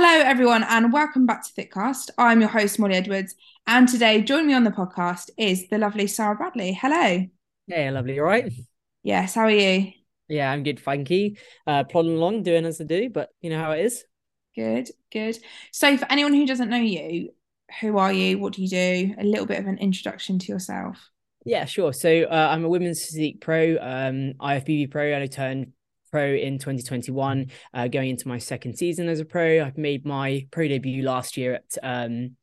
Hello, everyone, and welcome back to Thickcast. I'm your host, Molly Edwards, and today joining me on the podcast is the lovely Sara Bradley. Hello. Hey, lovely. All right. Yes, how are you? Yeah, I'm good. Thank you. Uh, plodding along, doing as I do, but you know how it is. Good, good. So, for anyone who doesn't know you, who are you? What do you do? A little bit of an introduction to yourself. Yeah, sure. So, uh, I'm a women's physique pro, um, IFBB pro, and I turned pro in 2021, uh, going into my second season as a pro. I've made my pro debut last year at um,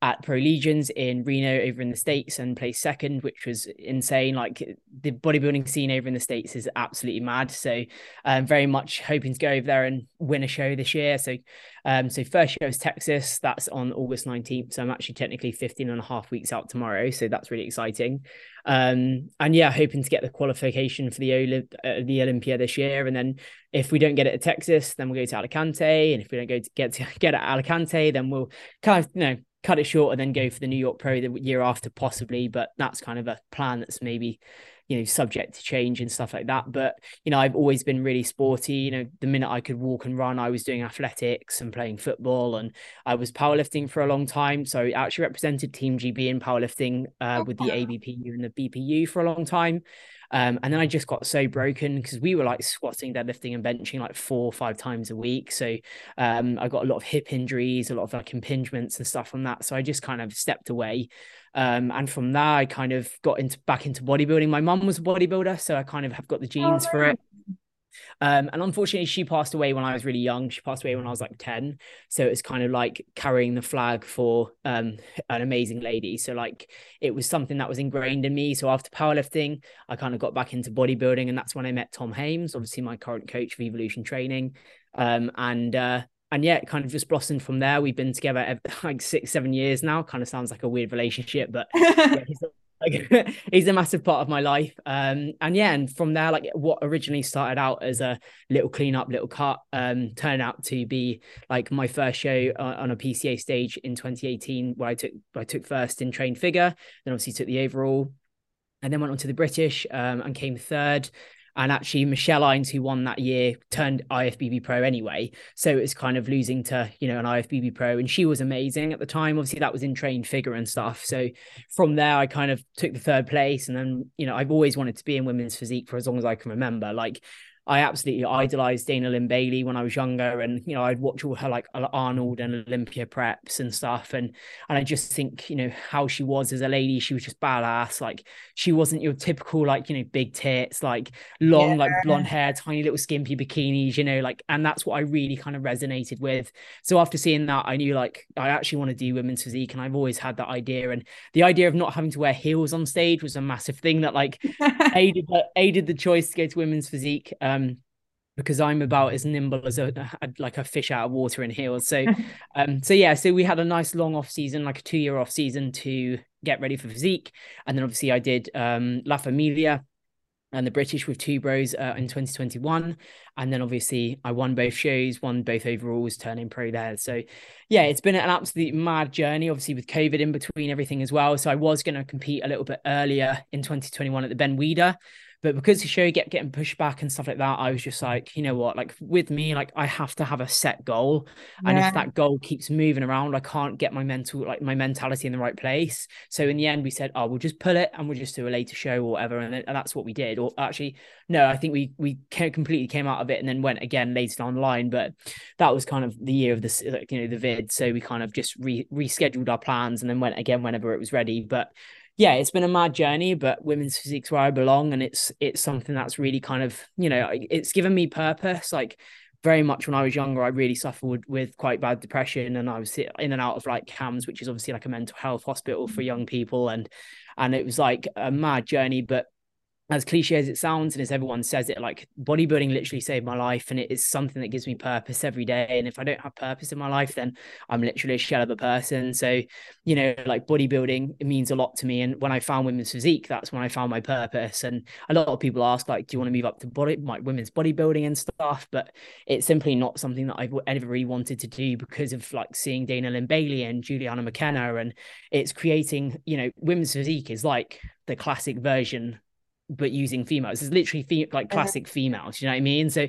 at Pro Legions in Reno over in the States and placed second, which was insane. Like the bodybuilding scene over in the States is absolutely mad. So I'm um, very much hoping to go over there and win a show this year. So um, so first show is Texas. That's on August 19th. So I'm actually technically 15 and a half weeks out tomorrow. So that's really exciting. Um, and yeah, hoping to get the qualification for the Olymp- uh, the Olympia this year. And then if we don't get it at Texas, then we'll go to Alicante. And if we don't go to get to get at Alicante, then we'll kind of, you know, cut it short and then go for the New York Pro the year after, possibly. But that's kind of a plan that's maybe, you know, subject to change and stuff like that. But, you know, I've always been really sporty. You know, the minute I could walk and run, I was doing athletics and playing football and I was powerlifting for a long time. So I actually represented Team GB in powerlifting uh, with the ABPU and the BPU for a long time. Um, and then I just got so broken because we were like squatting, deadlifting, and benching like four or five times a week. So um, I got a lot of hip injuries, a lot of like impingements and stuff from that. So I just kind of stepped away. Um, and from there, I kind of got into back into bodybuilding. My mum was a bodybuilder, so I kind of have got the oh, genes oh, for it. Um, and unfortunately, she passed away when I was really young. She passed away when I was like 10. So it's kind of like carrying the flag for um, an amazing lady. So, like, it was something that was ingrained in me. So, after powerlifting, I kind of got back into bodybuilding. And that's when I met Tom Hames, obviously, my current coach of evolution training. Um, and, uh, and yeah, it kind of just blossomed from there. We've been together like six, seven years now. Kind of sounds like a weird relationship, but yeah, like he's a massive part of my life. Um and yeah and from there like what originally started out as a little cleanup little cut um turned out to be like my first show uh, on a pca stage in 2018 where i took i took first in trained figure then obviously took the overall and then went on to the british um and came third and actually, Michelle Ines, who won that year, turned IFBB pro anyway. So it's kind of losing to, you know, an IFBB pro. And she was amazing at the time. Obviously, that was in trained figure and stuff. So from there, I kind of took the third place. And then, you know, I've always wanted to be in women's physique for as long as I can remember. Like I absolutely idolized Dana Lynn Bailey when I was younger, and you know I'd watch all her like Arnold and Olympia preps and stuff, and and I just think you know how she was as a lady, she was just badass. Like she wasn't your typical like you know big tits, like long yeah. like blonde hair, tiny little skimpy bikinis, you know, like and that's what I really kind of resonated with. So after seeing that, I knew like I actually want to do women's physique, and I've always had that idea, and the idea of not having to wear heels on stage was a massive thing that like aided aided the choice to go to women's physique. Um, um, because I'm about as nimble as a like a fish out of water in heels. So, um, so yeah, so we had a nice long off season, like a two year off season to get ready for physique, and then obviously I did um, La Familia and the British with two bros uh, in 2021. And then obviously I won both shows, won both overalls, turning pro there. So yeah, it's been an absolute mad journey, obviously with COVID in between everything as well. So I was going to compete a little bit earlier in 2021 at the Ben Weider. But because the show kept getting pushed back and stuff like that, I was just like, you know what? Like with me, like I have to have a set goal. Yeah. And if that goal keeps moving around, I can't get my mental, like my mentality in the right place. So in the end, we said, oh, we'll just pull it and we'll just do a later show or whatever. And, and that's what we did. Or actually, no, I think we we completely came out of it and then went again later online. But that was kind of the year of the, like, you know, the vid. So we kind of just re- rescheduled our plans and then went again whenever it was ready. But yeah, it's been a mad journey, but women's physique's where I belong, and it's it's something that's really kind of you know it's given me purpose. Like very much when I was younger, I really suffered with quite bad depression, and I was in and out of like CAMHS, which is obviously like a mental health hospital for young people, and and it was like a mad journey. But as cliche as it sounds and as everyone says it like bodybuilding literally saved my life and it is something that gives me purpose every day and if i don't have purpose in my life then i'm literally a shell of a person. So you know like bodybuilding it means a lot to me and when i found women's physique that's when i found my purpose and a lot of people ask like do you want to move up to body like women's bodybuilding and stuff? But it's simply not something that i've ever really wanted to do because of like seeing dana lynn bailey and juliana malacarne and it's creating you know women's physique is like the classic version but using females. It's literally fe- like uh-huh. classic females. You know what I mean? So,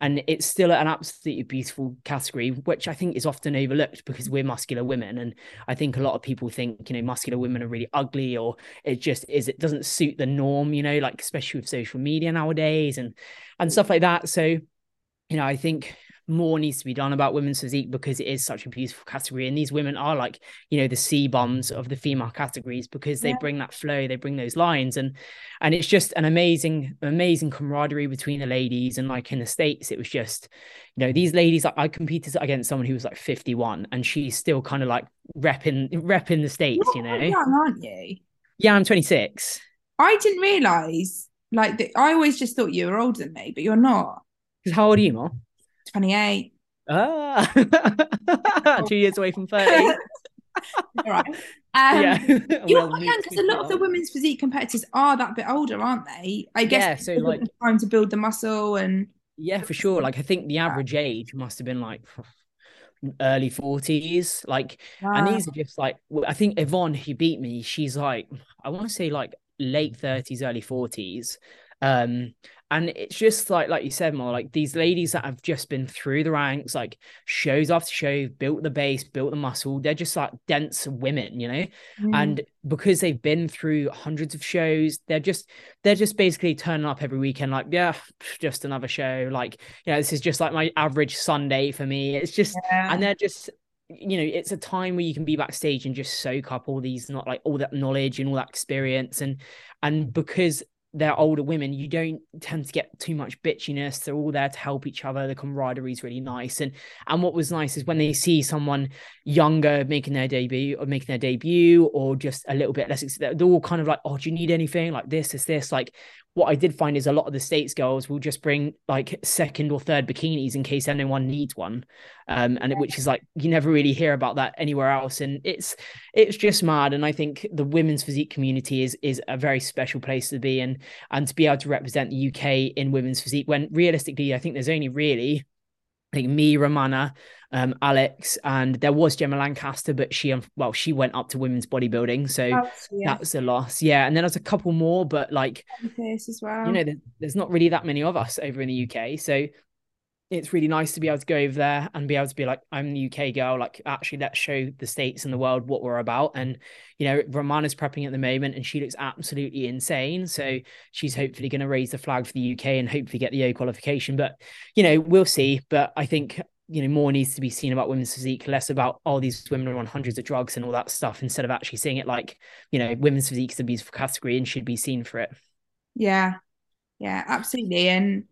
and it's still an absolutely beautiful category, which I think is often overlooked because we're muscular women, and I think a lot of people think you know muscular women are really ugly, or it just is. It doesn't suit the norm. You know, like especially with social media nowadays and and stuff like that. So, you know, I think more needs to be done about women's physique because it is such a beautiful category. And these women are like you know the CBums of the female categories because they yeah. bring that flow they bring those lines. And and it's just an amazing amazing camaraderie between the ladies. And like in the states it was just you know these ladies I, I competed against someone who was like 51 and she's still kind of like repping repping the states You're you know? young, aren't you? Yeah I'm 26 I didn't realize like that I always just thought you were older than me but you're not. Because how old are you Mo? 28. Ah, two years away from 30. All right. Um, yeah. You're quite young because a lot of the women's physique competitors are that bit older, aren't they? I guess yeah, so like time to build the muscle and yeah, for sure. Like I think the average age must have been like early 40s. Like, wow. and these are just like I think Yvonne, who beat me, she's like I want to say like late 30s, early 40s. Um, and it's just like like you said more like these ladies that have just been through the ranks like shows after show built the base built the muscle they're just like dense women you know mm. and because they've been through hundreds of shows they're just they're just basically turning up every weekend like yeah just another show like you know this is just like my average sunday for me it's just yeah. and they're just you know it's a time where you can be backstage and just soak up all these not like all that knowledge and all that experience and and because they're older women, you don't tend to get too much bitchiness. They're all there to help each other. The camaraderie is really nice. And and what was nice is when they see someone younger making their debut or making their debut or just a little bit less, they're all kind of like, oh, do you need anything? Like this, is this. Like what I did find is a lot of the States girls will just bring like second or third bikinis in case anyone needs one. Um, and it, which is like you never really hear about that anywhere else. And it's it's just mad. And I think the women's physique community is is a very special place to be and and to be able to represent the UK in women's physique when realistically I think there's only really I think me, Romana, um, Alex, and there was Gemma Lancaster, but she, well, she went up to women's bodybuilding, so oh, yeah. that's a loss. Yeah, and then there's a couple more, but like, as well. You know, there's not really that many of us over in the UK, so it's really nice to be able to go over there and be able to be like, I'm the UK girl. Like, actually, let's show the states and the world what we're about. And you know, Romana's prepping at the moment, and she looks absolutely insane. So she's hopefully going to raise the flag for the UK and hopefully get the O qualification. But you know, we'll see. But I think you know more needs to be seen about women's physique, less about all oh, these women are on hundreds of drugs and all that stuff, instead of actually seeing it like you know, women's physique is a beautiful category and should be seen for it. Yeah, yeah, absolutely, and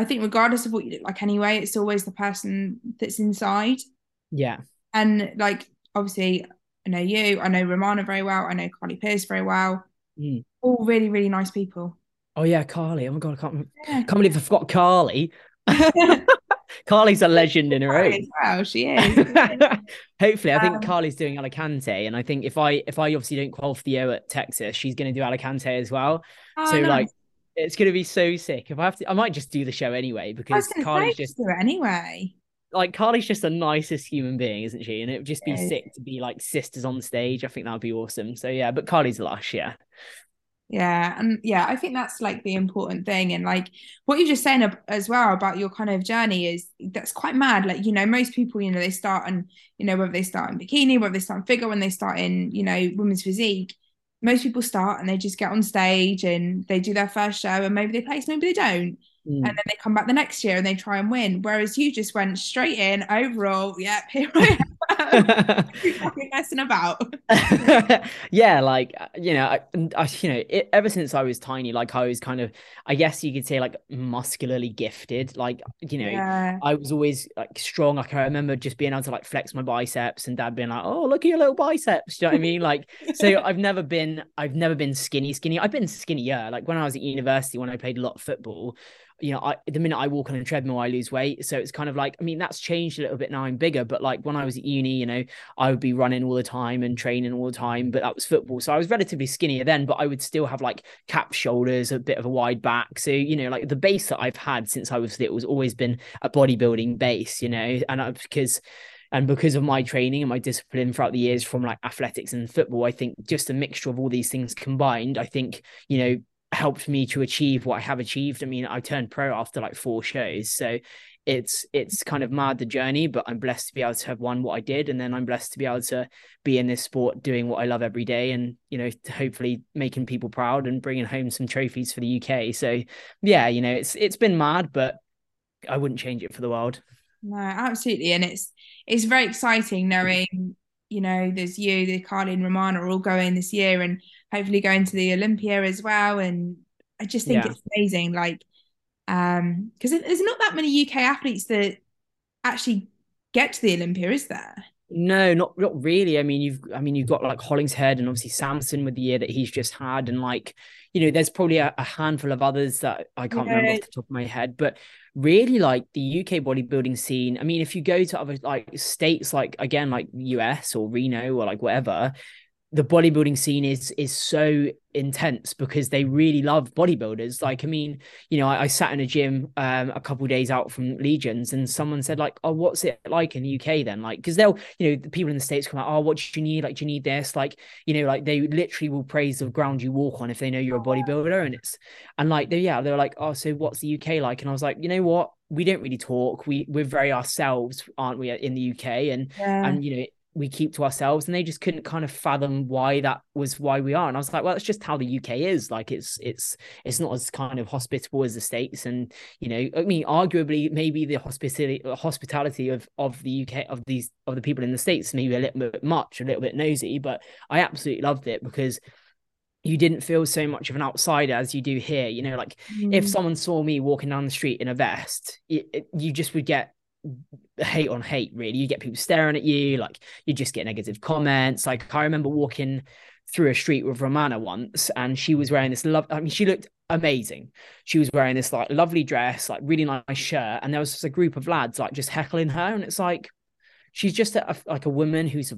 I think regardless of what you look like anyway, it's always the person that's inside. Yeah. And like obviously I know you, I know Romana very well, I know Carly Pierce very well. Mm. All really, really nice people. Oh yeah, Carly. Oh my god, I can't, yeah. can't believe I forgot Carly. Carly's a legend in her own. Wow, she is. Hopefully, I think um, Carly's doing Alicante, and I think if I if I obviously don't qualify for the O at Texas, she's going to do Alicante as well. Oh, so nice. like it's gonna be so sick. If I have to, I might just do the show anyway because Carly's just do it anyway. Like Carly's just the nicest human being, isn't she? And it would just be sick to be like sisters on stage. I think that would be awesome. So yeah, but Carly's lush, yeah. Yeah, and yeah, I think that's like the important thing, and like what you're just saying as well about your kind of journey is that's quite mad. Like you know, most people, you know, they start and you know whether they start in bikini, whether they start in figure, when they start in you know women's physique, most people start and they just get on stage and they do their first show and maybe they place, maybe they don't. Mm. And then they come back the next year and they try and win. Whereas you just went straight in, overall, yep, here I am. messing about. yeah, like uh, you know, I, I you know, it, ever since I was tiny, like I was kind of, I guess you could say, like muscularly gifted. Like you know, yeah. I was always like strong. Like I remember just being able to like flex my biceps, and Dad being like, "Oh, look at your little biceps." Do you know what I mean? Like, so I've never been, I've never been skinny, skinny. I've been skinny, yeah. Like when I was at university, when I played a lot of football you know, I, the minute I walk on a treadmill, I lose weight. So it's kind of like, I mean, that's changed a little bit now. I'm bigger, but like when I was at uni, you know, I would be running all the time and training all the time, but that was football. So I was relatively skinnier then, but I would still have like cap shoulders, a bit of a wide back. So, you know, like the base that I've had since I was little has always been a bodybuilding base, you know, and I, because and because of my training and my discipline throughout the years from like athletics and football i think just a mixture of all these things combined i think you know helped me to achieve what I have achieved. I mean, I turned pro after like four shows, so it's it's kind of mad the journey, but I'm blessed to be able to have won what I did, and then I'm blessed to be able to be in this sport doing what I love every day, and you know, hopefully making people proud and bringing home some trophies for the UK. So yeah, you know, it's it's been mad, but I wouldn't change it for the world. No, absolutely, and it's it's very exciting knowing you know there's you, the Carly and Romana are all going this year, and hopefully going to the Olympia as well. And I just think yeah. it's amazing, like um, because there's not that many UK athletes that actually get to the Olympia, is there? No, not not really. I mean, you've I mean you've got like Hollingshead and obviously Samson with the year that he's just had, and like you know, there's probably a, a handful of others that I can't yeah. remember off the top of my head, but really like the UK bodybuilding scene. I mean, if you go to other like states, like again, like US or Reno or like whatever, the bodybuilding scene is is so intense because they really love bodybuilders. Like, I mean, you know, I, I sat in a gym um, a couple days out from Legions, and someone said, like, "Oh, what's it like in the UK then?" Like, because they'll, you know, the people in the states come out, "Oh, what do you need? Like, do you need this?" Like, you know, like they literally will praise the ground you walk on if they know you're a bodybuilder, and it's and like they yeah, they're like, "Oh, so what's the UK like?" And I was like, you know what, we don't really talk. We we're very ourselves, aren't we, in the UK? And yeah. and you know, we keep to ourselves and they just couldn't kind of fathom why that was why we are. And i was like well it's just how the uk is. Like it's it's it's not as kind of hospitable as the states. And you know i mean arguably maybe the hospitality hospitality of of the uk of these of the people in the states maybe a little bit much a little bit nosy but i absolutely loved it because you didn't feel so much of an outsider as you do here. You know like mm. if someone saw me walking down the street in a vest it, it, you just would get hate on hate really. You get people staring at you like you just get negative comments. Like i remember walking through a street with romana once and she was wearing this love i mean she looked amazing. She was wearing this like lovely dress like really nice shirt and there was just a group of lads like just heckling her and it's like she's just a, like a woman who's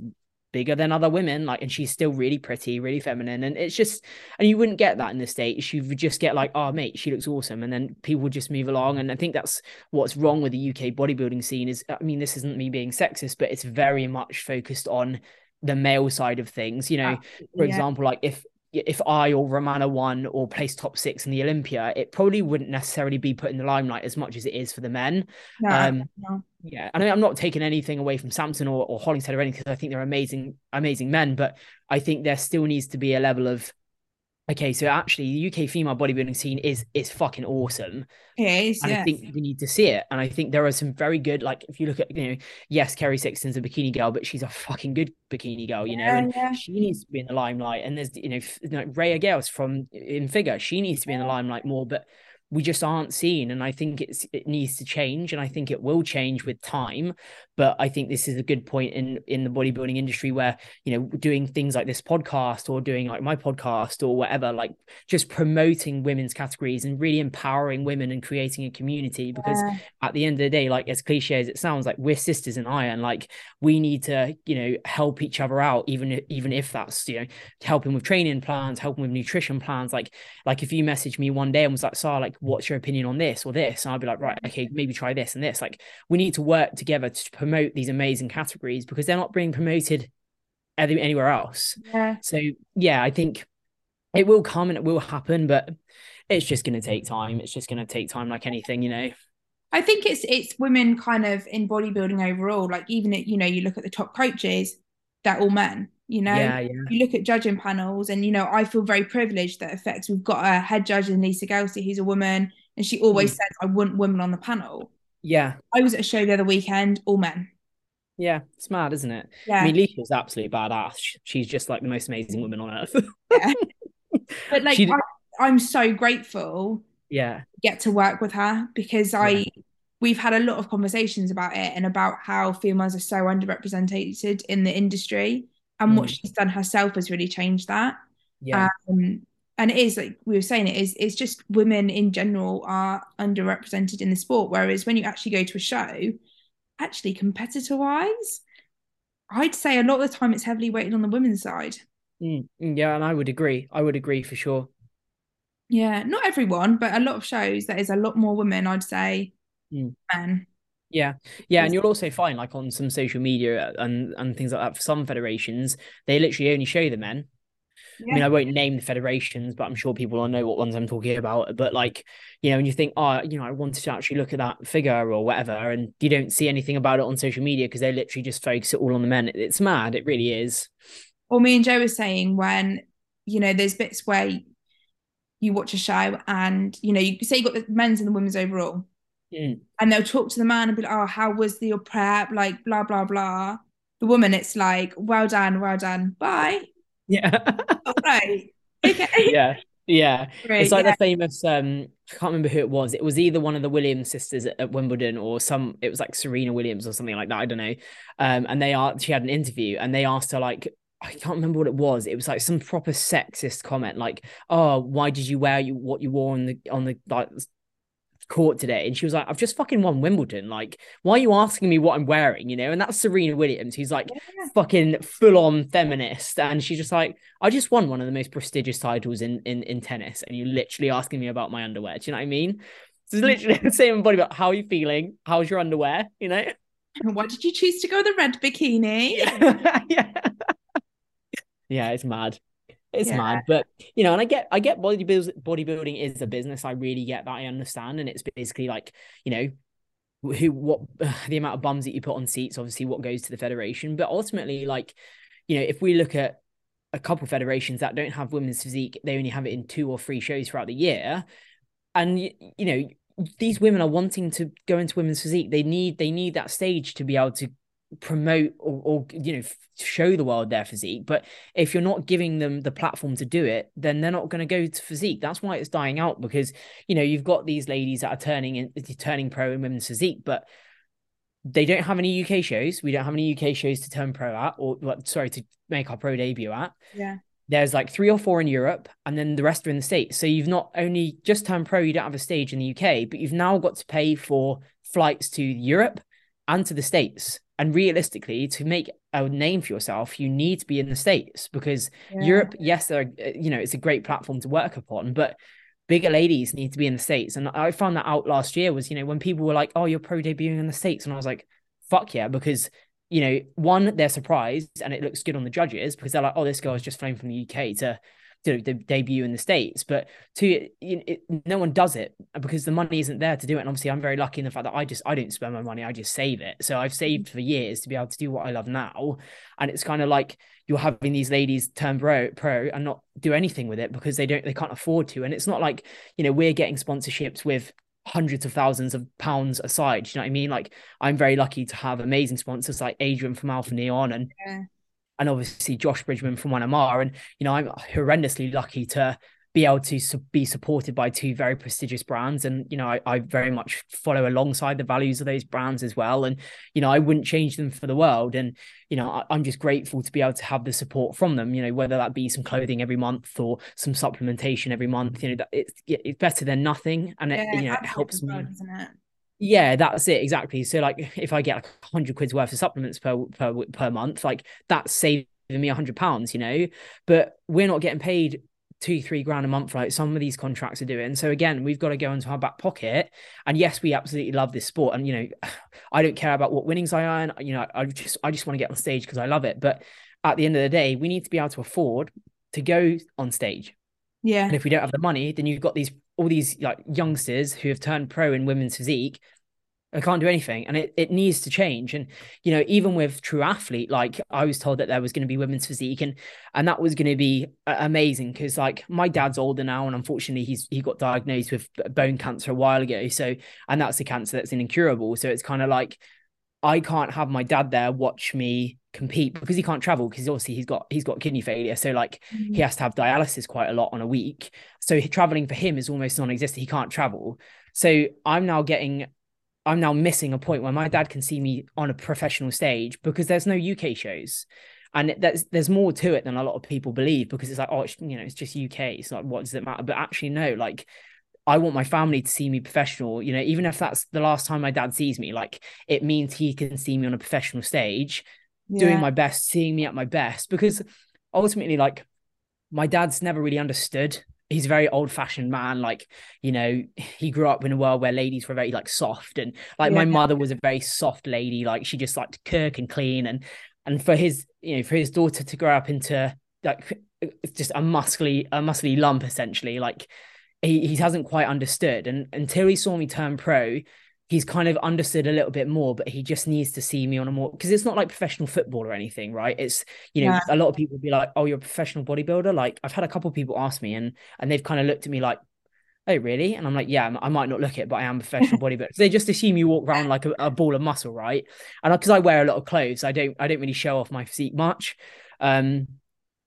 bigger than other women like and she's still really pretty really feminine and it's just and you wouldn't get that in the states you would just get like oh mate she looks awesome and then people would just move along and i think that's what's wrong with the uk bodybuilding scene is i mean this isn't me being sexist but it's very much focused on the male side of things you know ah, for yeah. example like if if I or Romana won or placed top six in the Olympia, it probably wouldn't necessarily be put in the limelight as much as it is for the men. No, um, no. Yeah, I mean, I'm not taking anything away from Samson or, or Hollingshead or anything because I think they're amazing, amazing men. But I think there still needs to be a level of okay, so actually the UK female bodybuilding scene is is fucking awesome. It is, and yes. I think we need to see it. And I think there are some very good, like if you look at, you know, yes, Kerry Sexton's a bikini girl, but she's a fucking good bikini girl, you know, yeah, and yeah. she needs to be in the limelight. And there's, you know, like Rhea Gales from in figure, she needs to be in the limelight more. But we just aren't seen and i think it's it needs to change and i think it will change with time but i think this is a good point in in the bodybuilding industry where you know doing things like this podcast or doing like my podcast or whatever like just promoting women's categories and really empowering women and creating a community because yeah. at the end of the day like as cliche as it sounds like we're sisters in iron like we need to you know help each other out even even if that's you know helping with training plans helping with nutrition plans like like if you message me one day and was like Sara like what's your opinion on this or this? And I'd be like, right, okay, maybe try this and this. Like, we need to work together to promote these amazing categories because they're not being promoted anywhere else. Yeah. So, yeah, I think it will come and it will happen, but it's just going to take time. It's just going to take time, like anything, you know. I think it's it's women kind of in bodybuilding overall. Like even at, you know, you look at the top coaches, they're all men you know? Yeah, yeah. you look at judging panels and you know i feel very privileged that affects we've got a head judge in lisa Gelsey who's a woman and she always mm. says i want women on the panel. Yeah. I was at a show the other weekend all men. Yeah it's mad isn't it? Yeah. i mean lisa's absolutely badass. She's just like the most amazing woman on earth. Yeah. But like she... I, i'm so grateful yeah. get to work with her because i yeah. we've had a lot of conversations about it and about how females are so underrepresented in the industry and mm. what she's done herself has really changed that. Yeah. Um, and it is like we were saying it is it's just women in general are underrepresented in the sport whereas when you actually go to a show actually competitor wise i'd say a lot of the time it's heavily weighted on the women's side. Mm, mm, yeah and i would agree. I would agree for sure. Yeah not everyone but a lot of shows there is a lot more women i'd say mm. men yeah, yeah, and you'll also find like on some social media and and things like that. For some federations, they literally only show the men. I mean, I won't name the federations, but I'm sure people will know what ones I'm talking about. But like, you know, and you think, oh, you know, I wanted to actually look at that figure or whatever, and you don't see anything about it on social media because they literally just focus it all on the men. It's mad. It really is. Or me and Joe were saying when, you know, there's bits where you watch a show and, you know, you say you got the men's and the women's overall. Mm. And they'll talk to the man and be like, oh, how was the, your prep? Like, blah, blah, blah. The woman, it's like, well done, well done, bye. Yeah. All right. Okay. Yeah. Yeah. It's like yeah. the famous um I can't remember who it was. It was either one of the Williams sisters at, at Wimbledon or some it was like Serena Williams or something like that. I don't know. Um and they are she had an interview and they asked her like I can't remember what it was. It was like some proper sexist comment, like, "Oh, why did you wear you what you wore on the on the like court today?" And she was like, "I've just fucking won Wimbledon. Like, why are you asking me what I'm wearing?" You know. And that's Serena Williams, who's like Yeah. fucking full on feminist, and she's just like, "I just won one of the most prestigious titles in in in tennis, and you're literally asking me about my underwear." Do you know what I mean? So it's literally the same body about how are you feeling? How's your underwear? You know? Why did you choose to go the red bikini? yeah. yeah, it's mad. It's Yeah. mad. But you know, and I get I get bodybuilding bodybuilding is a business. I really get that. I understand. And it's basically like, you know, who what the amount of bums that you put on seats, obviously what goes to the federation. But ultimately, like, you know, if we look at a couple federations that don't have women's physique, they only have it in two or three shows throughout the year. And you, you know, these women are wanting to go into women's physique. They need they need that stage to be able to promote or, or you know show the world their physique but if you're not giving them the platform to do it then they're not going to go to physique that's why it's dying out because you know you've got these ladies that are turning in eh, turning pro in women's physique but they don't have any UK shows we don't have any UK shows to turn pro at or sorry to make our pro debut at Yeah. there's like three or four in Europe, and then the rest are in the States. So you've not only just turned pro, you don't have a stage in the UK, but you've now got to pay for flights to Europe and to the States. And realistically, to make a name for yourself, you need to be in the States because Yeah. Europe, yes, they're, uh, you know, it's a great platform to work upon, but bigger ladies need to be in the States. And I found that out last year was, you know, when people were like, oh, you're pro debuting in the States. And I was like, fuck yeah, because you know, one, they're surprised and it looks good on the judges because they're like, oh, this girl's just flown from the UK to, to, to debut in the States. But two, it, it, no one does it because the money isn't there to do it. And obviously, I'm very lucky in the fact that I just, I don't spend my money, I just save it. So I've saved for years to be able to do what I love now. And it's kind of like you're having these ladies turn pro, pro and not do anything with it because they don't, they can't afford to. And it's not like, you know, we're getting sponsorships with hundreds of thousands of pounds aside. Do you know what I mean? Like I'm very lucky to have amazing sponsors like Adrian from Alpha Neon and Yeah. And obviously Josh Bridgman from One MR. And you know, I'm horrendously lucky to be able to be supported by two very prestigious brands. And you know, I, I very much follow alongside the values of those brands as well. And you know, I wouldn't change them for the world. And you know, I, I'm just grateful to be able to have the support from them. You know, whether that be some clothing every month or some supplementation every month. You know, that it's it's better than nothing, and it Yeah, you know it helps well, me. it? Yeah, that's it exactly. So like if I get like hundred quid's worth of supplements per per per month, like that's saving me a hundred pounds, you know. But we're not getting paid two, three grand a month like some of these contracts are doing. So again, we've got to go into our back pocket. And yes, we absolutely love this sport. And you know, I don't care about what winnings I earn. You know, I just I just want to get on stage because I love it. But at the end of the day, we need to be able to afford to go on stage. Yeah. And if we don't have the money, then you've got these all these like youngsters who have turned pro in women's physique. They can't do anything, and it, it needs to change. And you know, even with True Athlete, like I was told that there was going to be women's physique, and and that was going to be uh, amazing because like my dad's older now, and unfortunately he's he got diagnosed with bone cancer a while ago. So and that's a cancer that's incurable. So it's kind of like I can't have my dad there watch me compete because he can't travel because obviously he's got he's got kidney failure. So like Mm-hmm. he has to have dialysis quite a lot on a week. So traveling for him is almost non-existent. He can't travel. So I'm now getting I'm now missing a point where my dad can see me on a professional stage because there's no UK shows. And there's there's more to it than a lot of people believe because it's like, oh, it's, you know, it's just UK. It's like, what does it matter? But actually, no, like I want my family to see me professional, you know, even if that's the last time my dad sees me, like it means he can see me on a professional stage doing my best, seeing me at my best. Because ultimately, like my dad's never really understood. He's a very old fashioned man. Like, you know, he grew up in a world where ladies were very like soft and like my mother was a very soft lady. Like she just liked to cook and clean. And and for his, you know, for his daughter to grow up into like just a muscly a muscly lump essentially. Like he he hasn't quite understood, and until he saw me turn pro, he's kind of understood a little bit more, but he just needs to see me on a more because it's not like professional football or anything, right? It's you know, yeah. a lot of people be like, Oh, you're a professional bodybuilder. Like I've had a couple people ask me and and they've kind of looked at me like, Oh, really? And I'm like, Yeah, I might not look it, but I am a professional bodybuilder. So they just assume you walk around like a, a ball of muscle, right? And because I wear a lot of clothes, I don't I don't really show off my physique much. Um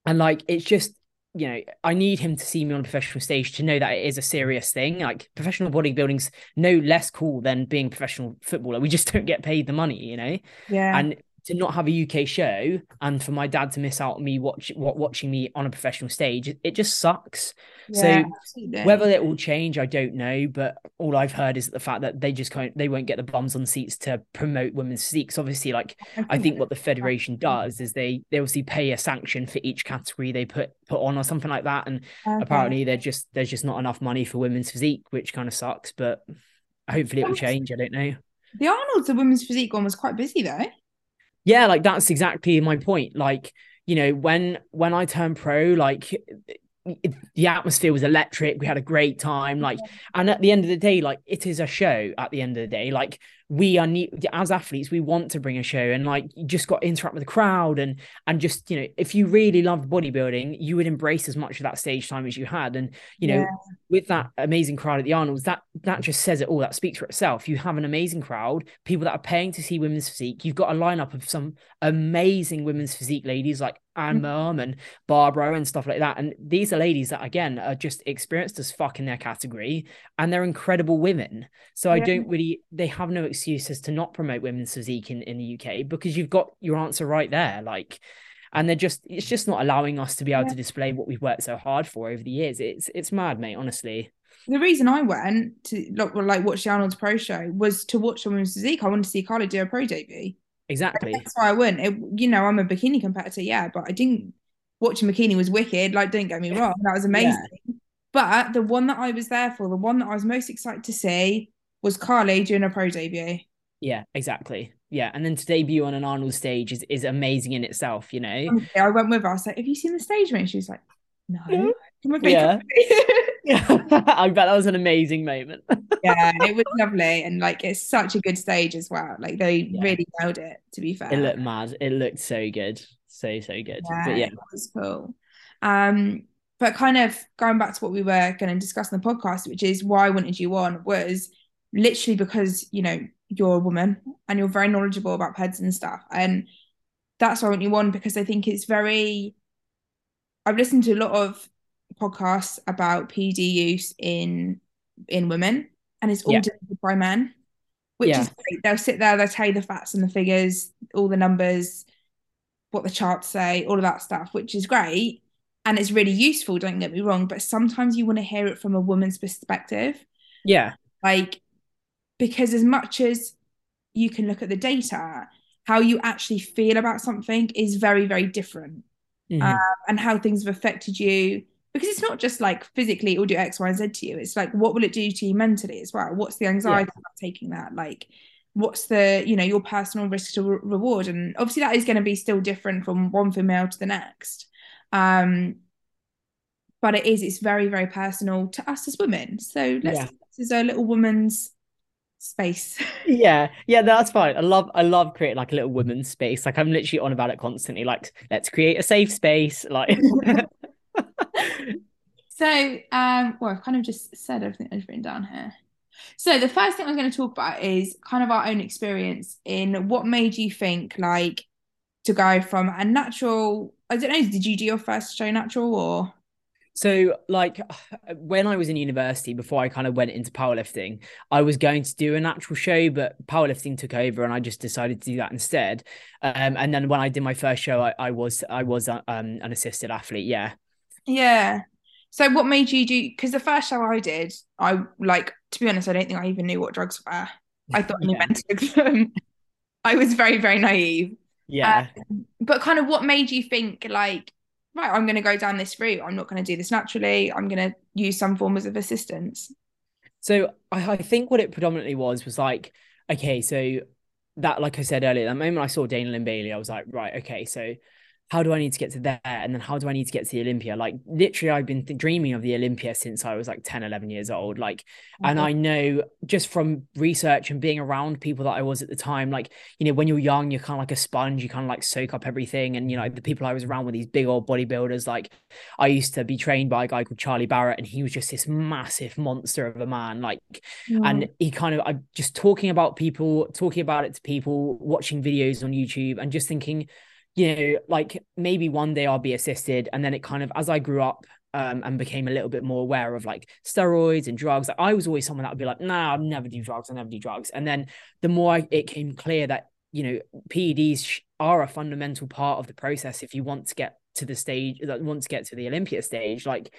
and like it's just you know, I need him to see me on a professional stage to know that it is a serious thing. Like professional bodybuilding's no less cool than being a professional footballer. We just don't get paid the money, you know? Yeah. And to not have a UK show and for my dad to miss out on me watch what watching me on a professional stage, it, just sucks. Yeah, so absolutely. whether it will change, I don't know. But all I've heard is the fact that they just can't they won't get the bums on seats to promote women's physiques. Obviously, like I, I think what the federation does is they they obviously pay a sanction for each category they put put on or something like that. And okay. apparently they're just there's just not enough money for women's physique, which kind of sucks. But hopefully it will change. I don't know. The Arnold's the women's physique one was quite busy though yeah like that's exactly my point like you know when when i turned pro like the atmosphere was electric we had a great time like mm-hmm. and at the end of the day like it is a show at the end of the day like we are need as athletes we want to bring a show and like you just got to interact with the crowd and and just you know if you really loved bodybuilding you would embrace as much of that stage time as you had and you know yeah. with that amazing crowd at the arnolds that that just says it all that speaks for itself you have an amazing crowd people that are paying to see women's physique you've got a lineup of some amazing women's physique ladies like Anne mm and Barbara and stuff like that. And these are ladies that again are just experienced as fuck in their category and they're incredible women. So yeah. I don't really they have no excuses to not promote women's physique in, in the UK because you've got your answer right there. Like and they're just it's just not allowing us to be able yeah. to display what we've worked so hard for over the years. It's it's mad, mate, honestly. The reason I went to like, like watch the Arnold's pro show was to watch the women's physique. I wanted to see Carly do a pro debut. Exactly. That's why I went. It, you know, I'm a bikini competitor, yeah, but I didn't watching bikini was wicked. Like, don't get me wrong, that was amazing. Yeah. But the one that I was there for, the one that I was most excited to see was Carly doing a pro debut. Yeah, exactly. Yeah, and then to debut on an Arnold stage is, is amazing in itself, you know. Okay, I went with her. I was like, "Have you seen the stage, mate?" She was like, "No." Yeah. yeah, I bet that was an amazing moment. yeah, it was lovely, and like it's such a good stage as well. Like they yeah. really nailed it. To be fair, it looked mad. It looked so good, so so good. Yeah, but yeah, it was cool. Um, but kind of going back to what we were going to discuss in the podcast, which is why I wanted you on, was literally because you know you're a woman and you're very knowledgeable about peds and stuff. And that's why I want you on because I think it's very I've listened to a lot of podcasts about PD use in in women and it's all yeah. delivered by men. Which yeah. is great. They'll sit there, they'll tell you the facts and the figures, all the numbers, what the charts say, all of that stuff, which is great. And it's really useful, don't get me wrong. But sometimes you want to hear it from a woman's perspective. Yeah. Like because as much as you can look at the data, how you actually feel about something is very, very different. Mm-hmm. Um, and how things have affected you. Because it's not just like physically it will do X, Y, and Z to you. It's like what will it do to you mentally as well? What's the anxiety yeah. about taking that? Like what's the, you know, your personal risk to re- reward? And obviously that is going to be still different from one female to the next. Um, but it is, it's very, very personal to us as women. So let's yeah. this is a little woman's space. yeah, yeah, that's fine. I love I love creating like a little women's space. Like I'm literally on about it constantly. Like, let's create a safe space. Like so um well I've kind of just said everything I've written down here. So the first thing I'm going to talk about is kind of our own experience in what made you think like to go from a natural I don't know, did you do your first show natural or so, like, when I was in university, before I kind of went into powerlifting, I was going to do a natural show, but powerlifting took over, and I just decided to do that instead. Um, and then when I did my first show, I, I was I was uh, um, an assisted athlete. Yeah. Yeah. So, what made you do? Because the first show I did, I like to be honest, I don't think I even knew what drugs were. I thought I invented them. I was very, very naive. Yeah. Um, but kind of what made you think like right, I'm going to go down this route. I'm not going to do this naturally. I'm going to use some forms of assistance. So I, I think what it predominantly was was like, okay, so that, like I said earlier, that moment I saw Dana Lynn Bailey, I was like, right, okay, so how do I need to get to there? And then how do I need to get to the Olympia? Like literally, I've been th- dreaming of the Olympia since I was like 10, 11 years old. Like, mm-hmm. and I know just from research and being around people that I was at the time, like, you know, when you're young, you're kind of like a sponge, you kind of like soak up everything. And, you know, the people I was around with these big old bodybuilders, like I used to be trained by a guy called Charlie Barrett, and he was just this massive monster of a man. Like, mm-hmm. and he kind of, I'm just talking about people, talking about it to people, watching videos on YouTube and just thinking, you know, like maybe one day I'll be assisted. And then it kind of, as I grew up um, and became a little bit more aware of like steroids and drugs, I was always someone that would be like, nah, I'll never do drugs. I'll never do drugs. And then the more I, it came clear that, you know, PEDs are a fundamental part of the process if you want to get to the stage, that want to get to the Olympia stage, like,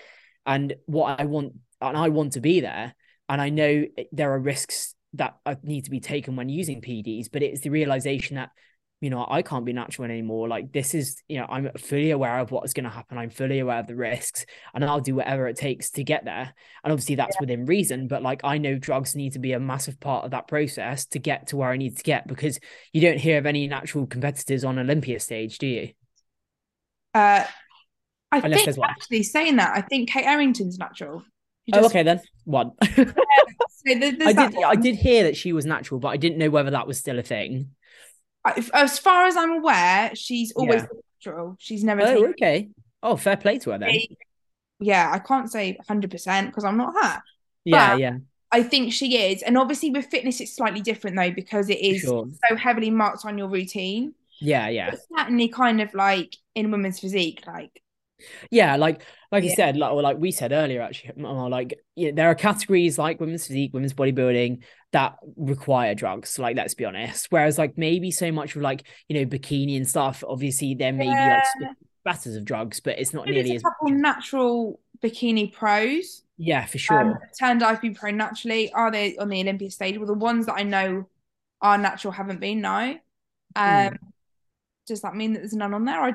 and what I want, and I want to be there. And I know there are risks that need to be taken when using PEDs, but it's the realization that you know, I can't be natural anymore. Like this is, you know, I'm fully aware of what's going to happen. I'm fully aware of the risks, and I'll do whatever it takes to get there. And obviously, that's yeah. within reason. But like, I know drugs need to be a massive part of that process to get to where I need to get because you don't hear of any natural competitors on Olympia stage, do you? Uh, I Unless think actually saying that, I think Kate Errington's natural. Just... Oh, okay then. One. yeah, so I did. One. I did hear that she was natural, but I didn't know whether that was still a thing as far as I'm aware, she's always yeah. natural. She's never. Oh, taken- okay. Oh, fair play to her then. Yeah, I can't say 100 percent because I'm not her. Yeah, but yeah. I think she is, and obviously with fitness, it's slightly different though because it is sure. so heavily marked on your routine. Yeah, yeah. It's certainly kind of like in women's physique, like yeah, like like yeah. you said, like or like we said earlier, actually, like yeah, there are categories like women's physique, women's bodybuilding that require drugs. Like let's be honest. Whereas like maybe so much of like you know bikini and stuff, obviously there may yeah. be like batters of drugs, but it's not nearly as couple natural bikini pros. Yeah, for sure. Um, turned IFBB pro naturally. Are they on the Olympia stage? Well, the ones that I know are natural haven't been. No. Hmm. Um, mm. Does that mean that there's none on there? I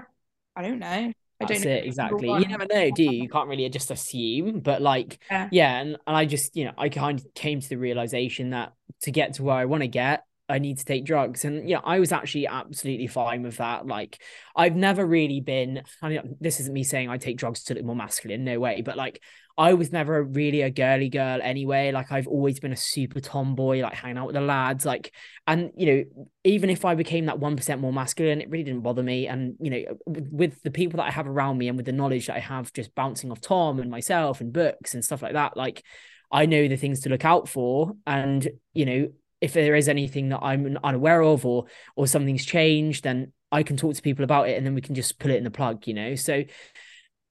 I don't know. That's it exactly. You never know, do you? You can't really just assume, but like, yeah, yeah and, and I just, you know, I kind of came to the realization that to get to where I want to get, I need to take drugs. And yeah, I was actually absolutely fine with that. Like, I've never really been, I mean, this isn't me saying I take drugs to look more masculine, no way, but like, I was never really a girly girl anyway. Like I've always been a super tomboy, like hanging out with the lads. Like, and you know, even if I became that one percent more masculine, it really didn't bother me. And you know, with the people that I have around me and with the knowledge that I have, just bouncing off Tom and myself and books and stuff like that, like I know the things to look out for. And you know, if there is anything that I'm unaware of or or something's changed, then I can talk to people about it, and then we can just pull it in the plug. You know, so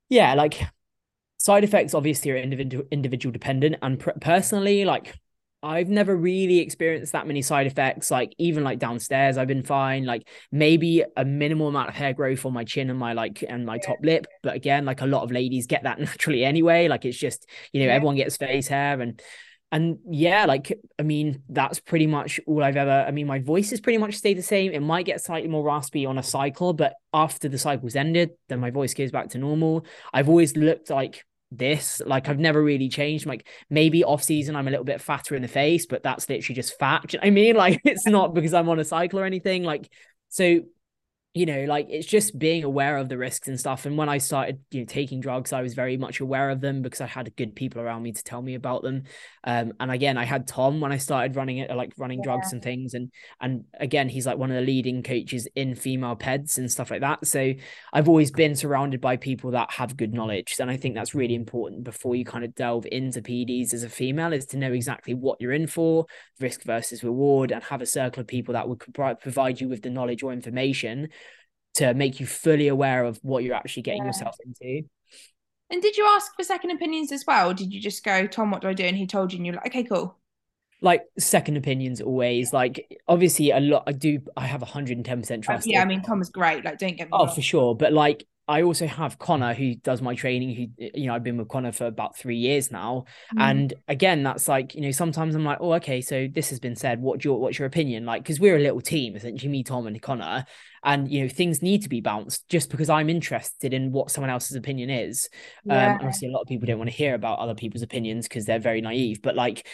yeah, like side effects obviously are individual individual dependent and pr- personally like I've never really experienced that many side effects. Like even like downstairs, I've been fine. Like maybe a minimal amount of hair growth on my chin and my like and my top lip. But again, like a lot of ladies get that naturally anyway. Like it's just you know yeah. everyone gets face hair and and yeah, like I mean that's pretty much all I've ever. I mean my voice has pretty much stayed the same. It might get slightly more raspy on a cycle, but after the cycle's ended, then my voice goes back to normal. I've always looked like this. Like I've never really changed. Like maybe off season I'm a little bit fatter in the face, but that's literally just fat. I mean? Like it's not because I'm on a cycle or anything. Like so you know, like it's just being aware of the risks and stuff. And when I started, you know, taking drugs, I was very much aware of them because I had good people around me to tell me about them. Um, and again, I had Tom when I started running it, like running yeah. drugs and things. And and again, he's like one of the leading coaches in female peds and stuff like that. So I've always been surrounded by people that have good knowledge, and I think that's really important before you kind of delve into PEDs as a female, is to know exactly what you're in for, risk versus reward, and have a circle of people that would provide you with the knowledge or information to make you fully aware of what you're actually getting yeah. yourself into. And did you ask for second opinions as well? Did you just go, Tom, what do I do? And he told you, and you're like, okay, cool. Like second opinions always. Like obviously a lot I do I have 110% trust. Yeah, I mean Tom is great. Like don't get me Oh, wrong. for sure. But like I also have Connor who does my training. Who you know I've been with Connor for about three years now, mm. and again that's like you know sometimes I'm like oh okay so this has been said. What's your what's your opinion like? Because we're a little team essentially, me, Tom, and Connor, and you know things need to be bounced just because I'm interested in what someone else's opinion is. Um, yeah. Um, obviously, a lot of people don't want to hear about other people's opinions because they're very naive, but like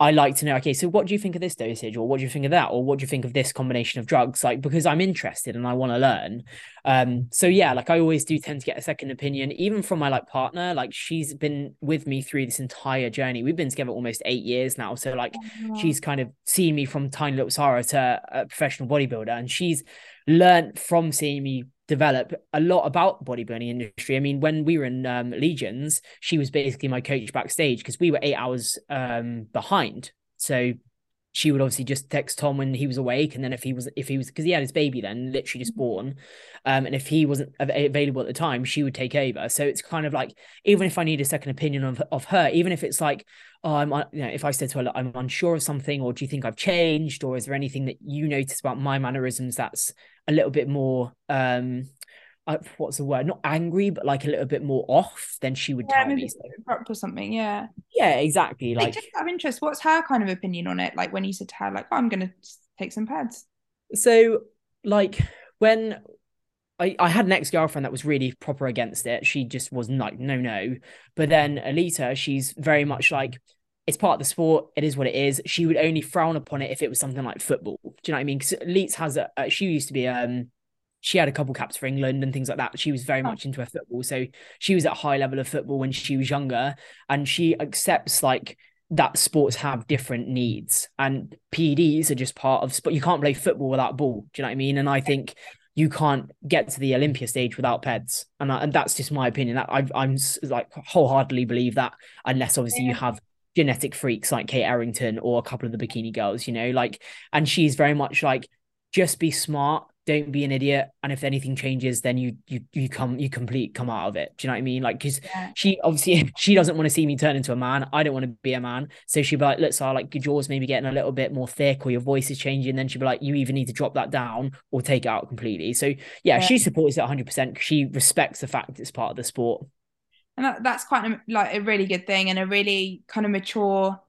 I like to know, okay, so what do you think of this dosage, or what do you think of that, or what do you think of this combination of drugs? Like, because I'm interested and I want to learn. Um, so yeah, like I always do tend to get a second opinion, even from my like partner. Like she's been with me through this entire journey. We've been together almost eight years now. So like oh, she's kind of seen me from tiny little Sara to a professional bodybuilder, and she's learned from seeing me develop a lot about bodybuilding industry. I mean, when we were in um, Legions, she was basically my coach backstage because we were eight hours um, behind. So she would obviously just text Tom when he was awake, and then if he was if he was because he had his baby then, literally just mm-hmm. born, um, and if he wasn't available at the time, she would take over. So it's kind of like even if I need a second opinion of of her, even if it's like oh, I'm you know if I said to her I'm unsure of something, or do you think I've changed, or is there anything that you notice about my mannerisms that's a little bit more um uh, what's the word? Not angry, but like a little bit more off than she would yeah, tell me. So. or something, yeah. Yeah, exactly. Like, just out of interest, what's her kind of opinion on it? Like when you said to her, like, oh, I'm gonna take some PEDs. So, like when I, I had an ex girlfriend that was really proper against it. She just was like, no, no. But then Alita, she's very much like, it's part of the sport. It is what it is. She would only frown upon it if it was something like football. Do you know what I mean? Because Leeds has a, uh, she used to be um she had a couple caps for England and things like that. She was very oh. much into her football. So she was at a high level of football when she was younger. And she accepts like that sports have different needs and PEDs are just part of sport. You can't play football without ball. Do you know what I mean? And I think you can't get to the Olympia stage without PEDs. And, I, and that's just my opinion. That I, I'm like wholeheartedly believe that unless obviously you have genetic freaks like Kate Arrington or a couple of the bikini girls, you know, like, and she's very much like, just be smart don't be an idiot and if anything changes then you you you come you complete come out of it. Do you know what i mean? Like because yeah. she obviously she doesn't want to see me turn into a man. I don't want to be a man. So she'd be like look so like your jaws maybe getting a little bit more thick or your voice is changing then she'd be like you either need to drop that down or take it out completely. So yeah, yeah. she supports it 100% she respects the fact it's part of the sport. And that, that's quite a, like a really good thing and a really kind of mature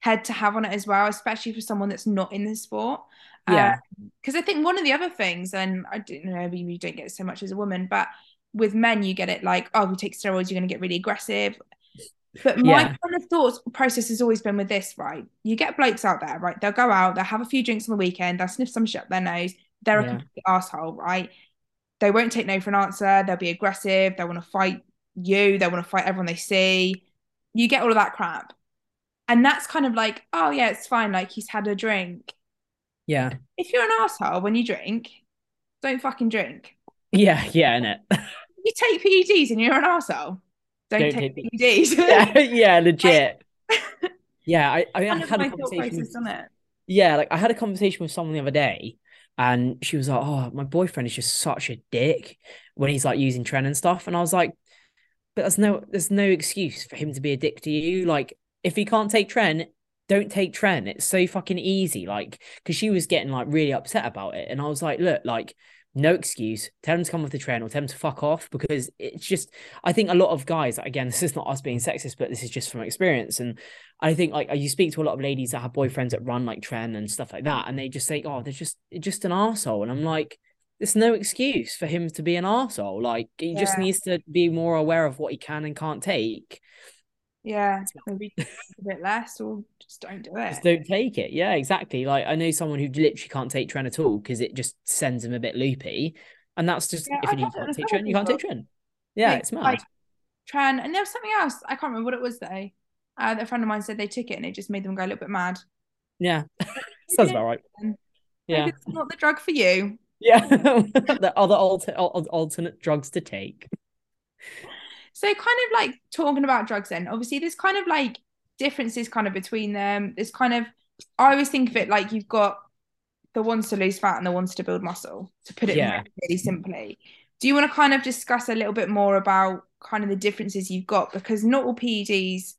head to have on it as well especially for someone that's not in the sport yeah. Because um, I think one of the other things, and I don't know, maybe you don't get so much as a woman, but with men, you get it like, oh, if you take steroids, you're going to get really aggressive. But my yeah. kind of thoughts process has always been with this, right? You get blokes out there, right? They'll go out, they'll have a few drinks on the weekend, they'll sniff some shit up their nose. They're yeah. a complete asshole, right? They won't take no for an answer. They'll be aggressive. They want to fight you. They want to fight everyone they see. You get all of that crap. And that's kind of like, oh, yeah, it's fine. Like he's had a drink. Yeah. If you're an asshole when you drink, don't fucking drink. Yeah, yeah, innit? you take PEDs and you're an asshole. Don't, don't take, take PEDs. yeah, yeah, legit. yeah, I, I, I had a conversation. With, yeah, like I had a conversation with someone the other day, and she was like, "Oh, my boyfriend is just such a dick when he's like using tren and stuff," and I was like, "But there's no, there's no excuse for him to be a dick to you. Like, if he can't take tren, don't take tren. It's so fucking easy. Like, because she was getting like really upset about it. And I was like, look, like, no excuse. Tell them to come off the tren or tell them to fuck off because it's just, I think a lot of guys, again, this is not us being sexist, but this is just from experience. And I think like you speak to a lot of ladies that have boyfriends that run like tren and stuff like that. And they just say, oh, they're just, just an asshole. And I'm like, there's no excuse for him to be an asshole. Like he yeah. just needs to be more aware of what he can and can't take. Yeah, maybe a bit less or just don't do it. Just don't take it. Yeah, exactly. Like I know someone who literally can't take tren at all because it just sends them a bit loopy. And that's just yeah, if you can't take tren, you can't take tren. Yeah, it's mad. Like, tren, and there was something else. I can't remember what it was though. Uh, a friend of mine said they took it and it just made them go a little bit mad. Yeah, sounds about right. Yeah, it's not the drug for you. Yeah, the other alter- alternate drugs to take. So kind of like talking about drugs then, obviously there's kind of like differences kind of between them. There's kind of I always think of it like you've got the ones to lose fat and the ones to build muscle, to put it yeah. really simply. Do you want to kind of discuss a little bit more about kind of the differences you've got? Because not all PEDs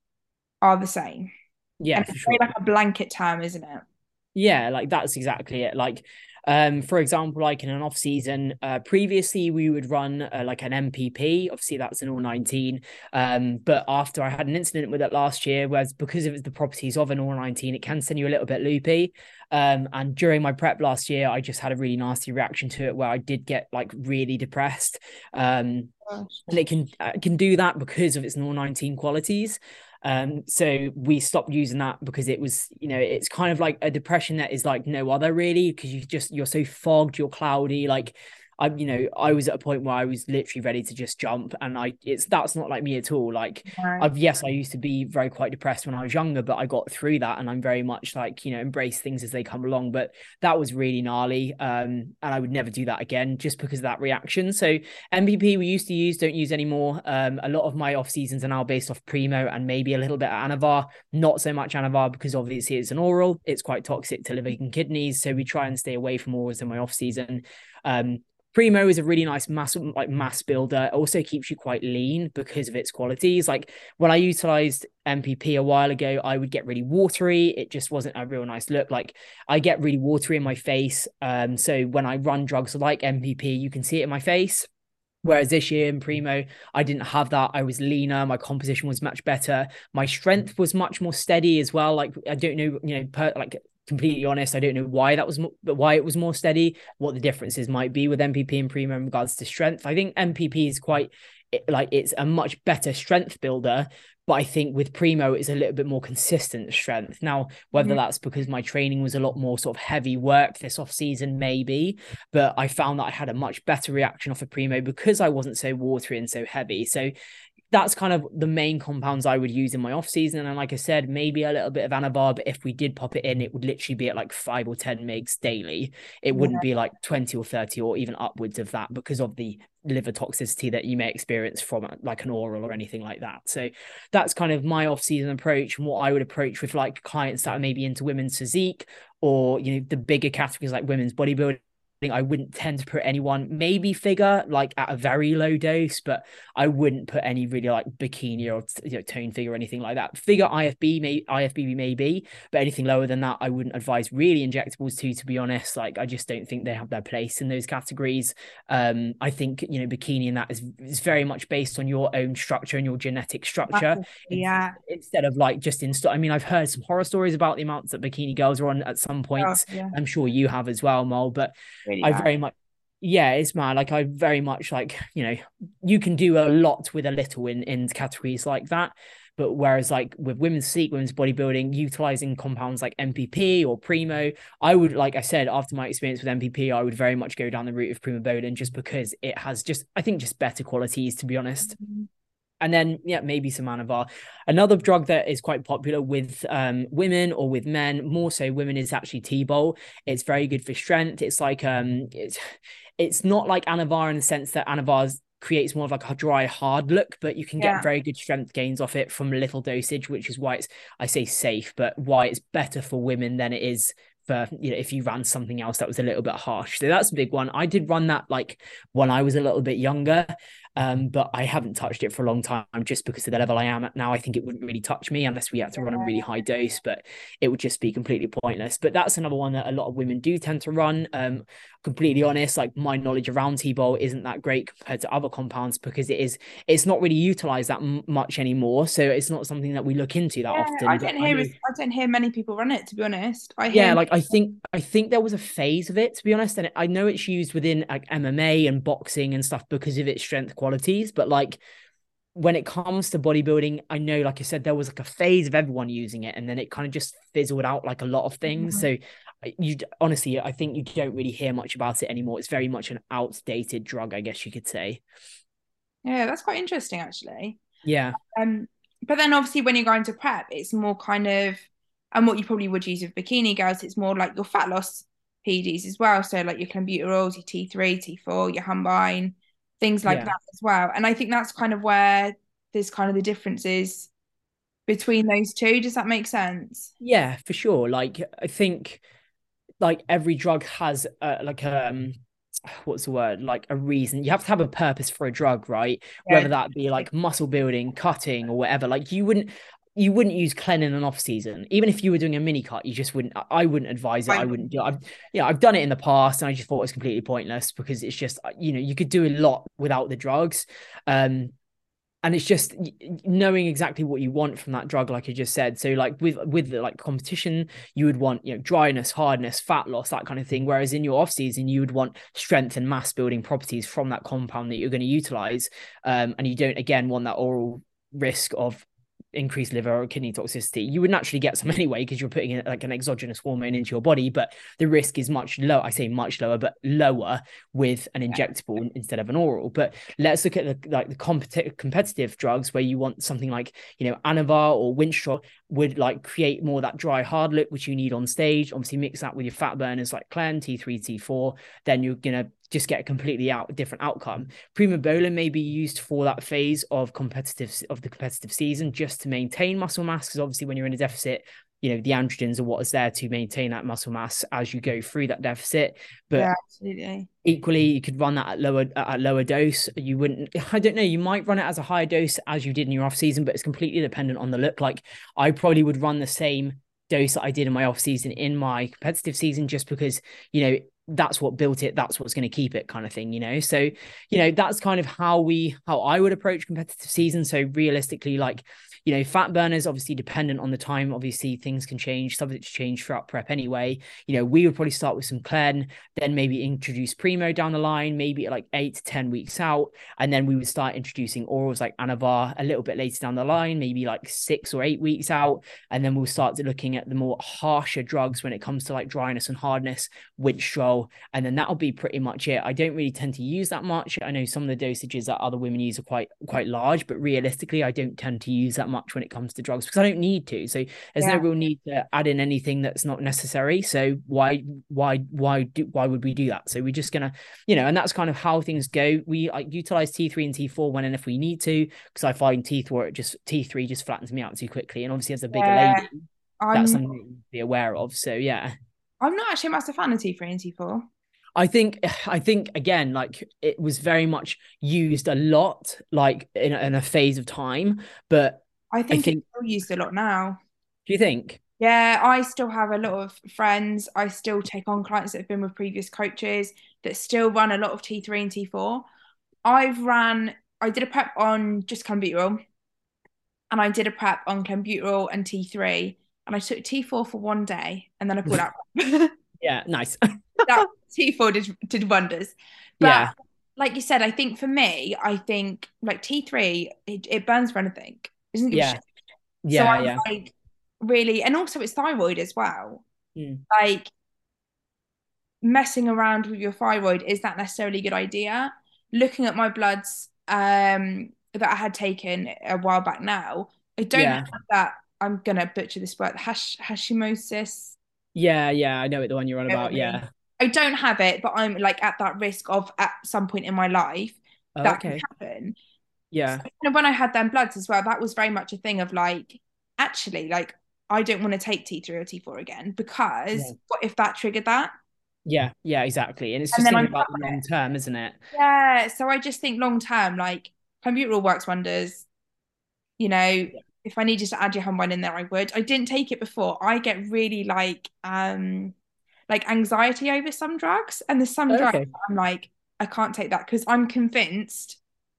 are the same. Yeah, it's sure. like a blanket term, isn't it? Yeah, like that's exactly it. Like um, for example, like in an off season, uh, previously we would run uh, like an NPP. Obviously, that's an nor-19. Um, but after I had an incident with it last year, whereas because of the properties of an nor-19, it can send you a little bit loopy. Um, and during my prep last year, I just had a really nasty reaction to it where I did get like really depressed. Um, and it can uh, can do that because of its nor-19 qualities. Um, so we stopped using that because it was, you know, it's kind of like a depression that is like no other really, because you just you're so fogged, you're cloudy, like I, you know, I was at a point where I was literally ready to just jump, and I, it's that's not like me at all. Like, right. I've yes, I used to be very quite depressed when I was younger, but I got through that, and I'm very much like you know embrace things as they come along. But that was really gnarly, um, and I would never do that again just because of that reaction. So NPP we used to use, don't use anymore. Um, a lot of my off seasons are now based off Primo and maybe a little bit of Anavar, not so much Anavar because obviously it's an oral, it's quite toxic to liver and kidneys, so we try and stay away from orals in my off season. Um, Primo is a really nice mass like mass builder. It also keeps you quite lean because of its qualities. Like when I utilized NPP a while ago, I would get really watery. It just wasn't a real nice look. Like I get really watery in my face. Um, so when I run drugs like NPP, you can see it in my face. Whereas this year in Primo, I didn't have that. I was leaner. My composition was much better. My strength was much more steady as well. Like I don't know, you know, per, like completely honest. I don't know why that was, but why it was more steady. What the differences might be with NPP and Primo in regards to strength. I think NPP is quite like it's a much better strength builder. But I think with Primo, it's a little bit more consistent strength. Now, whether mm-hmm. that's because my training was a lot more sort of heavy work this off season, maybe, but I found that I had a much better reaction off of Primo because I wasn't so watery and so heavy. So that's kind of the main compounds I would use in my off season. And like I said, maybe a little bit of Anavar, but if we did pop it in, it would literally be at like five or 10 megs daily. It wouldn't yeah. be like 20 or 30 or even upwards of that because of the liver toxicity that you may experience from uh, like an oral or anything like that. So that's kind of my off season approach and what I would approach with like clients that are maybe into women's physique or, you know, the bigger categories like women's bodybuilding I wouldn't tend to put anyone maybe figure like at a very low dose, but I wouldn't put any really like bikini or you know tone figure or anything like that. Figure IFB may IFBB maybe, but anything lower than that, I wouldn't advise really injectables to. To be honest, like I just don't think they have their place in those categories. Um, I think you know bikini and that is is very much based on your own structure and your genetic structure. Yeah. Instead of like just in. I mean, I've heard some horror stories about the amounts that bikini girls are on at some points. Oh, yeah. I'm sure you have as well, Mol, but really I very much yeah, it's mad. Like I very much like, you know, you can do a lot with a little in in categories like that. But whereas like with women's physique, women's bodybuilding, utilizing compounds like NPP or Primo, I would like I said, after my experience with NPP, I would very much go down the route of Primobolan just because it has just I think just better qualities to be honest. Mm-hmm and then yeah maybe some anavar another drug that is quite popular with um, women or with men more so women is actually t-bol. It's very good for strength. It's like um it's it's not like anavar in the sense that anavar creates more of like a dry hard look but you can get yeah. very good strength gains off it from little dosage which is why it's i say safe but why it's better for women than it is for you know if you ran something else that was a little bit harsh. So that's a big one. I did run that like when i was a little bit younger um, but I haven't touched it for a long time just because of the level I am at now. I think it wouldn't really touch me unless we had to run a really high dose, but it would just be completely pointless. But that's another one that a lot of women do tend to run. Um, completely honest, like my knowledge around T-bol isn't that great compared to other compounds because it is it's not really utilized that m- much anymore. So it's not something that we look into that yeah, often. I don't hear I, I, don't hear many people run it to be honest. I yeah, like I think I think there was a phase of it to be honest, and I know it's used within like MMA and boxing and stuff because of its strength qualities, but like when it comes to bodybuilding, I know, like I said, there was like a phase of everyone using it, and then it kind of just fizzled out like a lot of things. Mm-hmm. So, you honestly, I think you don't really hear much about it anymore. It's very much an outdated drug, I guess you could say. Yeah, that's quite interesting, actually. Yeah. Um, but then obviously when you're going to prep, it's more kind of, and what you probably would use with bikini girls, it's more like your fat loss PEDs as well. So like your clenbuterols, your T3, T4, your Yohimbine things like yeah. that as well. And I think that's kind of where there's kind of the differences between those two. Does that make sense? Yeah, for sure. Like I think like every drug has uh, like um what's the word like a reason you have to have a purpose for a drug right yeah. whether that be like muscle building cutting or whatever like you wouldn't you wouldn't use Clen in an off season. Even if you were doing a mini cut, you just wouldn't. I wouldn't advise it. I wouldn't do. It. I've yeah, I've done it in the past, and I just thought it was completely pointless because it's just you know you could do a lot without the drugs, um, and it's just knowing exactly what you want from that drug, like I just said. So like with with the, like competition, you would want you know dryness, hardness, fat loss, that kind of thing. Whereas in your off season, you would want strength and mass building properties from that compound that you're going to utilize, um, and you don't again want that oral risk of increased liver or kidney toxicity. You would naturally get some anyway because you're putting in like an exogenous hormone into your body, but the risk is much lower. I say much lower, but lower with an injectable instead of an oral. But let's look at the like the competitive competitive drugs where you want something like you know Anavar or Winstrol would like create more that dry hard look which you need on stage. Obviously, mix that with your fat burners like Clen T3 T4, then you're gonna just get a completely out different outcome. Prima Primobolan may be used for that phase of competitive of the competitive season just to maintain muscle mass because obviously when you're in a deficit, you know the androgens are what is there to maintain that muscle mass as you go through that deficit. But yeah, absolutely. Equally, you could run that at lower at lower dose. You wouldn't. I don't know. You might run it as a higher dose as you did in your off season, but it's completely dependent on the look. Like I probably would run the same dose that I did in my off season in my competitive season, just because you know that's what built it that's what's going to keep it kind of thing you know? So you know that's kind of how we how i would approach competitive season. So realistically like you know, fat burners obviously dependent on the time. Obviously, things can change, subject to change throughout prep anyway. You know, we would probably start with some Clen, then maybe introduce Primo down the line, maybe like eight to 10 weeks out. And then we would start introducing orals like Anavar a little bit later down the line, maybe like six or eight weeks out. And then we'll start looking at the more harsher drugs when it comes to like dryness and hardness, Winstrol. And then that'll be pretty much it. I don't really tend to use that much. I know some of the dosages that other women use are quite quite large, but realistically, I don't tend to use that much when it comes to drugs because I don't need to. So there's yeah. no real need to add in anything that's not necessary. So why why why do why would we do that? So we're just gonna, you know, and that's kind of how things go. We like utilize T3 and T4 when and if we need to, because I find T4 just T3 just flattens me out too quickly. And obviously as a bigger yeah. lady, I'm, that's something to be aware of. So yeah. I'm not actually a massive fan of T3 and T4. I think I think again, like it was very much used a lot, like in in a phase of time. But I think, I think it's still used a lot now. Do you think? Yeah, I still have a lot of friends. I still take on clients that have been with previous coaches that still run a lot of T3 and T4. I've ran, I did a prep on just clenbuterol and I did a prep on clenbuterol and T3 and I took T4 for one day and then I pulled out. yeah, nice. that T4 did, did wonders. But yeah. like you said, I think for me, I think like T3, it, it burns for anything doesn't give yeah. Yeah, so I'm yeah. like really, and also it's thyroid as well. Mm. Like messing around with your thyroid is that necessarily a good idea? Looking at my bloods um that I had taken a while back now, I don't yeah. have that. I'm gonna butcher this word. Hash Hashimosis. Yeah, yeah, I know it. The one you're on about. Yeah. I don't have it, but I'm like at that risk of at some point in my life oh, that okay. can happen. Yeah. So when I had them bloods as well, that was very much a thing of like, actually, like, I don't want to take T3 or T4 again because yeah. what if that triggered that? Yeah, yeah, exactly. And it's just and about the long term, isn't it? Yeah. So I just think long term, like clenbuterol works wonders. You know, yeah. if I needed to add Yohimbine in there, I would. I didn't take it before. I get really like um like anxiety over some drugs. And there's some okay. drugs I'm like, I can't take that because I'm convinced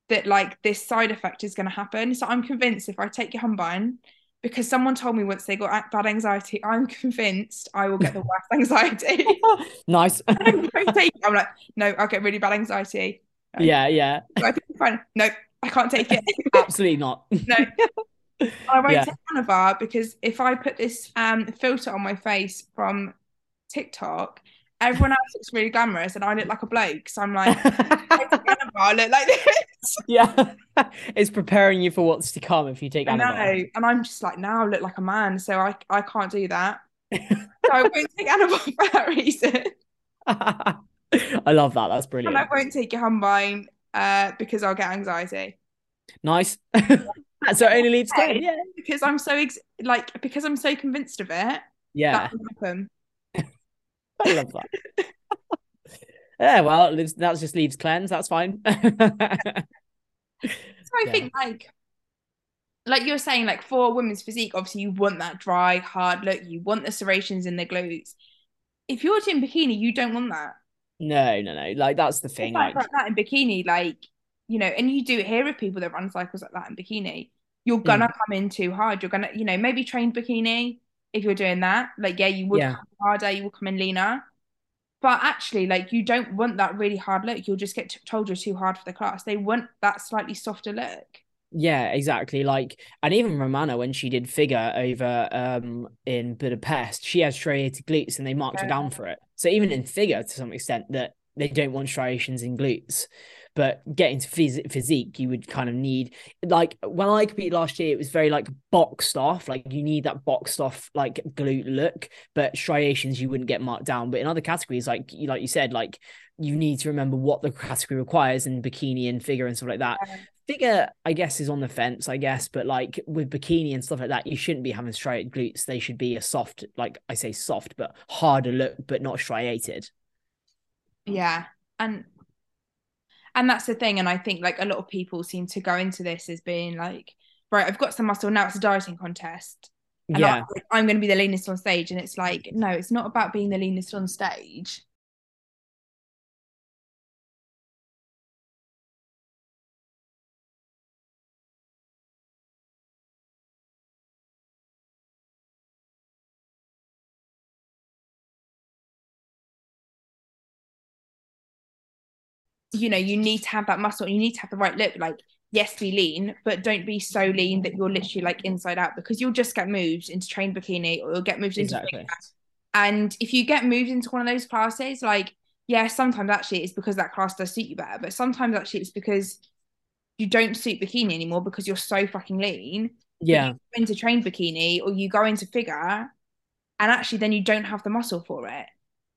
that like this side effect is going to happen. So I'm convinced if I take Yohimbine, because someone told me once they got bad anxiety, I'm convinced I will get the worst anxiety. nice. I'm, I'm like, no, I'll get really bad anxiety. No. Yeah, yeah. So I think fine. No, I can't take it. Absolutely not. no. I won't yeah. take Anavar because if I put this um, filter on my face from TikTok, everyone else looks really glamorous and I look like a bloke. So I'm like, I look like this. Yeah. it's preparing you for what's to come if you take I know. And I'm just like, now I look like a man. So I, I can't do that. so I won't take Anavar for that reason. I love that. That's brilliant. And I won't take Yohimbine uh, because I'll get anxiety. Nice. so it only leaves Clen. Yeah. Because I'm so ex- like because I'm so convinced of it. Yeah. That will happen. I love that. Yeah, well, that just leaves cleanse. That's fine. so I yeah. think like like you're saying, like for a women's physique, obviously you want that dry, hard look. You want the serrations in the glutes. If you're in bikini, you don't want that. No, no, no. Like that's the thing. Like, like that in bikini, like you know, and you do hear of people that run cycles like that in bikini. You're gonna mm. come in too hard. You're gonna, you know, maybe train bikini, if you're doing that. Like, yeah, you would yeah. harder, you will come in leaner. But actually, like, you don't want that really hard look. You'll just get t- told you're too hard for the class. They want that slightly softer look. Yeah, exactly. Like, and even Romana, when she did figure over um in Budapest, she had striated glutes and they marked her down for it. So even in figure, to some extent, that they don't want striations in glutes. But getting to phys- physique, you would kind of need like when I competed last year, it was very like boxed off. Like you need that boxed off like glute look, but striations you wouldn't get marked down. But in other categories, like you like you said, like you need to remember what the category requires in bikini and figure and stuff like that. Yeah. Figure, I guess, is on the fence, I guess, but like with bikini and stuff like that, you shouldn't be having striated glutes. They should be a soft, like I say, soft but harder look, but not striated. Yeah, and and that's the thing. And I think like a lot of people seem to go into this as being like, right, I've got some muscle now. It's a dieting contest. And yeah. I, I'm going to be the leanest on stage. And it's like, no, it's not about being the leanest on stage. You know you need to have that muscle you need to have the right look like yes be lean but don't be so lean that you're literally like inside out because you'll just get moved into trained bikini or you'll get moved into exactly. and if you get moved into one of those classes like yeah sometimes actually it's because that class does suit you better but sometimes actually it's because you don't suit bikini anymore because you're so fucking lean. Yeah. into trained bikini or you go into figure and actually then you don't have the muscle for it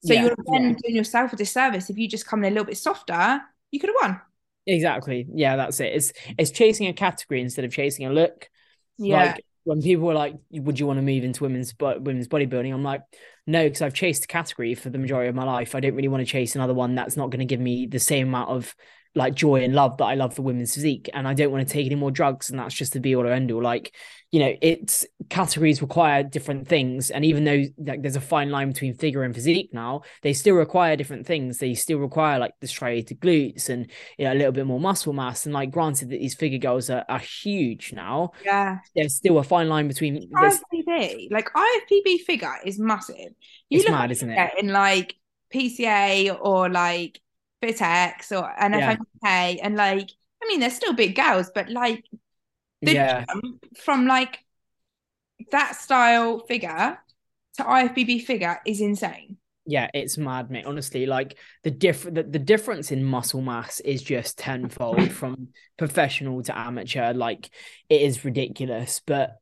so yeah, you're then yeah. doing yourself a disservice if you just come in a little bit softer. You could have won. Exactly. Yeah, that's it. It's it's chasing a category instead of chasing a look. Yeah. Like when people were like, "Would you want to move into women's women's bodybuilding?" I'm like, "No," because I've chased a category for the majority of my life. I don't really want to chase another one that's not going to give me the same amount of like joy and love that I love for women's physique. And I don't want to take any more drugs. And that's just the be all or end all. Like, you know, it's categories require different things. And even though like there's a fine line between figure and physique now, they still require different things. They still require like the striated glutes and you know a little bit more muscle mass. And like granted that these figure girls are, are huge now. Yeah. There's still a fine line between IFBB. Like IFBB figure is massive. You it's mad, isn't it? In like PCA or like FitX or NFMK, yeah. and like, I mean, they're still big girls, but like, the yeah. from like that style figure to IFBB figure is insane. Yeah, it's mad, mate. Honestly, like the different the, the difference in muscle mass is just tenfold from professional to amateur. Like it is ridiculous, but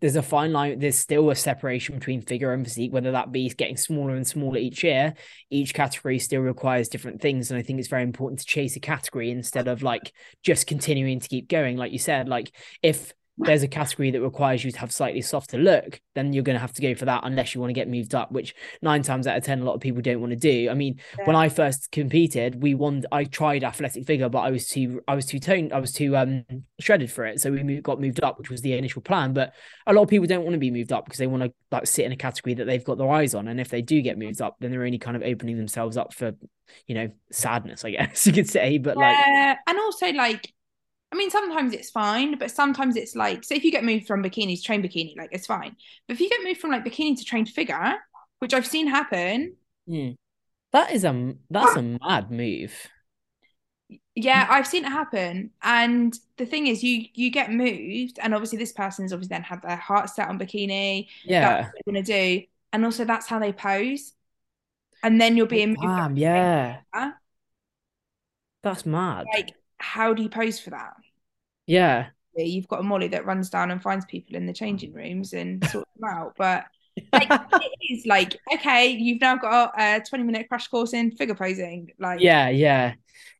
there's a fine line. There's still a separation between figure and physique, whether that be getting smaller and smaller each year. Each category still requires different things. And I think it's very important to chase a category instead of like just continuing to keep going. Like you said, like if there's a category that requires you to have slightly softer look, then you're going to have to go for that unless you want to get moved up, which nine times out of 10, a lot of people don't want to do. I mean, yeah. when I first competed, we won, I tried athletic figure, but I was too, I was too toned, I was too um shredded for it. So we moved, got moved up, which was the initial plan. But a lot of people don't want to be moved up because they want to like sit in a category that they've got their eyes on. And if they do get moved up, then they're only kind of opening themselves up for, you know, sadness, I guess you could say. But yeah. like, and also like, I mean, sometimes it's fine, but sometimes it's like, say, if you get moved from bikini to train bikini, like it's fine. But if you get moved from like bikini to trained figure, which I've seen happen, mm. that is a that's a mad move. Yeah, I've seen it happen, and the thing is, you you get moved, and obviously this person's obviously then had their heart set on bikini. Yeah, that's what they're gonna do, and also that's how they pose, and then you're being oh, damn, yeah. That's mad. Like how do you pose for that? Yeah. You've got a Molly that runs down and finds people in the changing mm. rooms and sorts them out. But like it is like, okay, you've now got a 20 minute crash course in figure posing. Like Yeah, yeah.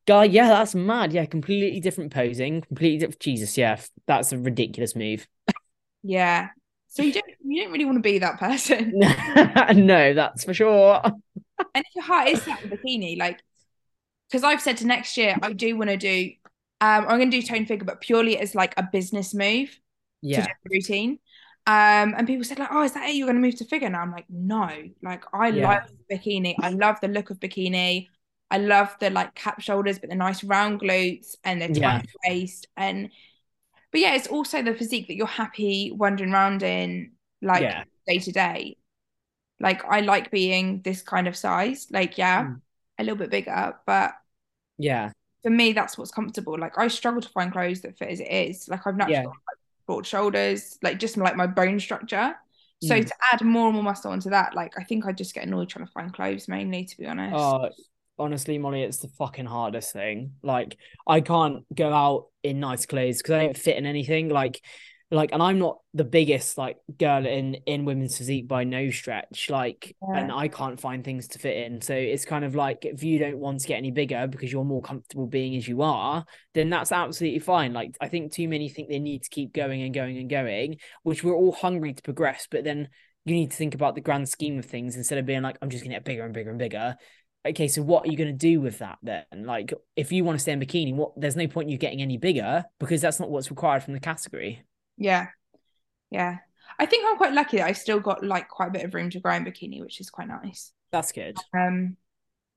Guy, yeah, that's mad. Yeah, completely different posing, completely different Jesus, yeah. That's a ridiculous move. yeah. So you don't you don't really want to be that person. no, that's for sure. and if your heart is set in bikini, like because I've said to next year I do want to do um I'm going to do tone figure but purely as like a business move yeah. routine. Um and people said like oh is that it? You're going to move to figure now? I'm like no. Like I yeah. love bikini. I love the look of bikini. I love the like cap shoulders but the nice round glutes and the tight yeah. waist. And but yeah it's also the physique that you're happy wandering around in like day to day like I like being this kind of size. Like yeah mm. a little bit bigger but yeah. For me, that's what's comfortable. Like I struggle to find clothes that fit as it is. Like I've naturally Yeah. got like, broad shoulders, like just like my bone structure. So Mm. to add more and more muscle onto that, like I think I just get annoyed trying to find clothes mainly, to be honest. Oh, honestly, Molly, it's the fucking hardest thing. Like, I can't go out in nice clothes because I don't fit in anything. Like, like, and I'm not the biggest like girl in in women's physique by no stretch. Like, and I can't find things to fit in. So it's kind of like if you don't want to get any bigger because you're more comfortable being as you are, then that's absolutely fine. Like, I think too many think they need to keep going and going and going, which we're all hungry to progress, but then. You need to think about the grand scheme of things instead of being like, I'm just gonna get bigger and bigger and bigger okay, so what are you going to do with that then? Like, if you want to stay in bikini, what? There's no point in you getting any bigger because that's not what's required from the category. Yeah. Yeah. I think I'm quite lucky that I still got like quite a bit of room to grow in bikini, which is quite nice. That's good. Um,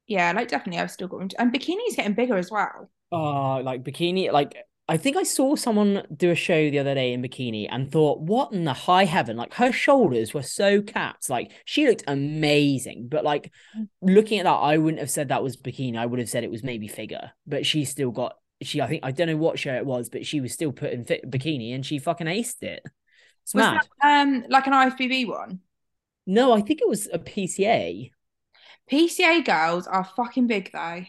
yeah, like definitely I've still got room to, and bikini's getting bigger as well. Oh, like bikini, like I think I saw someone do a show the other day in bikini and thought, what in the high heaven? Like her shoulders were so capped. Like she looked amazing. But like looking at that, I wouldn't have said that was bikini. I would have said it was maybe figure. But she still got she I think I don't know what show it was, but she was still put in fit bikini and she fucking aced it. It's Was mad. that um like an IFBB one? No, I think it was a PCA. PCA girls are fucking big though.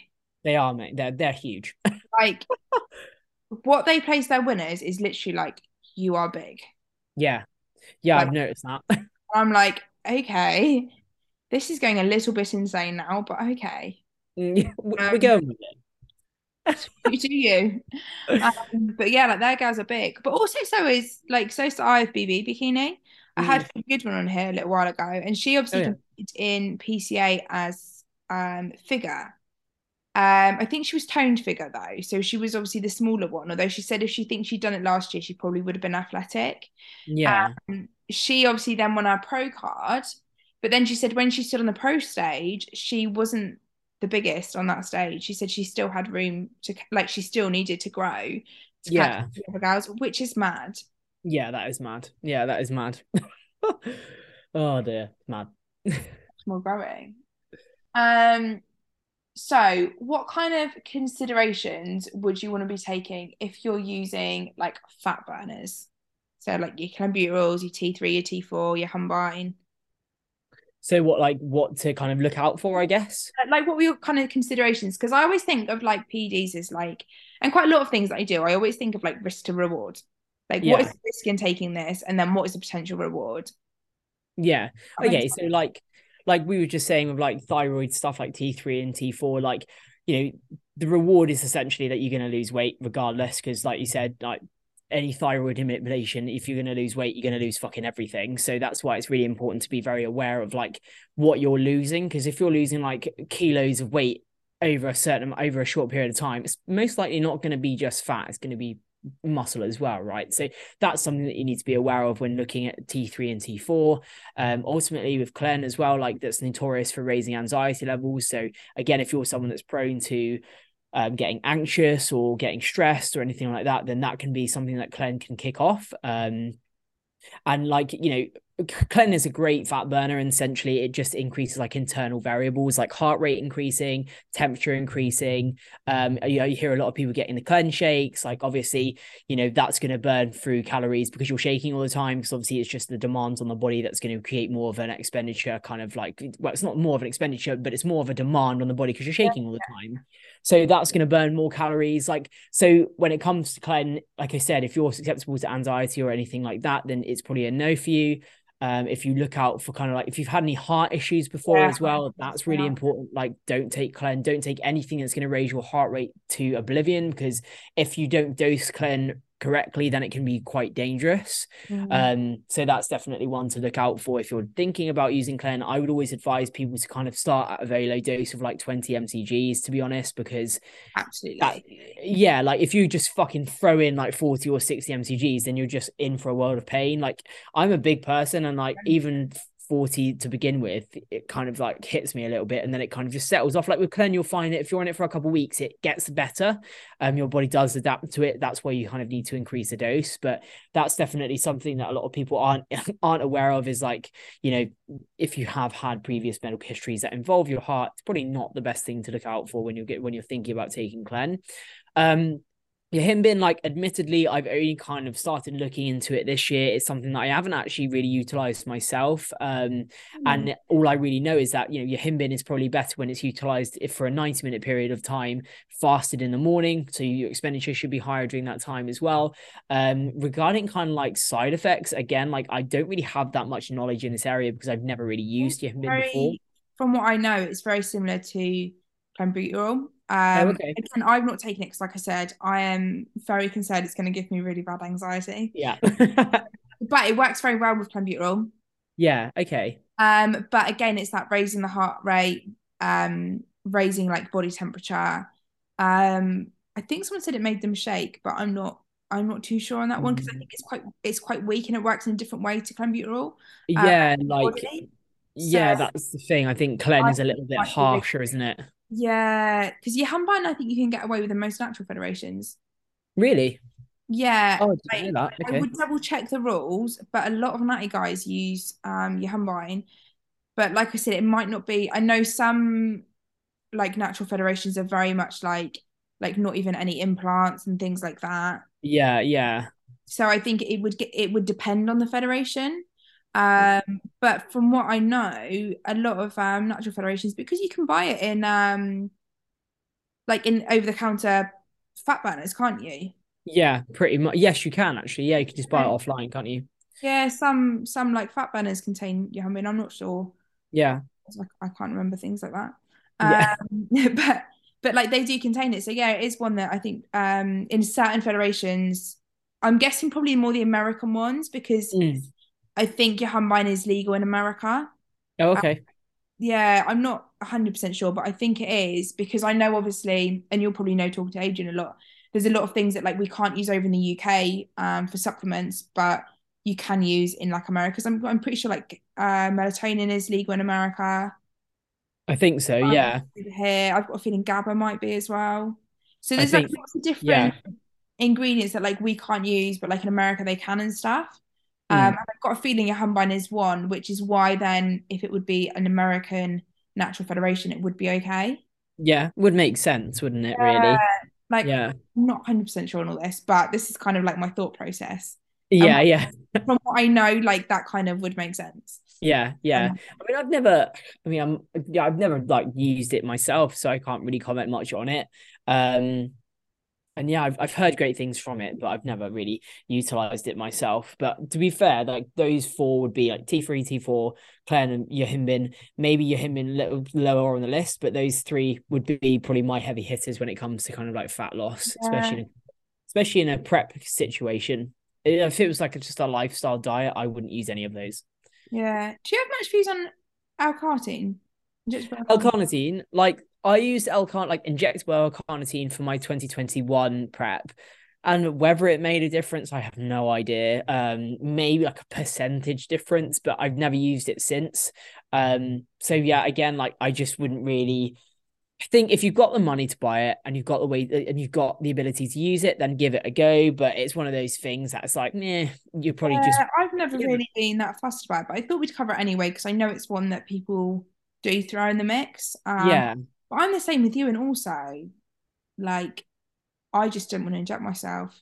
They are, mate. They're they're huge. Like what they place their winners is literally like you are big. yeah, yeah, Like- I've noticed that. I'm like, okay, this is going a little bit insane now, but okay. Mm, We're Um, going with it. You do you. Um, but yeah, like their girls are big. But also so is like so is the IFBB bikini. I had a good one on here a little while ago, and she obviously Oh, yeah. in PCA as um figure. Um, I think she was toned figure though, so she was obviously the smaller one. Although she said if she thinks she'd done it last year, she probably would have been athletic. Yeah, Um, she obviously then won her pro card, but then she said when she stood on the pro stage, she wasn't the biggest on that stage. She said she still had room to like she still needed to grow to Yeah. catch the other girls, which is mad. yeah, that is mad. Yeah, that is mad. oh dear, mad. More growing. Um, so what kind of considerations would you want to be taking if you're using like fat burners? So like your clenbuterols, your T3, your T4, your Yohimbine. So what, like, what to kind of look out for? I guess. Uh, like what were your kind of considerations? Because I always think of like PEDs as like, and quite a lot of things that I do, I always think of like risk to reward. Like, what Yeah. is the risk in taking this, and then what is the potential reward? Yeah. Okay. So like, like we were just saying with like thyroid stuff, like T three and T four, like you know, the reward is essentially that you're going to lose weight regardless, because like you said, like any thyroid manipulation, if you're going to lose weight, you're going to lose fucking everything. So that's why it's really important to be very aware of like what you're losing, because if you're losing like kilos of weight over a certain over a short period of time, it's most likely not going to be just fat. It's going to be muscle as well, right? So that's something that you need to be aware of when looking at T3 and T4. Um, ultimately, with Clen as well, like that's notorious for raising anxiety levels. So again, if you're someone that's prone to um, getting anxious or getting stressed or anything like that, then that can be something that Clen can kick off. Um, and like you know, Clen is a great fat burner, and essentially it just increases like internal variables like heart rate increasing, temperature increasing. Um, you, know, you hear a lot of people getting the Clen shakes. Like obviously, you know that's going to burn through calories because you're shaking all the time. Because obviously it's just the demands on the body that's going to create more of an expenditure. Kind of like well, it's not more of an expenditure, but it's more of a demand on the body because you're shaking all the time. So that's going to burn more calories. Like, so when it comes to Clen, like I said, if you're susceptible to anxiety or anything like that, then it's probably a no for you. Um, if you look out for kind of like if you've had any heart issues before Yeah, as well, that's really yeah. important. Like, don't take Clen, don't take anything that's going to raise your heart rate to oblivion because if you don't dose Clen correctly, then it can be quite dangerous. Mm. Um, so that's definitely one to look out for if you're thinking about using Clen. I would always advise people to kind of start at a very low dose of like 20 mcgs, to be honest, because Absolutely. that, yeah, like if you just fucking throw in like 40 or 60 mcgs, then you're just in for a world of pain. Like I'm a big person, and like even 40 to begin with, it kind of like hits me a little bit and then it kind of just settles off. Like with Clen, you'll find that if you're on it for a couple weeks, it gets better. Um, your body does adapt to it. That's where you kind of need to increase the dose. But that's definitely something that a lot of people aren't aren't aware of is like, you know, if you have had previous medical histories that involve your heart, it's probably not the best thing to look out for when you get when you're thinking about taking Clen. Um, yeah, him being like, admittedly, I've only kind of started looking into it this year. It's something that I haven't actually really utilized myself. Um, mm. and all I really know is that, you know, Yohimbine is probably better when it's utilized if for a 90 minute period of time, fasted in the morning. So your expenditure should be higher during that time as well. Um, regarding kind of like side effects, again, like I don't really have that much knowledge in this area because I've never really used Yohimbine before. From what I know, it's very similar to clenbuterol um, oh, okay. Again, I've not taken it because, like I said, I am very concerned it's going to give me really bad anxiety. Yeah. but it works very well with clenbuterol. Yeah. Okay. Um, but again, it's that raising the heart rate, um, raising like body temperature. Um, I think someone said it made them shake, but I'm not. I'm not too sure on that one because I mm. think it's quite it's quite weak and it works in a different way to clenbuterol. Yeah, um, like yeah, that's the thing. I think Clen is a little bit harsher, isn't it? Yeah, because Yohimbine, I think you can get away with in most natural federations. Really? Yeah. Oh, I, didn't like, that. Okay. I would double check the rules, but a lot of natty guys use um Yohimbine. But like I said, it might not be. I know some like natural federations are very much like like not even any implants and things like that. Yeah, yeah. So I think it would get it would depend on the federation. Um, but from what I know, a lot of um, natural federations, because you can buy it in um, like in over the counter fat burners, can't you? Yeah, pretty much. Yes, you can actually. Yeah, you can just buy it offline, can't you? Yeah, some some like fat burners contain yeah, I mean, I'm not sure. Yeah. I, I can't remember things like that. Yeah. Um, but but like they do contain it. So yeah, it is one that I think um in certain federations, I'm guessing probably more the American ones because mm. I think Yohimbine is legal in America. Oh, okay. Um, yeah, I'm not 100% sure, but I think it is because I know obviously, and you'll probably know talking to Adrian a lot, there's a lot of things that like we can't use over in the UK um, for supplements, but you can use in like America. Because I'm, I'm pretty sure like uh, melatonin is legal in America. I think so, um, yeah. Here, I've got a feeling GABA might be as well. So there's think, like lots of different yeah. ingredients that like we can't use, but like in America they can and stuff. Um, mm. I've got a feeling Yohimbine is one, which is why then if it would be an American natural federation, it would be okay. Yeah, would make sense, wouldn't it? Really? like, yeah, I'm not 100 percent sure on all this, but this is kind of like my thought process. Yeah, um, yeah. from what I know, like that kind of would make sense. Yeah, yeah. Um, I mean, I've never. I mean, I'm. Yeah, I've never like used it myself, so I can't really comment much on it. Um, and yeah, I've I've heard great things from it, but I've never really utilized it myself. But to be fair, like those four would be like T three, T four, Clen, and Yohimbine. Maybe Yohimbine a little lower on the list, but those three would be probably my heavy hitters when it comes to kind of like fat loss, yeah. especially in, especially in a prep situation. If it was like a, just a lifestyle diet, I wouldn't use any of those. Yeah. Do you have much views on L-carnitine? L-carnitine, like I used l like injectable L-carnitine for my 2021 prep. And whether it made a difference, I have no idea. Um, maybe like a percentage difference, but I've never used it since. Um, so yeah, again, like I just wouldn't really I think if you've got the money to buy it and you've got the way and you've got the ability to use it, then give it a go. But it's one of those things that's like, yeah, you're probably yeah, just. I've never really been that fussed about it, but I thought we'd cover it anyway because I know it's one that people do throw in the mix. Um, yeah. But I'm the same with you, and also, like, I just didn't want to inject myself.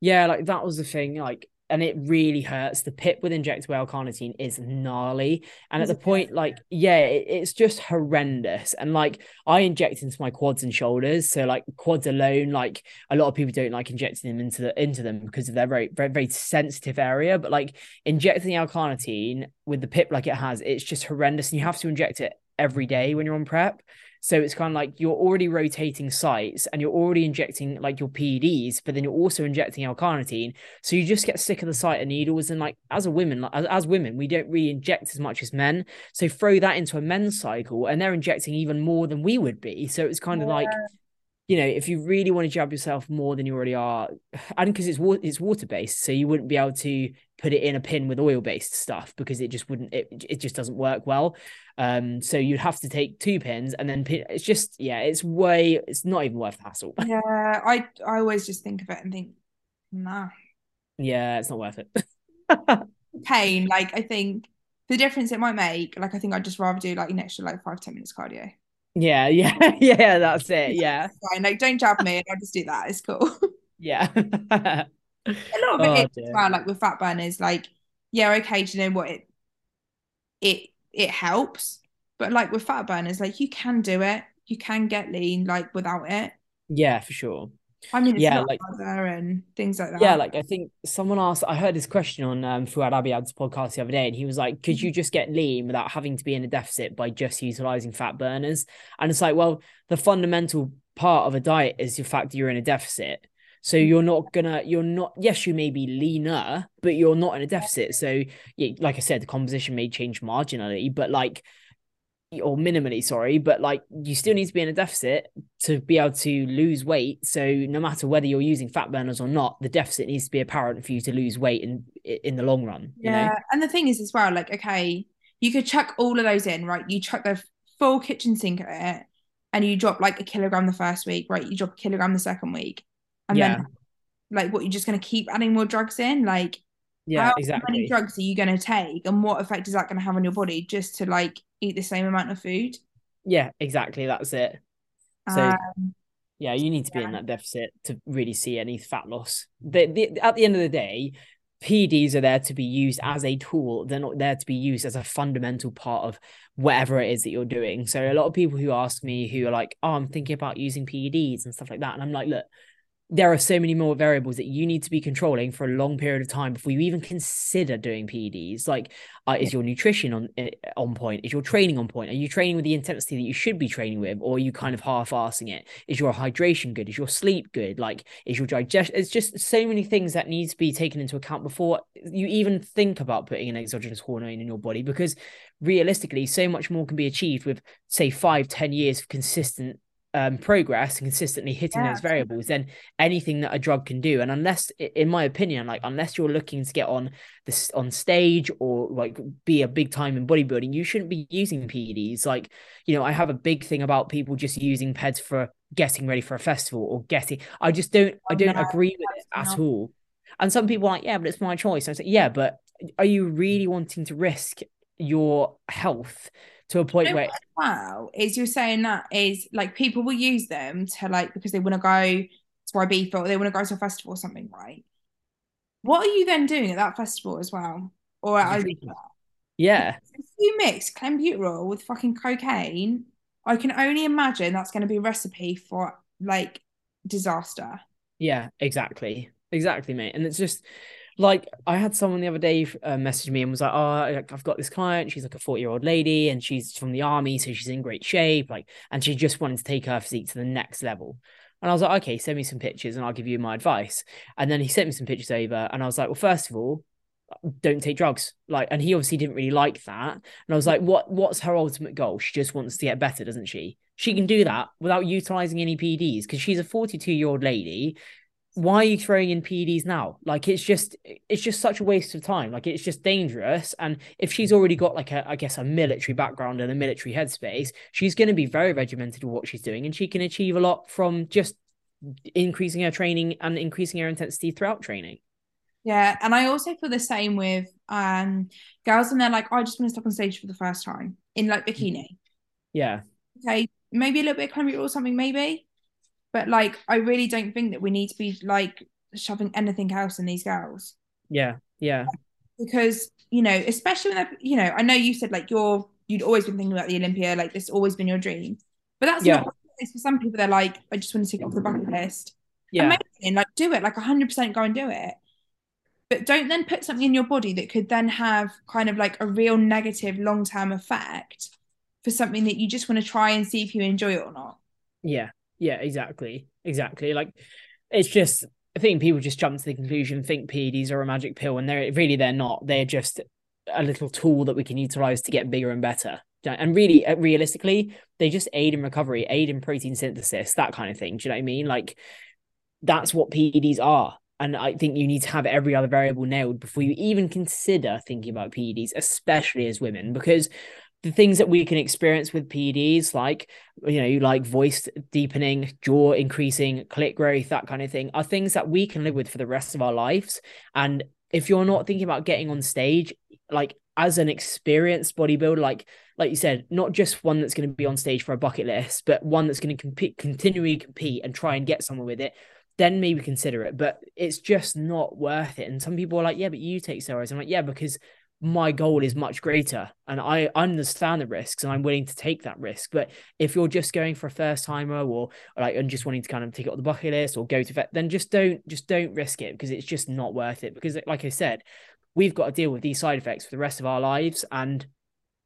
Yeah, like that was the thing. Like, and it really hurts. The pip with injectable L-carnitine is gnarly, and is at the point, like, yeah, it, it's just horrendous. And like, I inject into my quads and shoulders, so like quads alone, like a lot of people don't like injecting them into the into them because of their very very very sensitive area. But like injecting L-carnitine with the pip like it has, it's just horrendous, and you have to inject it every day when you're on prep. So it's kind of like you're already rotating sites and you're already injecting like your PEDs, but then you're also injecting L-carnitine. So you just get sick of the sight of needles. And like as a woman, like, as, as women, we don't really inject as much as men. So throw that into a men's cycle and they're injecting even more than we would be. So it's kind of yeah. like you know, if you really want to jab yourself more than you already are, and because it's water, it's water based, so you wouldn't be able to put it in a pin with oil based stuff because it just wouldn't it, it just doesn't work well. Um so you'd have to take two pins and then pin, it's just yeah it's way it's not even worth the hassle. Yeah i i always just think of it and think nah. Yeah it's not worth it. Pain like i think the difference it might make like i think i'd just rather do like an extra like five ten minutes cardio. Yeah yeah yeah that's it yeah. Fine like don't jab me i'll just do that it's cool. Yeah a lot of oh, it as well, like with fat burners, like, yeah, okay, do you know what? It it it helps. But like with fat burners, like you can do it. You can get lean like without it. Yeah, for sure. I mean, yeah, like and things like that. Yeah, like I think someone asked. I heard this question on um, Fouad Abiad's podcast the other day, and he was like, "Could you just get lean without having to be in a deficit by just utilizing fat burners?" And it's like, well, the fundamental part of a diet is the fact that you're in a deficit. So mm. you're not gonna, you're not, yes, you may be leaner, but you're not in a deficit. So, yeah, like I said, the composition may change marginally, but like, or minimally, sorry, but like you still need to be in a deficit to be able to lose weight. So no matter whether you're using fat burners or not, the deficit needs to be apparent for you to lose weight in in the long run. yeah, know? and the thing is as well, like okay, you could chuck all of those in, right? You chuck the full kitchen sink at it, and you drop like a kilogram the first week, right? You drop a kilogram the second week, and yeah. then like what you're just going to keep adding more drugs in like yeah how exactly many drugs are you going to take and what effect is that going to have on your body just to like eat the same amount of food yeah exactly that's it so um, yeah you need to be yeah. in that deficit to really see any fat loss the, the, at the end of the day PEDs are there to be used as a tool. They're not there to be used as a fundamental part of whatever it is that you're doing. So a lot of people who ask me who are like, "Oh, I'm thinking about using PEDs and stuff like that," and I'm like, "Look, there are so many more variables that you need to be controlling for a long period of time before you even consider doing PEDs. Like, uh, is your nutrition on eh, on point? Is your training on point? Are you training with the intensity that you should be training with, or are you kind of half-assing it? Is your hydration good? Is your sleep good? Like, is your digestion? It's just so many things that need to be taken into account before you even think about putting an exogenous hormone in your body, because realistically, so much more can be achieved with, say, five, ten years of consistent um, progress and consistently hitting yeah. those variables than anything that a drug can do. And unless, in my opinion, like unless you're looking to get on this on stage or like be a big time in bodybuilding, you shouldn't be using PEDs. Like, you know, I have a big thing about people just using PEDs for getting ready for a festival or getting. I just don't. I don't no, agree with it at not. all. And some people are like, yeah, but it's my choice. I say, yeah, but are you really wanting to risk your health to a point where wow is you're saying that is like people will use them to like because they want to go to Ibiza or they want to go to a festival or something, right? What are you then doing at that festival as well? Or at Yeah. If you mix clenbuterol with fucking cocaine, I can only imagine that's going to be a recipe for like disaster. Yeah, exactly. Exactly, mate. And it's just like I had someone the other day uh, message me and was like, "Oh, I've got this client. She's like a forty-year-old lady, and she's from the army, so she's in great shape. Like, and she just wanted to take her physique to the next level." And I was like, "Okay, send me some pictures, and I'll give you my advice." And then he sent me some pictures over, and I was like, "Well, first of all, don't take drugs." Like, and he obviously didn't really like that. And I was like, "What? What's her ultimate goal? She just wants to get better, doesn't she?" She can do that without utilizing any pds because she's a 42 year old lady why are you throwing in PEDs now? Like it's just it's just such a waste of time. Like it's just dangerous. And if she's already got like a I guess a military background and a military headspace, she's going to be very regimented with what she's doing, and she can achieve a lot from just increasing her training and increasing her intensity throughout training. Yeah, and I also feel the same with um girls, and they're like, oh, I just want to step on stage for the first time in like bikini. Yeah. Okay, maybe a little bit of or something, maybe but like, I really don't think that we need to be like shoving anything else in these girls. Yeah, yeah. Because you know, especially when they're you know, I know you said like you're you'd always been thinking about the Olympia, like this always been your dream. But that's yeah. not for some people. They're like, I just want to take it off the bucket list. Yeah, amazing. Like, do it. Like, hundred percent, go and do it. But don't then put something in your body that could then have kind of like a real negative long term effect for something that you just want to try and see if you enjoy it or not. Yeah, yeah, exactly. Exactly. Like it's just I think people just jump to the conclusion, think PEDs are a magic pill, and they're really they're not. They're just a little tool that we can utilize to get bigger and better. And really, uh, realistically, they just aid in recovery, aid in protein synthesis, that kind of thing. Do you know what I mean? Like that's what PEDs are. and I think you need to have every other variable nailed before you even consider thinking about PEDs, especially as women, because the things that we can experience with PDs, like you know, like voice deepening, jaw increasing, click growth, that kind of thing, are things that we can live with for the rest of our lives. And if you're not thinking about getting on stage, like as an experienced bodybuilder, like like you said, not just one that's going to be on stage for a bucket list, but one that's going to compete, continually compete and try and get somewhere with it then maybe consider it. But it's just not worth it. And some people are like, yeah, but you take steroids. I'm like, yeah, because my goal is much greater and I understand the risks and I'm willing to take that risk. But if you're just going for a first timer or, or like and just wanting to kind of take it off the bucket list or go to vet, then just don't just don't risk it because it's just not worth it. Because like I said, we've got to deal with these side effects for the rest of our lives. And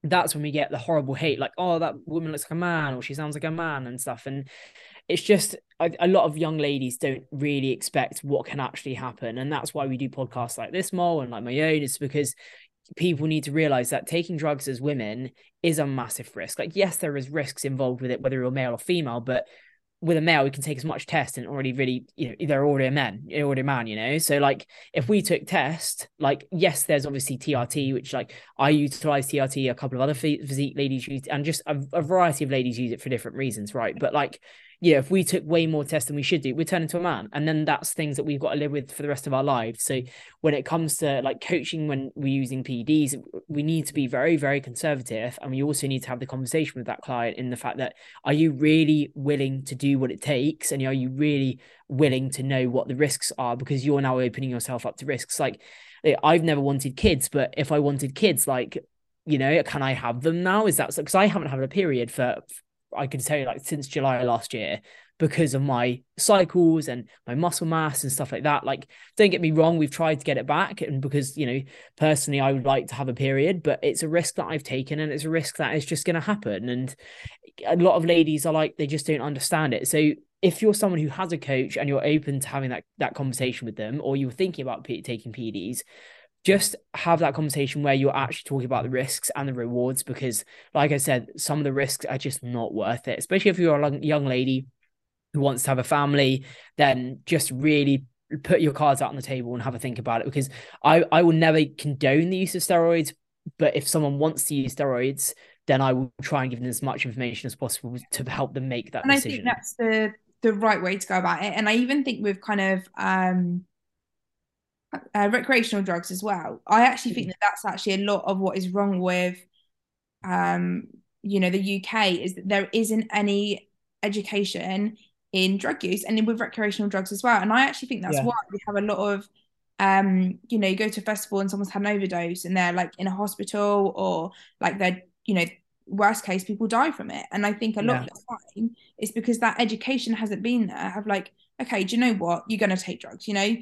that's when we get the horrible hate, like, oh, that woman looks like a man or she sounds like a man and stuff. And it's just a, a, lot of young ladies don't really expect what can actually happen and that's why we do podcasts like this more and like my own is because people need to realize that taking drugs as women is a massive risk like yes there is risks involved with it whether you're male or female but with a male, we can take as much test and already really, you know, they're already a man, already a man, you know. So like if we took test, like yes, there's obviously TRT, which like I utilize TRT, a couple of other physique ladies use, and just a, a variety of ladies use it for different reasons, right? But like yeah, if we took way more tests than we should do, we turn into a man. And then that's things that we've got to live with for the rest of our lives. So when it comes to like coaching when we're using PEDs, we need to be very, very conservative. And we also need to have the conversation with that client in the fact that are you really willing to do what it takes? And are you really willing to know what the risks are? Because you're now opening yourself up to risks. Like eh, I've never wanted kids, but if I wanted kids, like you know, can I have them now? Is that because I haven't had a period for I can tell you like since July last year because of my cycles and my muscle mass and stuff like that. Like, don't get me wrong, we've tried to get it back, and because you know, personally, I would like to have a period, but it's a risk that I've taken, and it's a risk that is just going to happen. And a lot of ladies are like, they just don't understand it. So if you're someone who has a coach and you're open to having that that conversation with them, or you're thinking about P- taking PEDs, just have that conversation where you're actually talking about the risks and the rewards because like i said some of the risks are just not worth it especially if you're a young lady who wants to have a family then just really put your cards out on the table and have a think about it because i i will never condone the use of steroids but if someone wants to use steroids then i will try and give them as much information as possible to help them make that and decision. i think that's the the right way to go about it and i even think we've kind of um uh, recreational drugs as well. I actually think that that's actually a lot of what is wrong with, um, you know, the UK is that there isn't any education in drug use and with recreational drugs as well. And I actually think that's yeah. why we have a lot of, um, you know, you go to a festival and someone's had an overdose and they're like in a hospital or like they're, you know, worst case people die from it. And I think a lot yeah. of the time it's because that education hasn't been there. Have like, okay, do you know what? You're going to take drugs. You know,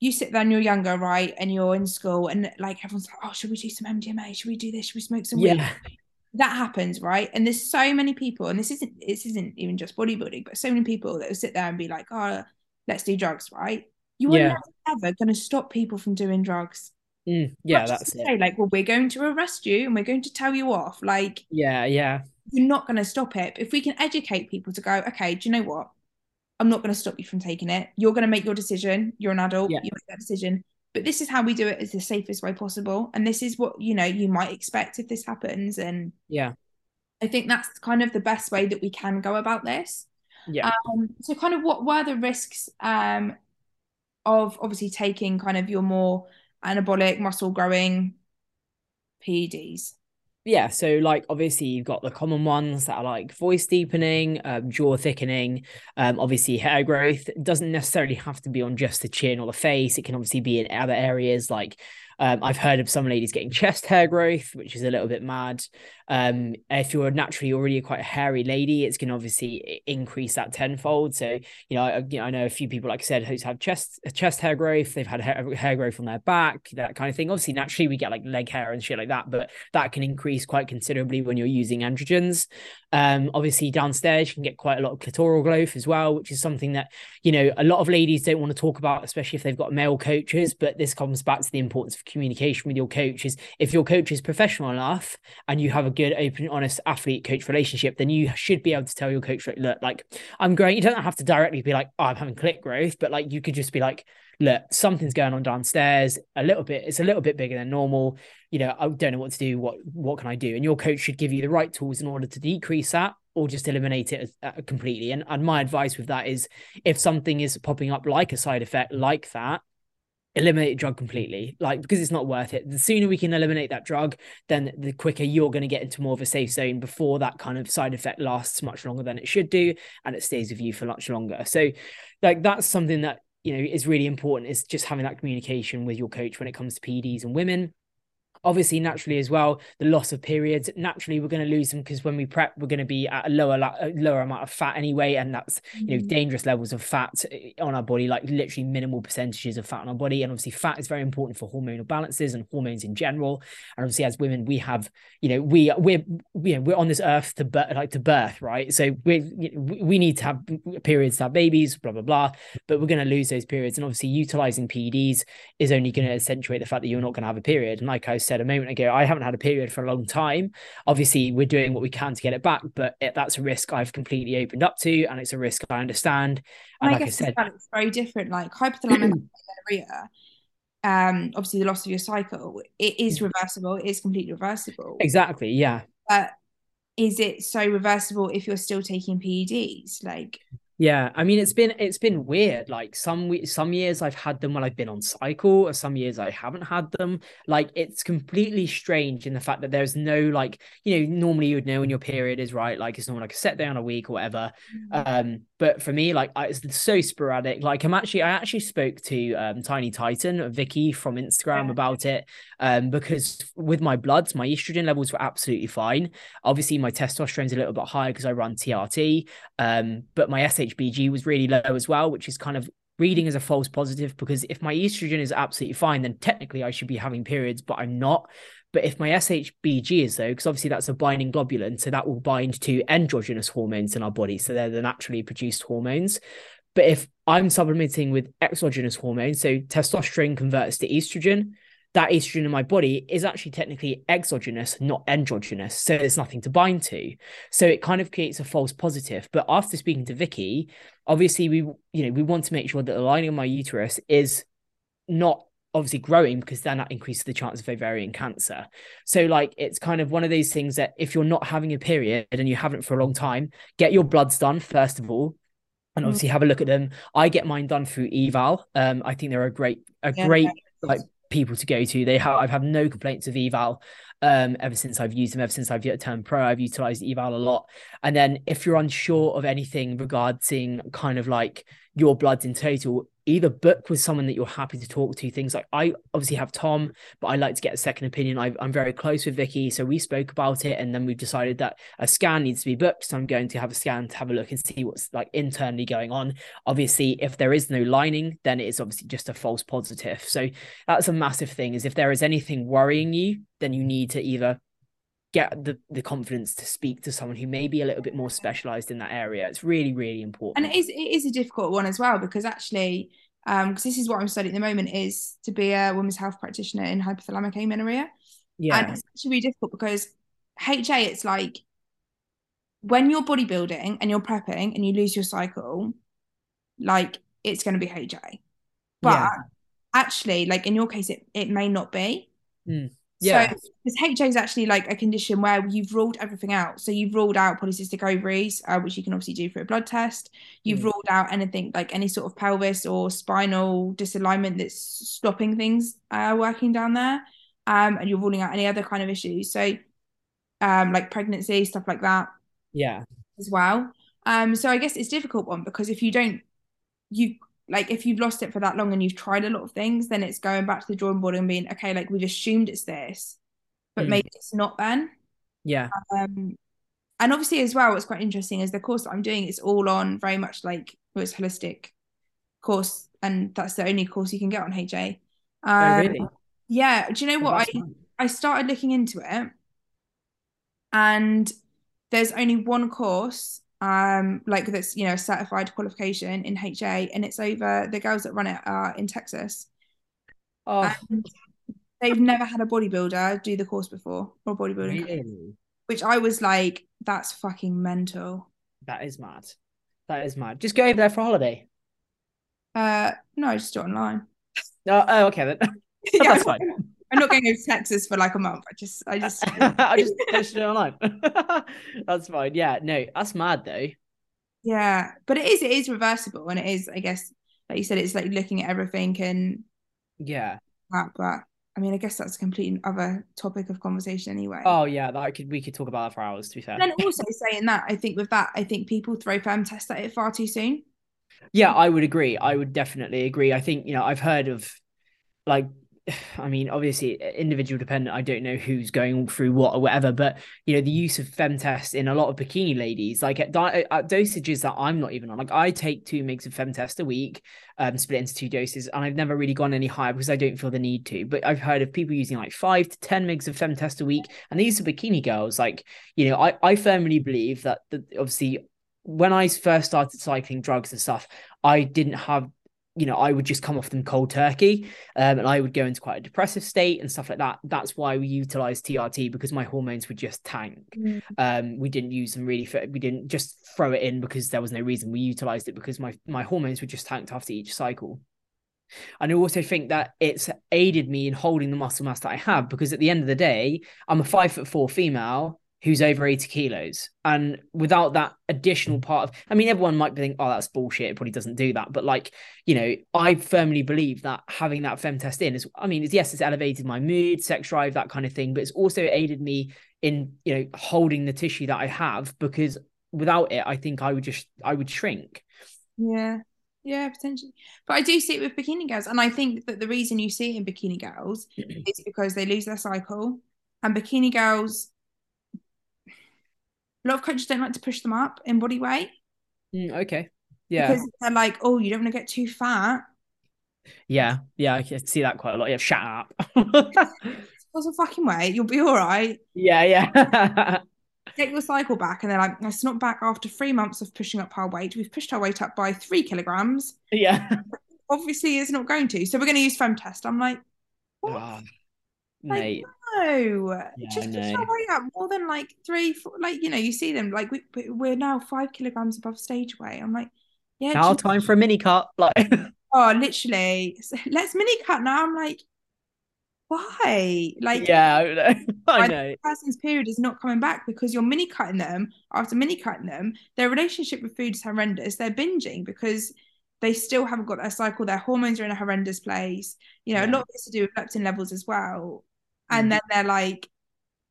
you sit there and you're younger, right? And you're in school, and like everyone's like, oh, should we do some MDMA? Should we do this? Should we smoke some yeah. weed? That happens, right? And there's so many people, and this isn't this isn't even just bodybuilding, but so many people that will sit there and be like, oh, let's do drugs, right? You are yeah. never going to stop people from doing drugs. Mm, yeah, that's it. Say, like, well, we're going to arrest you and we're going to tell you off. Like, yeah, yeah. You're not going to stop it. If we can educate people to go, okay, do you know what? I'm not going to stop you from taking it. You're going to make your decision. You're an adult. Yeah. You make that decision. But this is how we do it as the safest way possible. And this is what, you know, you might expect if this happens. And yeah, I think that's kind of the best way that we can go about this. Yeah. Um, so kind of what were the risks um, of obviously taking kind of your more anabolic muscle growing PEDs? Yeah, so like obviously you've got the common ones that are like voice deepening, um, jaw thickening, um, obviously hair growth. It doesn't necessarily have to be on just the chin or the face. It can obviously be in other areas like um, I've heard of some ladies getting chest hair growth, which is a little bit mad. Um, if you're naturally already a quite a hairy lady, it's going to obviously increase that tenfold. So, you know, I, you know, I know a few people, like I said, who's had chest chest hair growth. They've had hair, hair growth on their back, that kind of thing. Obviously, naturally, we get like leg hair and shit like that, but that can increase quite considerably when you're using androgens. Um, obviously, downstairs you can get quite a lot of clitoral growth as well, which is something that you know a lot of ladies don't want to talk about, especially if they've got male coaches. But this comes back to the importance of communication with your coach is if your coach is professional enough and you have a good, open, honest athlete coach relationship, then you should be able to tell your coach, like, look, like I'm growing. You don't have to directly be like, oh, I'm having click growth, but like you could just be like, look, something's going on downstairs a little bit. It's a little bit bigger than normal. You know, I don't know what to do. What what can I do? And your coach should give you the right tools in order to decrease that or just eliminate it uh, completely. And, and my advice with that is if something is popping up like a side effect like that, eliminate the drug completely like because it's not worth it. The sooner we can eliminate that drug then the quicker you're going to get into more of a safe zone before that kind of side effect lasts much longer than it should do and it stays with you for much longer. So like that's something that you know is really important is just having that communication with your coach when it comes to PDs and women obviously naturally as well the loss of periods naturally we're going to lose them because when we prep we're going to be at a lower a lower amount of fat anyway and that's you know mm-hmm. dangerous levels of fat eh, on our body like literally minimal percentages of fat on our body. And obviously fat is very important for hormonal balances and hormones in general. And obviously as women we have you know we we're you know we're on this earth to birth like to birth right? So we we need to have periods to have babies blah blah blah. But we're going to lose those periods. And obviously utilizing PEDs is only going to accentuate the fact that you're not going to have a period. And like I said said a moment ago, I haven't had a period for a long time. Obviously, we're doing what we can to get it back, but it, that's a risk I've completely opened up to, and it's a risk I understand. And, and like I, I said, it's very different. Like hypothalamic amenorrhea, um, obviously the loss of your cycle, it is mm. reversible. It is completely reversible. Exactly. Yeah. But is it so reversible if you're still taking PEDs? Like, yeah, I mean it's been it's been weird. Like some some years I've had them when I've been on cycle, or some years I haven't had them. Like it's completely strange in the fact that there's no like you know normally you would know when your period is right. Like it's not like a set day on a week or whatever. Mm-hmm. Um, but for me, like I, it's so sporadic. Like I'm actually I actually spoke to um, Tiny Titan Vicky from Instagram yeah. about it. Um, because with my bloods, my estrogen levels were absolutely fine. Obviously, my testosterone's a little bit higher because I run TRT. Um, but my SH HBG was really low as well, which is kind of reading as a false positive because if my estrogen is absolutely fine, then technically I should be having periods, but I'm not. But if my SHBG is though, because obviously that's a binding globulin, so that will bind to endogenous hormones in our body. So they're the naturally produced hormones. But if I'm supplementing with exogenous hormones, so testosterone converts to estrogen, that estrogen in my body is actually technically exogenous, not endogenous. So there's nothing to bind to. So it kind of creates a false positive. But after speaking to Vicky, obviously we, you know, we want to make sure that the lining of my uterus is not obviously growing because then that increases the chance of ovarian cancer. So like it's kind of one of those things that if you're not having a period and you haven't for a long time, get your bloods done first of all. And mm. obviously have a look at them. I get mine done through eval. Um, I think they're a great, a yeah, great like people to go to. They have I've had no complaints of eval um, ever since I've used them. Ever since I've turned pro, I've utilized eval a lot. And then if you're unsure of anything regarding kind of like your bloods in total, either book with someone that you're happy to talk to. Things like I obviously have Tom, but I like to get a second opinion. I, am very close with Vicky, so we spoke about it, and then we've decided that a scan needs to be booked. So I'm going to have a scan to have a look and see what's like internally going on. Obviously, if there is no lining, then it's obviously just a false positive. So that's a massive thing. Is if there is anything worrying you, then you need to either get the the confidence to speak to someone who may be a little bit more specialized in that area. It's really really important. and it is it is a difficult one as well because actually um because this is what i'm studying at the moment is to be a women's health practitioner in hypothalamic amenorrhea. Yeah. And it's actually really difficult because ha it's like when you're bodybuilding and you're prepping and you lose your cycle like it's going to be ha but yeah. actually like in your case it, it may not be. Mm. Yeah. So because HA is actually like a condition where you've ruled everything out. So you've ruled out polycystic ovaries, uh, which you can obviously do for a blood test. You've mm. ruled out anything like any sort of pelvis or spinal disalignment that's stopping things uh, working down there. Um, and you're ruling out any other kind of issues. So um, like pregnancy, stuff like that. Yeah. As well. Um, so I guess it's difficult one because if you don't you like if you've lost it for that long and you've tried a lot of things, then it's going back to the drawing board and being okay, like we've assumed it's this, but mm. maybe it's not then. Yeah. Um, and obviously as well, what's quite interesting is the course that I'm doing is all on very much like well, it's holistic course, and that's the only course you can get on HA. Oh, um, oh, really? Yeah. Do you know oh, what I I started looking into it, and there's only one course um like that's you know certified qualification in HA and it's over the girls that run it are in Texas. Oh. And they've never had a bodybuilder do the course before or bodybuilding, Really? which I was like, that's fucking mental. That is mad. That is mad. Just go over there for a holiday. Uh, no, just do it online. Oh, oh okay then. Yeah, That's fine. I'm not going over to Texas for like a month. I just, I just, I just posted it online. that's fine. Yeah, no, that's mad though. yeah. But it is, it is reversible, and it is, I guess, like you said, it's like looking at everything and Yeah. that. But I mean, I guess that's a complete other topic of conversation anyway. Oh yeah, that I could we could talk about that for hours. To be fair. And then also saying that, I think with that, I think people throw fem tests at it far too soon. Yeah, I would agree. I would definitely agree. I think, you know, I've heard of like I mean, obviously individual dependent. I don't know who's going through what or whatever, but you know, the use of fem tests in a lot of bikini ladies, like at, di- at dosages that I'm not even on. Like I take two mgs of fem test a week, um, split into two doses, and I've never really gone any higher because I don't feel the need to. But I've heard of people using like five to ten mgs of fem test a week, and these are bikini girls. Like, you know, I I firmly believe that the, obviously when I first started cycling drugs and stuff, I didn't have, you know, I would just come off them cold turkey, um, and I would go into quite a depressive state and stuff like that. That's why we utilized TRT because my hormones would just tank. Um, we didn't use them really for, we didn't just throw it in because there was no reason. We utilized it because my my hormones were just tanked after each cycle. And I also think that it's aided me in holding the muscle mass that I have because at the end of the day, I'm a five foot four female who's over 80 kilos. And without that additional part of, I mean, everyone might be think, oh, that's bullshit. It probably doesn't do that. But like, you know, I firmly believe that having that fem test in is, I mean, it's, yes, it's elevated my mood, sex drive, that kind of thing, but it's also aided me in, you know, holding the tissue that I have because without it, I think I would just, I would shrink. Yeah. Yeah, potentially. But I do see it with bikini girls. And I think that the reason you see it in bikini girls is because they lose their cycle. And bikini girls, a lot of coaches don't like to push them up in body weight Mm, okay. Yeah. because they're like, oh, you don't want to get too fat. Yeah. Yeah. I can see that quite a lot. Yeah. Shut up. What's a fucking weight? You'll be all right. yeah. Yeah. get your cycle back. And they're like, it's not back after three months of pushing up our weight. We've pushed our weight up by three kilograms. yeah. Obviously, it's not going to. So we're going to use fem test. I'm like, what? Oh, Like. No, Yeah, just I push know. our weight up more than like three, four, like you know, you see them like we we're now five kilograms above stage weight. I'm like, yeah, Now just- time for a mini cut. Like oh, literally, let's mini cut now. I'm like, why? Like, yeah, I know. I know. the person's period is not coming back because you're mini cutting them after mini cutting them. Their relationship with food is horrendous. They're binging because they still haven't got their cycle. Their hormones are in a horrendous place. You know, a lot of this to do with leptin levels as well. And Mhm. then they're like,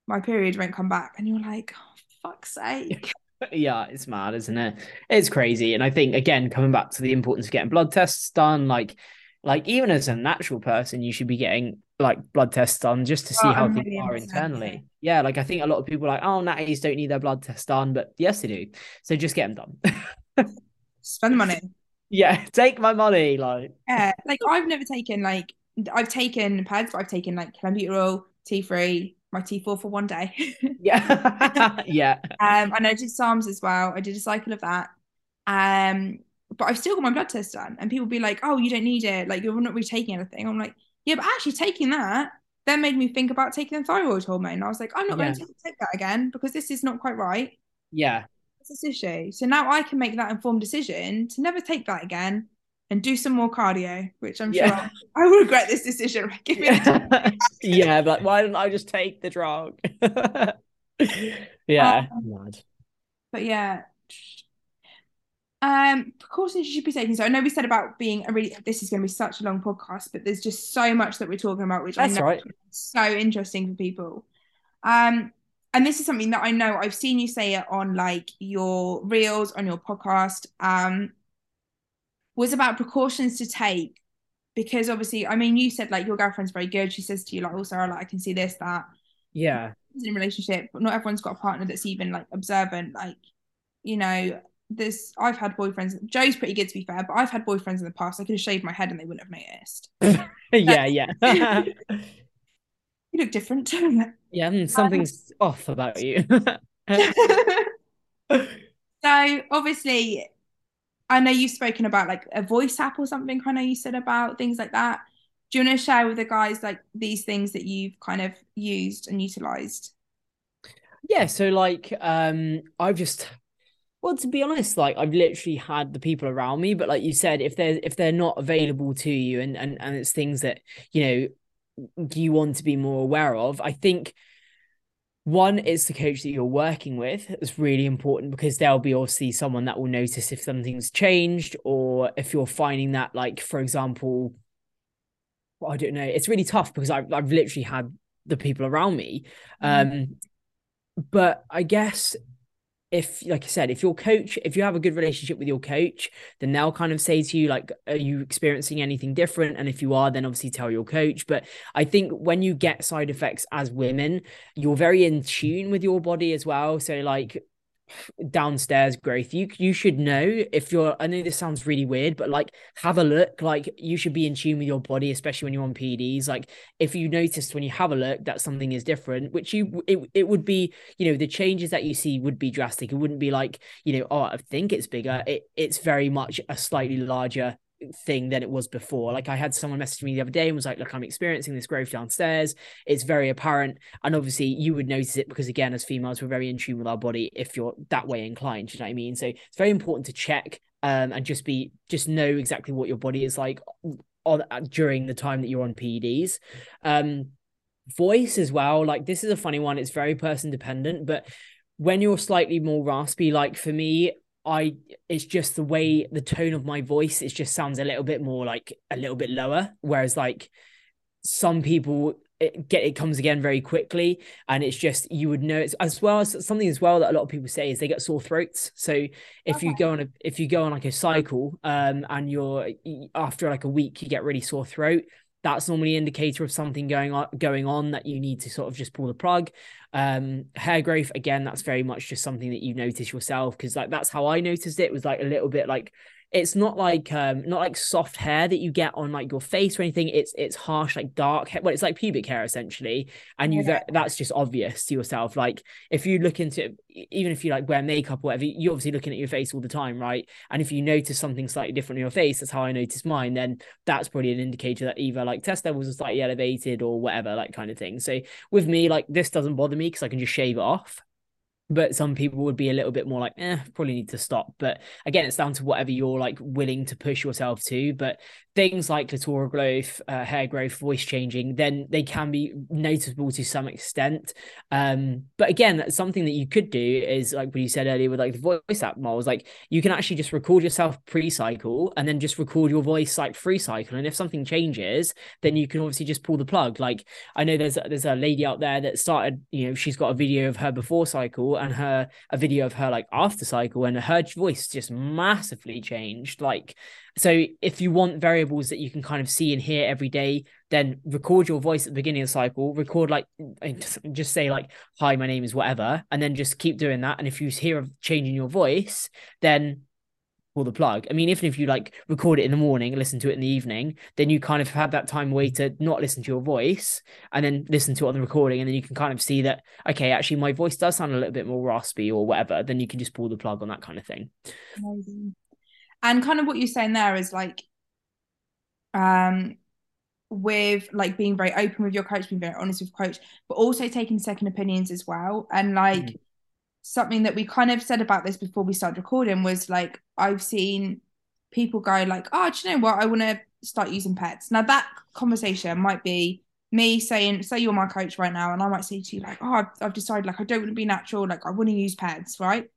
my period won't come back. And you're like, oh, fuck's sake. Yeah, it's mad, isn't it? It's crazy. And I think again, coming back to the importance of getting blood tests done, like like even as a natural person, you should be getting like blood tests done just to see Oh, how things are internally. Yeah, like I think a lot of people are like, oh, natties don't need their blood tests done, but yes, they do. So just get them done. Spend money. yeah, take my money. Like, Yeah. Like I've never taken like I've taken pads, but I've taken like clenbuterol, T3, my T4 for one day. yeah, yeah, Um, and I did SARMs as well. I did a cycle of that. Um, but I've still got my blood test done. And people be like, oh, you don't need it. Like, you're not really taking anything. I'm like, yeah, but actually taking that then made me think about taking the thyroid hormone. I was like, I'm not going to take that again because this is not quite right. yeah. It's this issue. So now I can make that informed decision to never take that again and do some more cardio, which I'm Yeah. sure I will regret this decision. Give me Yeah, yeah, but why don't I just take the drug? yeah, mad. But yeah. Um, precautions you should be taking. So I know we said about being a really this is going to be such a long podcast, but there's just so much that we're talking about, which I know right. is so interesting for people. Um, and this is something that I know I've seen you say it on like your reels on your podcast. Um, was about precautions to take because obviously, I mean, you said like your girlfriend's very good. She says to you like, "Oh, Sarah, like I can see this, that." Yeah, in a relationship, but not everyone's got a partner that's even like observant. Like, you know, this I've had boyfriends. Joe's pretty good to be fair, but I've had boyfriends in the past. I could have shaved my head and they wouldn't have noticed. yeah, yeah. You look different. yeah, something's off about you. so obviously, I know you've spoken about like a voice app or something. I know you said about things like that. do you want to share with the guys like these things that you've kind of used and utilized? Yeah, so like um I've just well to be honest like I've literally had the people around me but like you said if they're if they're not available to you and and and it's things that you know you want to be more aware of I think one is the coach that you're working with it's really important because there'll be obviously someone that will notice if something's changed or if you're finding that like for example I don't know it's really tough because I've, I've literally had the people around me mm. um but I guess if like I said, if your coach, if you have a good relationship with your coach, then they'll kind of say to you, like, are you experiencing anything different? And if you are, then obviously tell your coach. But I think when you get side effects as women, you're very in tune with your body as well. So like downstairs growth you you should know if you're i know this sounds really weird but like have a look. Like you should be in tune with your body especially when you're on pds like if you noticed when you have a look that something is different which you it, it would be you know the changes that you see would be drastic. It wouldn't be like you know oh i think it's bigger. It, it's very much a slightly larger thing than it was before. Like I had someone message me the other day and was like, "Look, I'm experiencing this growth downstairs. It's very apparent, and obviously you would notice it because again, as females, we're very in tune with our body if you're that way inclined. You know what I mean? So it's very important to check um, and just be just know exactly what your body is like on uh, during the time that you're on PEDs. Um, voice as well. Like this is a funny one. It's very person dependent, but when you're slightly more raspy, like for me, I it's just the way the tone of my voice it just sounds a little bit more like a little bit lower whereas like some people it get it comes again very quickly and it's just you would know it's as well as something as well that a lot of people say is they get sore throats so if okay. you go on a if you go on like a cycle um and you're after like a week you get really sore throat that's normally indicator of something going on going on that you need to sort of just pull the plug. Um hair growth again that's very much just something that you notice yourself because like that's how i noticed it was like a little bit like it's not like um not like soft hair that you get on like your face or anything. It's it's harsh like dark hair. Well it's like pubic hair essentially. And you yeah. that's just obvious to yourself. Like if you look into even if you like wear makeup or whatever you're obviously looking at your face all the time right? And if you notice something slightly different in your face that's how i noticed mine then that's probably an indicator that either like test levels are slightly elevated or whatever like kind of thing. So with me like this doesn't bother me because i can just shave it off but some people would be a little bit more like eh probably need to stop. But again it's down to whatever you're like willing to push yourself to. But things like clitoral growth uh, hair growth voice changing then they can be noticeable to some extent. Um but again something that you could do is like what you said earlier with like the voice app models like you can actually just record yourself pre-cycle and then just record your voice like free cycle and if something changes then you can obviously just pull the plug. Like i know there's there's a lady out there that started you know she's got a video of her before cycle and her a video of her like after cycle and her voice just massively changed like so if you want variables that you can kind of see and hear every day then record your voice at the beginning of the cycle record like just say like hi my name is whatever and then just keep doing that and if you hear a change in your voice then pull the plug. I mean, even if you like record it in the morning and listen to it in the evening, then you kind of have that time away to not listen to your voice and then listen to it on the recording. And then you can kind of see that, okay, actually my voice does sound a little bit more raspy or whatever. Then you can just pull the plug on that kind of thing. Amazing. And kind of what you're saying there is like, um, with like being very open with your coach, being very honest with coach, but also taking second opinions as well. And like, mm-hmm something that we kind of said about this before we started recording was like I've seen people go like, oh, do you know what? I want to start using PEDs. Now that conversation might be me saying, say you're my coach right now, and I might say to you like, oh, I've, I've decided like I don't want to be natural, like I want to use PEDs, right?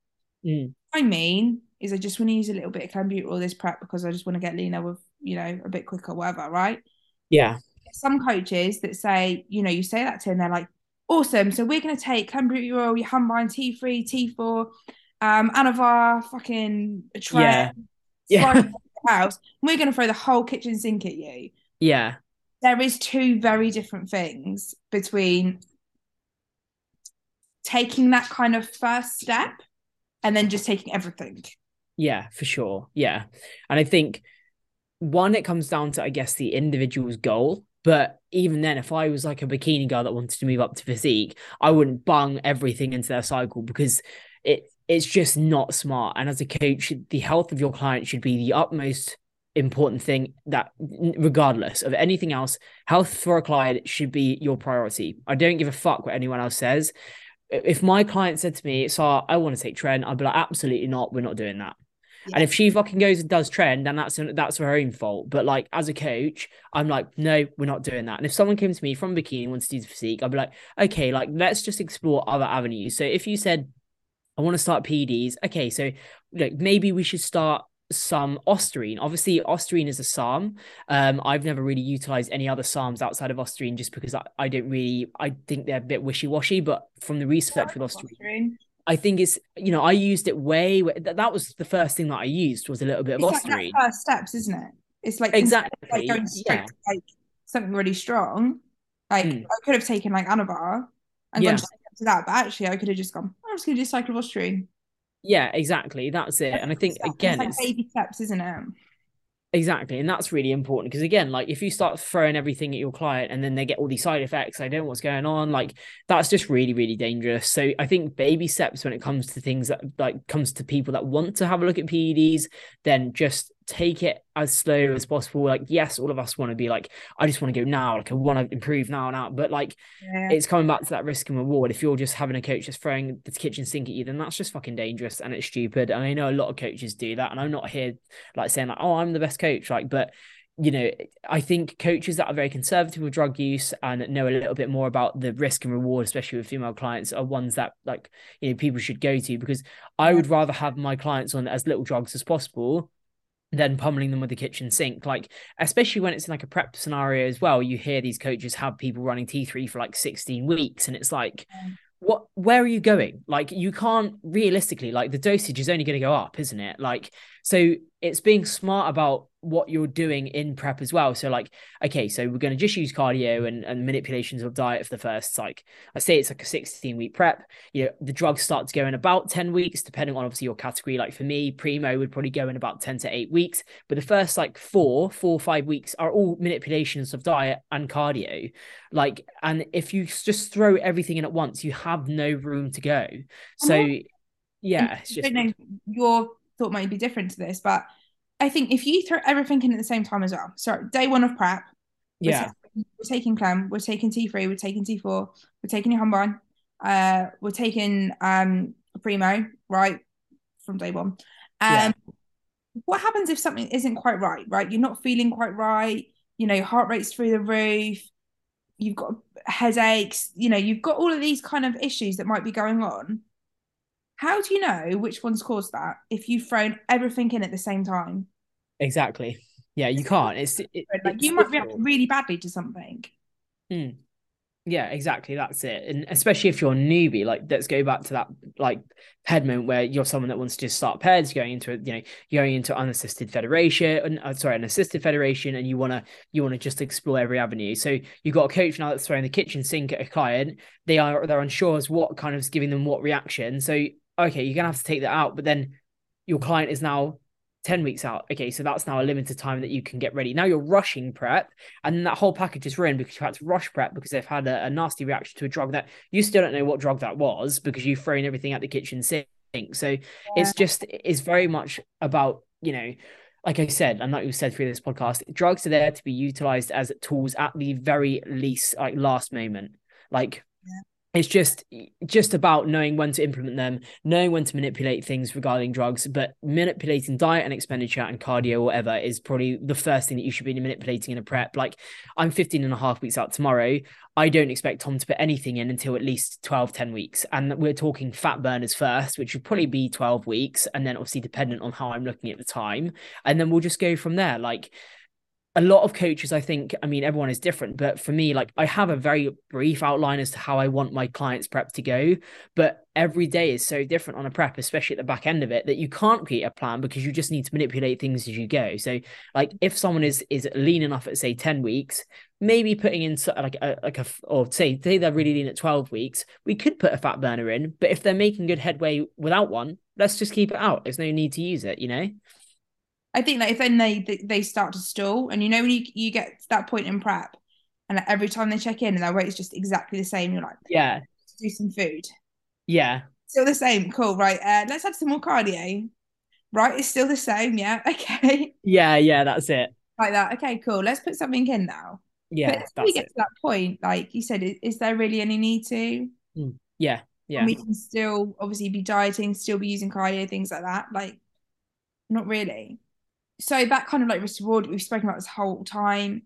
Mm. I mean is I just want to use a little bit of clenbuterol or this prep because I just want to get leaner with you know a bit quicker, whatever, right? Yeah. Some coaches that say, you know, you say that to them, they're like, awesome. So we're going to take clenbuterol, your Yohimbine T3, T4, um, Anavar, fucking tray, yeah, yeah. house. We're going to throw the whole kitchen sink at you. Yeah. There is two very different things between taking that kind of first step and then just taking everything. Yeah, for sure. Yeah. And I think one, it comes down to, I guess, the individual's goal. But even then, if I was like a bikini girl that wanted to move up to physique, I wouldn't bung everything into their cycle because it it's just not smart. And as a coach, the health of your client should be the utmost important thing that regardless of anything else health for a client should be your priority. I don't give a fuck what anyone else says. If my client said to me so i want to take tren i'd be like absolutely not we're not doing that yeah. and if she fucking goes and does tren, then that's that's her own fault but like as a coach i'm like no we're not doing that and if someone came to me from bikini and wants to do physique i'd be like okay like let's just explore other avenues so if you said I want to start PDs, Okay, so like maybe we should start some Ostarine. Obviously, Ostarine is a SARM. Um, I've never really utilized any other SARMs outside of Ostarine just because I, I don't really, I think they're a bit wishy washy. But from the research with Ostarine, I think it's, you know, I used it way, way that, that was the first thing that I used was a little bit of it's. Like first steps, isn't it? It's like exactly like going straight yeah. to like something really strong. Like mm. I could have taken like Anavar and yeah. gone to that, but actually I could have just gone, I'm just gonna do cycle of Ostarine yeah, exactly. That's it. And I think again, it's, like it's baby steps, isn't it? Exactly. And that's really important because again, like if you start throwing everything at your client and then they get all these side effects, I don't know what's going on, like that's just really, really dangerous. So I think baby steps when it comes to things that like comes to people that want to have a look at PEDs, then just take it as slow as possible. Like, yes, all of us want to be like, I just want to go now, like I want to improve now and now. But like yeah. it's coming back to that risk and reward. If you're just having a coach just throwing the kitchen sink at you, then that's just fucking dangerous and it's stupid. And I know a lot of coaches do that. And I'm not here like saying like, oh, I'm the best coach. Like, but you know, I think coaches that are very conservative with drug use and know a little bit more about the risk and reward, especially with female clients, are ones that like you know people should go to because I would rather have my clients on as little drugs as possible then pummeling them with the kitchen sink. Like, especially when it's in like a prep scenario as well, you hear these coaches have people running T3 for like 16 weeks, and it's like, what where are you going? Like, you can't realistically, like the dosage is only going to go up, isn't it? Like, so it's being smart about what you're doing in prep as well. So like, okay, so we're going to just use cardio and, and manipulations of diet for the first, like, I say it's like a 16 week prep. You know, the drugs start to go in about 10 weeks, depending on obviously your category. Like for me, primo would probably go in about 10 to eight weeks, but the first like four, four, five weeks are all manipulations of diet and cardio. Like, and if you just throw everything in at once, you have no room to go. So, yeah, it's just your thought might be different to this, but I think if you throw everything in at the same time as well, so day one of prep, yeah, we're, we're taking clen, we're taking T3, we're taking T4, we're taking your Yohimbine, uh, we're taking um primo, right, from day one. Um, yeah. what happens if something isn't quite right, right? You're not feeling quite right, you know, your heart rate's through the roof, you've got headaches, you know, you've got all of these kind of issues that might be going on. How do you know which one's caused that if you've thrown everything in at the same time? Exactly. Yeah, you can't. It's it, like it's you might react really badly to something. Hmm. Yeah, exactly. That's it. And especially if you're a newbie, like let's go back to that like ped moment where you're someone that wants to just start peds, going into you know, going into unassisted federation, uh, sorry, an assisted federation, and you wanna you wanna just explore every avenue. So you've got a coach now that's throwing the kitchen sink at a client. They are they're unsure as what kind of is giving them what reaction. So okay, you're gonna have to take that out, but then your client is now 10 weeks out. Okay, so that's now a limited time that you can get ready. Now you're rushing prep, and then that whole package is ruined because you had to rush prep because they've had a, a, nasty reaction to a drug that you still don't know what drug that was because you've thrown everything at the kitchen sink. So yeah. it's just it's very much about, you know, like I said, and like you said through this podcast, drugs are there to be utilized as tools at the very least, like last moment. Like it's just just about knowing when to implement them knowing when to manipulate things regarding drugs but manipulating diet and expenditure and cardio whatever is probably the first thing that you should be manipulating in a prep. Like i'm 15 and a half weeks out tomorrow. I don't expect tom to put anything in until at least 12 10 weeks. And we're talking fat burners first which would probably be 12 weeks and then obviously dependent on how i'm looking at the time. And then we'll just go from there. Like a lot of coaches, I think, I mean, everyone is different, but for me, like I have a very brief outline as to how I want my clients' prep to go. But every day is so different on a prep, especially at the back end of it, that you can't create a plan because you just need to manipulate things as you go. So, like, if someone is is lean enough at say 10 weeks, maybe putting in like a like a or say say they're really lean at 12 weeks, we could put a fat burner in. But if they're making good headway without one, let's just keep it out. There's no need to use it, you know? I think like if then they they start to stall, and you know when you you get to that point in prep, and every time they check in and their weight is just exactly the same, you're like, yeah, do some food. Yeah, still the same. Cool, right? Uh, let's have some more cardio. right? It's still the same, yeah. Okay. Yeah, yeah, that's it. Like that. Okay, cool. Let's put something in now. Yeah, but we get it. to that point, like you said, is, is there really any need to? Mm. Yeah, yeah. And we can still obviously be dieting, still be using cardio, things like that. Like, not really. So that kind of like risk reward we've spoken about this whole time.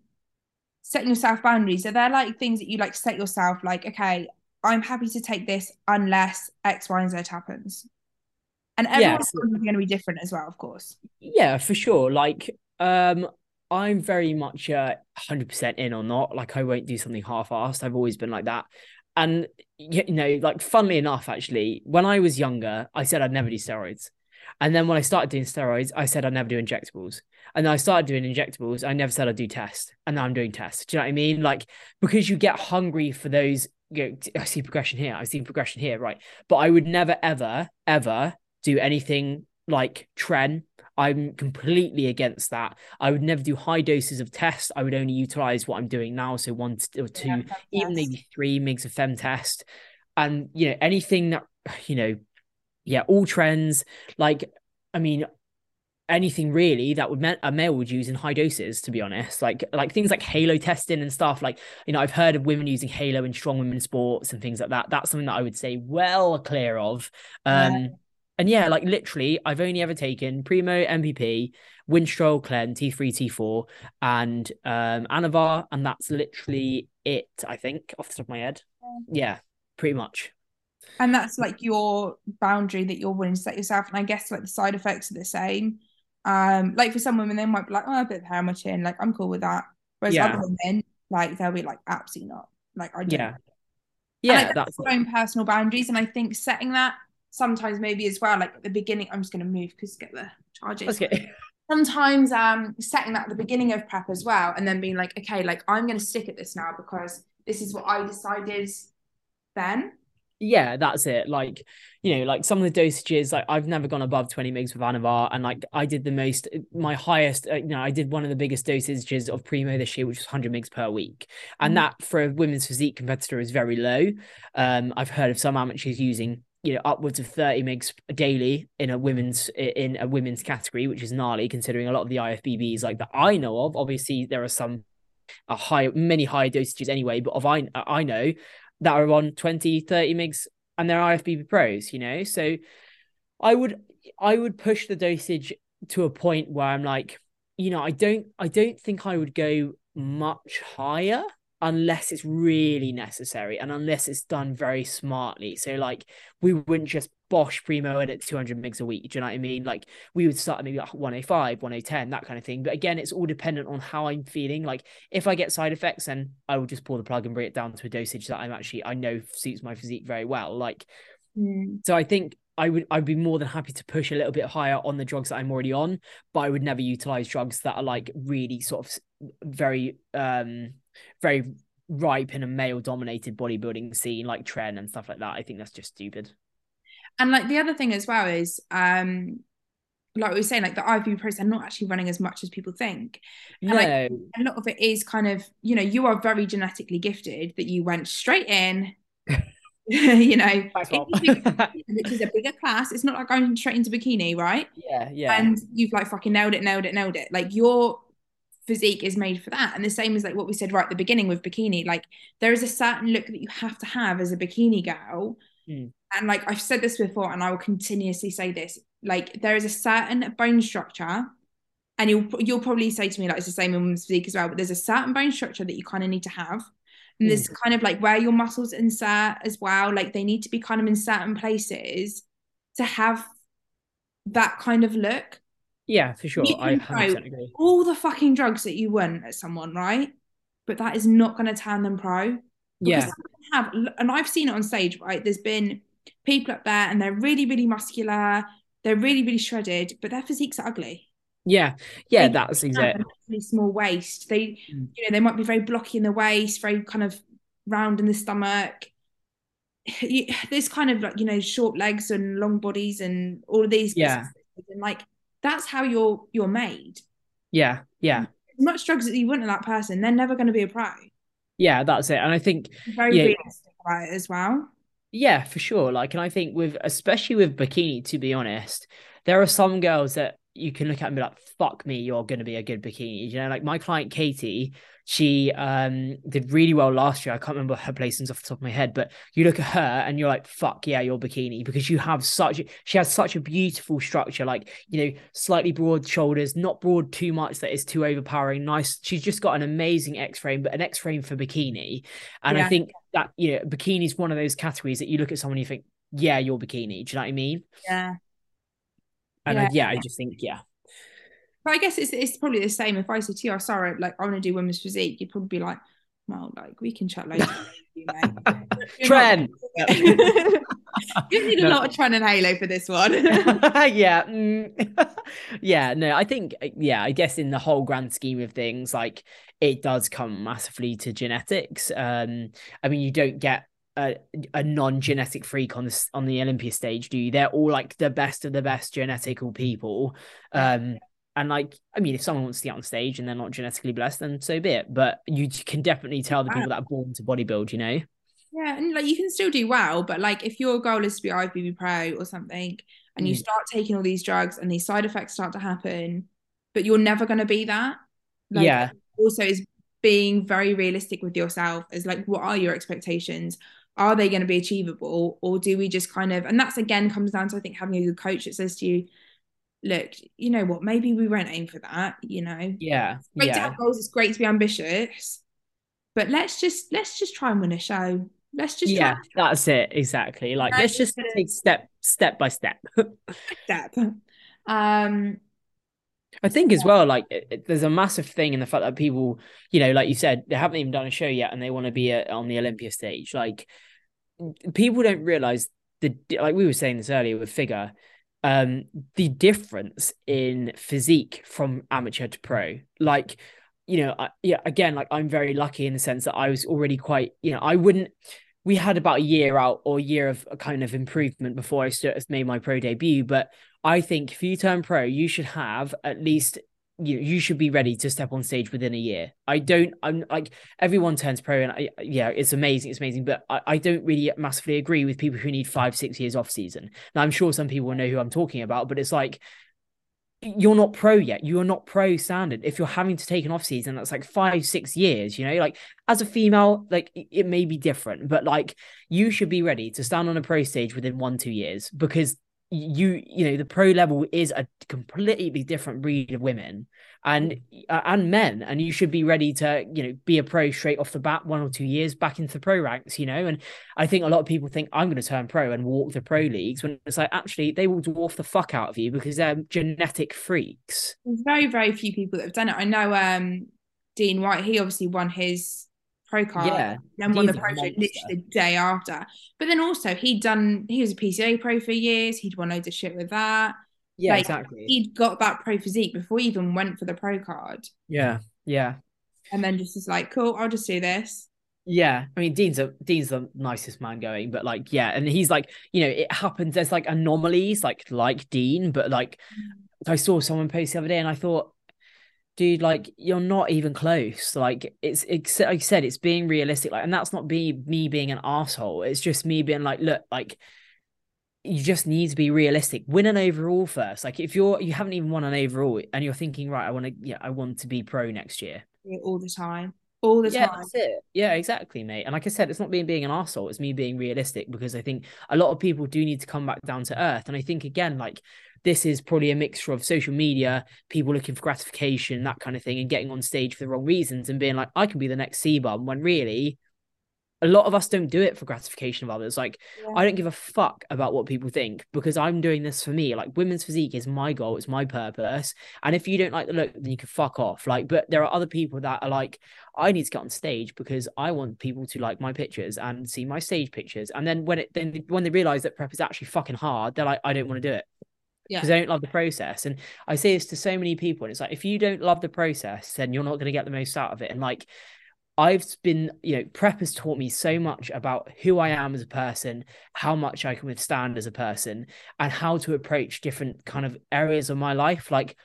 Setting yourself boundaries. Are there like things that you like set yourself like, okay, I'm happy to take this unless X, Y, and Z happens. And everyone's yes. going to be different as well, of course. Yeah, for sure. Like, um, I'm very much uh 100% in or not. Like, I won't do something half-assed. I've always been like that. And you know, like, funnily enough, actually, when I was younger, I said I'd never do steroids. And then when I started doing steroids, I said I'd never do injectables. And then I started doing injectables. I never said I'd do tests. And now I'm doing tests. Do you know what I mean? Like, because you get hungry for those, you know, I see progression here, I see progression here, right? But I would never, ever, ever do anything like tren. I'm completely against that. I would never do high doses of tests. I would only utilize what I'm doing now. So one or two, yeah, even maybe three mgs of fem test. And, you know, anything that, you know, yeah, all trends. Like, I mean, anything really that would a male would use in high doses to be honest. Like like things like Halotestin and stuff like you know i've heard of women using halo in strong women sports and things like that. That's something that i would say well clear of. Um yeah. and yeah like literally i've only ever taken primo NPP winstrol clen t3 t4 and um anavar and that's literally it i think off the top of my head. Yeah pretty much and that's like your boundary that you're willing to set yourself and i guess like the side effects are the same. Um like for some women they might be like oh a bit of hair on my chin like i'm cool with that. Whereas yeah. other women like they'll be like absolutely not. Like i do yeah. yeah like, that's their own personal boundaries and i think setting that sometimes maybe as well like at the beginning i'm just going to move because get the charges. Okay. Sometimes um setting that at the beginning of prep as well and then being like okay like i'm going to stick at this now because this is what i decided then yeah, that's it. Like, you know, like some of the dosages, like I've never gone above 20 mgs with Anavar. And like I did the most, my highest, uh, you know, I did one of the biggest dosages of Primo this year, which was 100 mgs per week. And mm. that for a women's physique competitor is very low. Um, I've heard of some amateurs using you know upwards of 30 mgs daily in a women's in a women's category which is gnarly considering a lot of the ifbbs like that i know of obviously there are some a high many high dosages anyway but of i i know that are on 20, 30 mgs and they're IFBB pros, you know? So I would I would push the dosage to a point where I'm like, you know, I don't I don't think I would go much higher unless it's really necessary and unless it's done very smartly. So like we wouldn't just bosh primo in at 200 mgs a week. Do you know what I mean? Like we would start maybe like 105, 110, that kind of thing. But again, it's all dependent on how I'm feeling. Like if I get side effects, then I will just pull the plug and bring it down to a dosage that I'm actually I know suits my physique very well. Like mm. so I think I would I'd be more than happy to push a little bit higher on the drugs that I'm already on, but I would never utilize drugs that are like really sort of very um very ripe in a male dominated bodybuilding scene like tren and stuff like that. I think that's just stupid. And like the other thing as well is um like we were saying, like the IFBB process are not actually running as much as people think. And no. like a lot of it is kind of, you know, you are very genetically gifted that you went straight in. you know, which is a bigger class. It's not like going straight into bikini, right? Yeah, yeah. And you've like fucking nailed it, nailed it, nailed it. Like your physique is made for that. And the same as like what we said right at the beginning with bikini, like there is a certain look that you have to have as a bikini girl. Mm. And like I've said this before, and I will continuously say this: like there is a certain bone structure, and you'll you'll probably say to me like it's the same in women's physique as well. But there's a certain bone structure that you kind of need to have, and mm. there's kind of like where your muscles insert as well. Like they need to be kind of in certain places to have that kind of look. Yeah, for sure. I 100% agree. All the fucking drugs that you want at someone, right? But that is not going to turn them pro. Yeah. Have, and I've seen it on stage, right? There's been people up there and they're really, really muscular. They're really, really shredded, but their physiques are ugly. Yeah, yeah, they that's exactly. Really small waist. They, mm. you know, they might be very blocky in the waist, very kind of round in the stomach. There's kind of like you know short legs and long bodies and all of these. Yeah. And like that's how you're you're made. Yeah, yeah. As much drugs that you want in that person, they're never going to be a pro. Yeah, that's it. And I think very yeah, realistic about it as well. Yeah, for sure. Like, and I think with especially with bikini, to be honest, there are some girls that you can look at and be like, fuck me, you're going to be a good bikini. You know, like my client Katie, she um did really well last year. I can't remember her placings off the top of my head, but you look at her and you're like, fuck yeah, you're bikini because you have such she has such a beautiful structure, like you know, slightly broad shoulders, not broad too much that is too overpowering. Nice. She's just got an amazing X frame, but an X frame for bikini. And yeah. I think that you know, bikini is one of those categories that you look at someone and you think, yeah, you're bikini. Do you know what I mean? Yeah. And yeah, I, yeah, I just think, yeah. But I guess it's it's probably the same. If I said to you, oh, sorry, like I want to do women's physique, you'd probably be like, well, like we can chat later. Tren. you need a no. lot of Tren and Halo for this one. yeah. Mm. yeah. No, I think, yeah, I guess in the whole grand scheme of things, like it does come massively to genetics. Um, I mean, you don't get a, a non-genetic freak on this on the Olympia stage, do you? They're all like the best of the best genetical people. Um, and like, I mean, if someone wants to get on stage and they're not genetically blessed, then so be it. But you can definitely tell the people that are born to bodybuild, you know. Yeah, and like you can still do well, but like if your goal is to be IFBB pro or something, and mm. you start taking all these drugs and these side effects start to happen, but you're never going to be that. Like, yeah. Also, is being very realistic with yourself. Is like, what are your expectations? Are they going to be achievable, or do we just kind of? And that's again comes down to I think having a good coach that says to you, look, you know what, maybe we won't aim for that, you know. Yeah. It's great yeah. to have goals, it's great to be ambitious. But let's just let's just try and win a show. Let's just Yeah, that's it. Exactly. Like let's just take step step by step. step. Um I think as well, like it, it, there's a massive thing in the fact that people, you know, like you said, they haven't even done a show yet, and they want to be a, on the Olympia stage. Like people don't realize the like we were saying this earlier with figure um, the difference in physique from amateur to pro. Like, you know, I, yeah, again, like I'm very lucky in the sense that I was already quite, you know, I wouldn't. We had about a year out or a year of a kind of improvement before I made my pro debut. But I think if you turn pro, you should have at least you you should be ready to step on stage within a year. I don't. I'm like everyone turns pro, and I, yeah, it's amazing, it's amazing. But I, I don't really massively agree with people who need five, six years off season. Now I'm sure some people will know who I'm talking about, but it's like you're not pro yet. You are not pro standard. If you're having to take an off season, that's like five, six years. You know, like as a female, like it may be different, but like you should be ready to stand on a pro stage within one, two years because you you know the pro level is a completely different breed of women and uh, and men and you should be ready to you know be a pro straight off the bat one or two years back into the pro ranks you know? And i think a lot of people think i'm going to turn pro and walk the pro leagues when it's like actually they will dwarf the fuck out of you because they're genetic freaks. There's very very few people that have done it. I know um dean white he obviously won his pro card. Yeah. Then won the pro show literally the day after. But then also he'd done he was a PCA pro for years. He'd won loads of shit with that. Yeah, like, exactly. He'd got that pro physique before he even went for the pro card. Yeah, yeah. And then just was like, cool, I'll just do this. Yeah, I mean Dean's a Dean's the nicest man going, but like yeah, and he's like you know it happens. There's like anomalies like like Dean, but like mm. I saw someone post the other day and I thought dude, like you're not even close. Like it's, it's like I said, it's being realistic. Like, and that's not be me being an asshole. It's just me being like, look, like you just need to be realistic. Win an overall first. Like if you're you haven't even won an overall and you're thinking, right, I want to, yeah, I want to be pro next year. All the time. All the yeah, time. That's it. Yeah, exactly, mate. And like I said, it's not being being an asshole, it's me being realistic because I think a lot of people do need to come back down to earth. And I think again, like this is probably a mixture of social media, people looking for gratification, that kind of thing, and getting on stage for the wrong reasons and being like, I can be the next CBum when really a lot of us don't do it for gratification of others. Like, yeah. I don't give a fuck about what people think because I'm doing this for me. Like, women's physique is my goal, it's my purpose. And if you don't like the look, then you can fuck off. Like, but there are other people that are like, I need to get on stage because I want people to like my pictures and see my stage pictures. And then when it then when they realize that prep is actually fucking hard, they're like, I don't want to do it because yeah. they don't love the process. And I say this to so many people, and it's like if you don't love the process, then you're not going to get the most out of it. And like I've been, you know, prep has taught me so much about who I am as a person, how much I can withstand as a person, and how to approach different kind of areas of my life. Like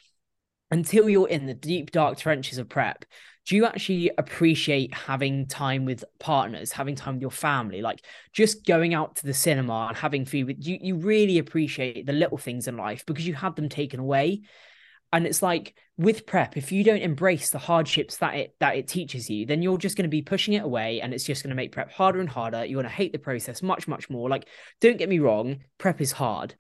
until you're in the deep dark trenches of prep do you actually appreciate having time with partners having time with your family? Like just going out to the cinema and having food with you you really appreciate the little things in life because you had them taken away. And it's like with prep if you don't embrace the hardships that it that it teaches you then you're just going to be pushing it away and it's just going to make prep harder and harder. You're going to hate the process much much more. Like don't get me wrong prep is hard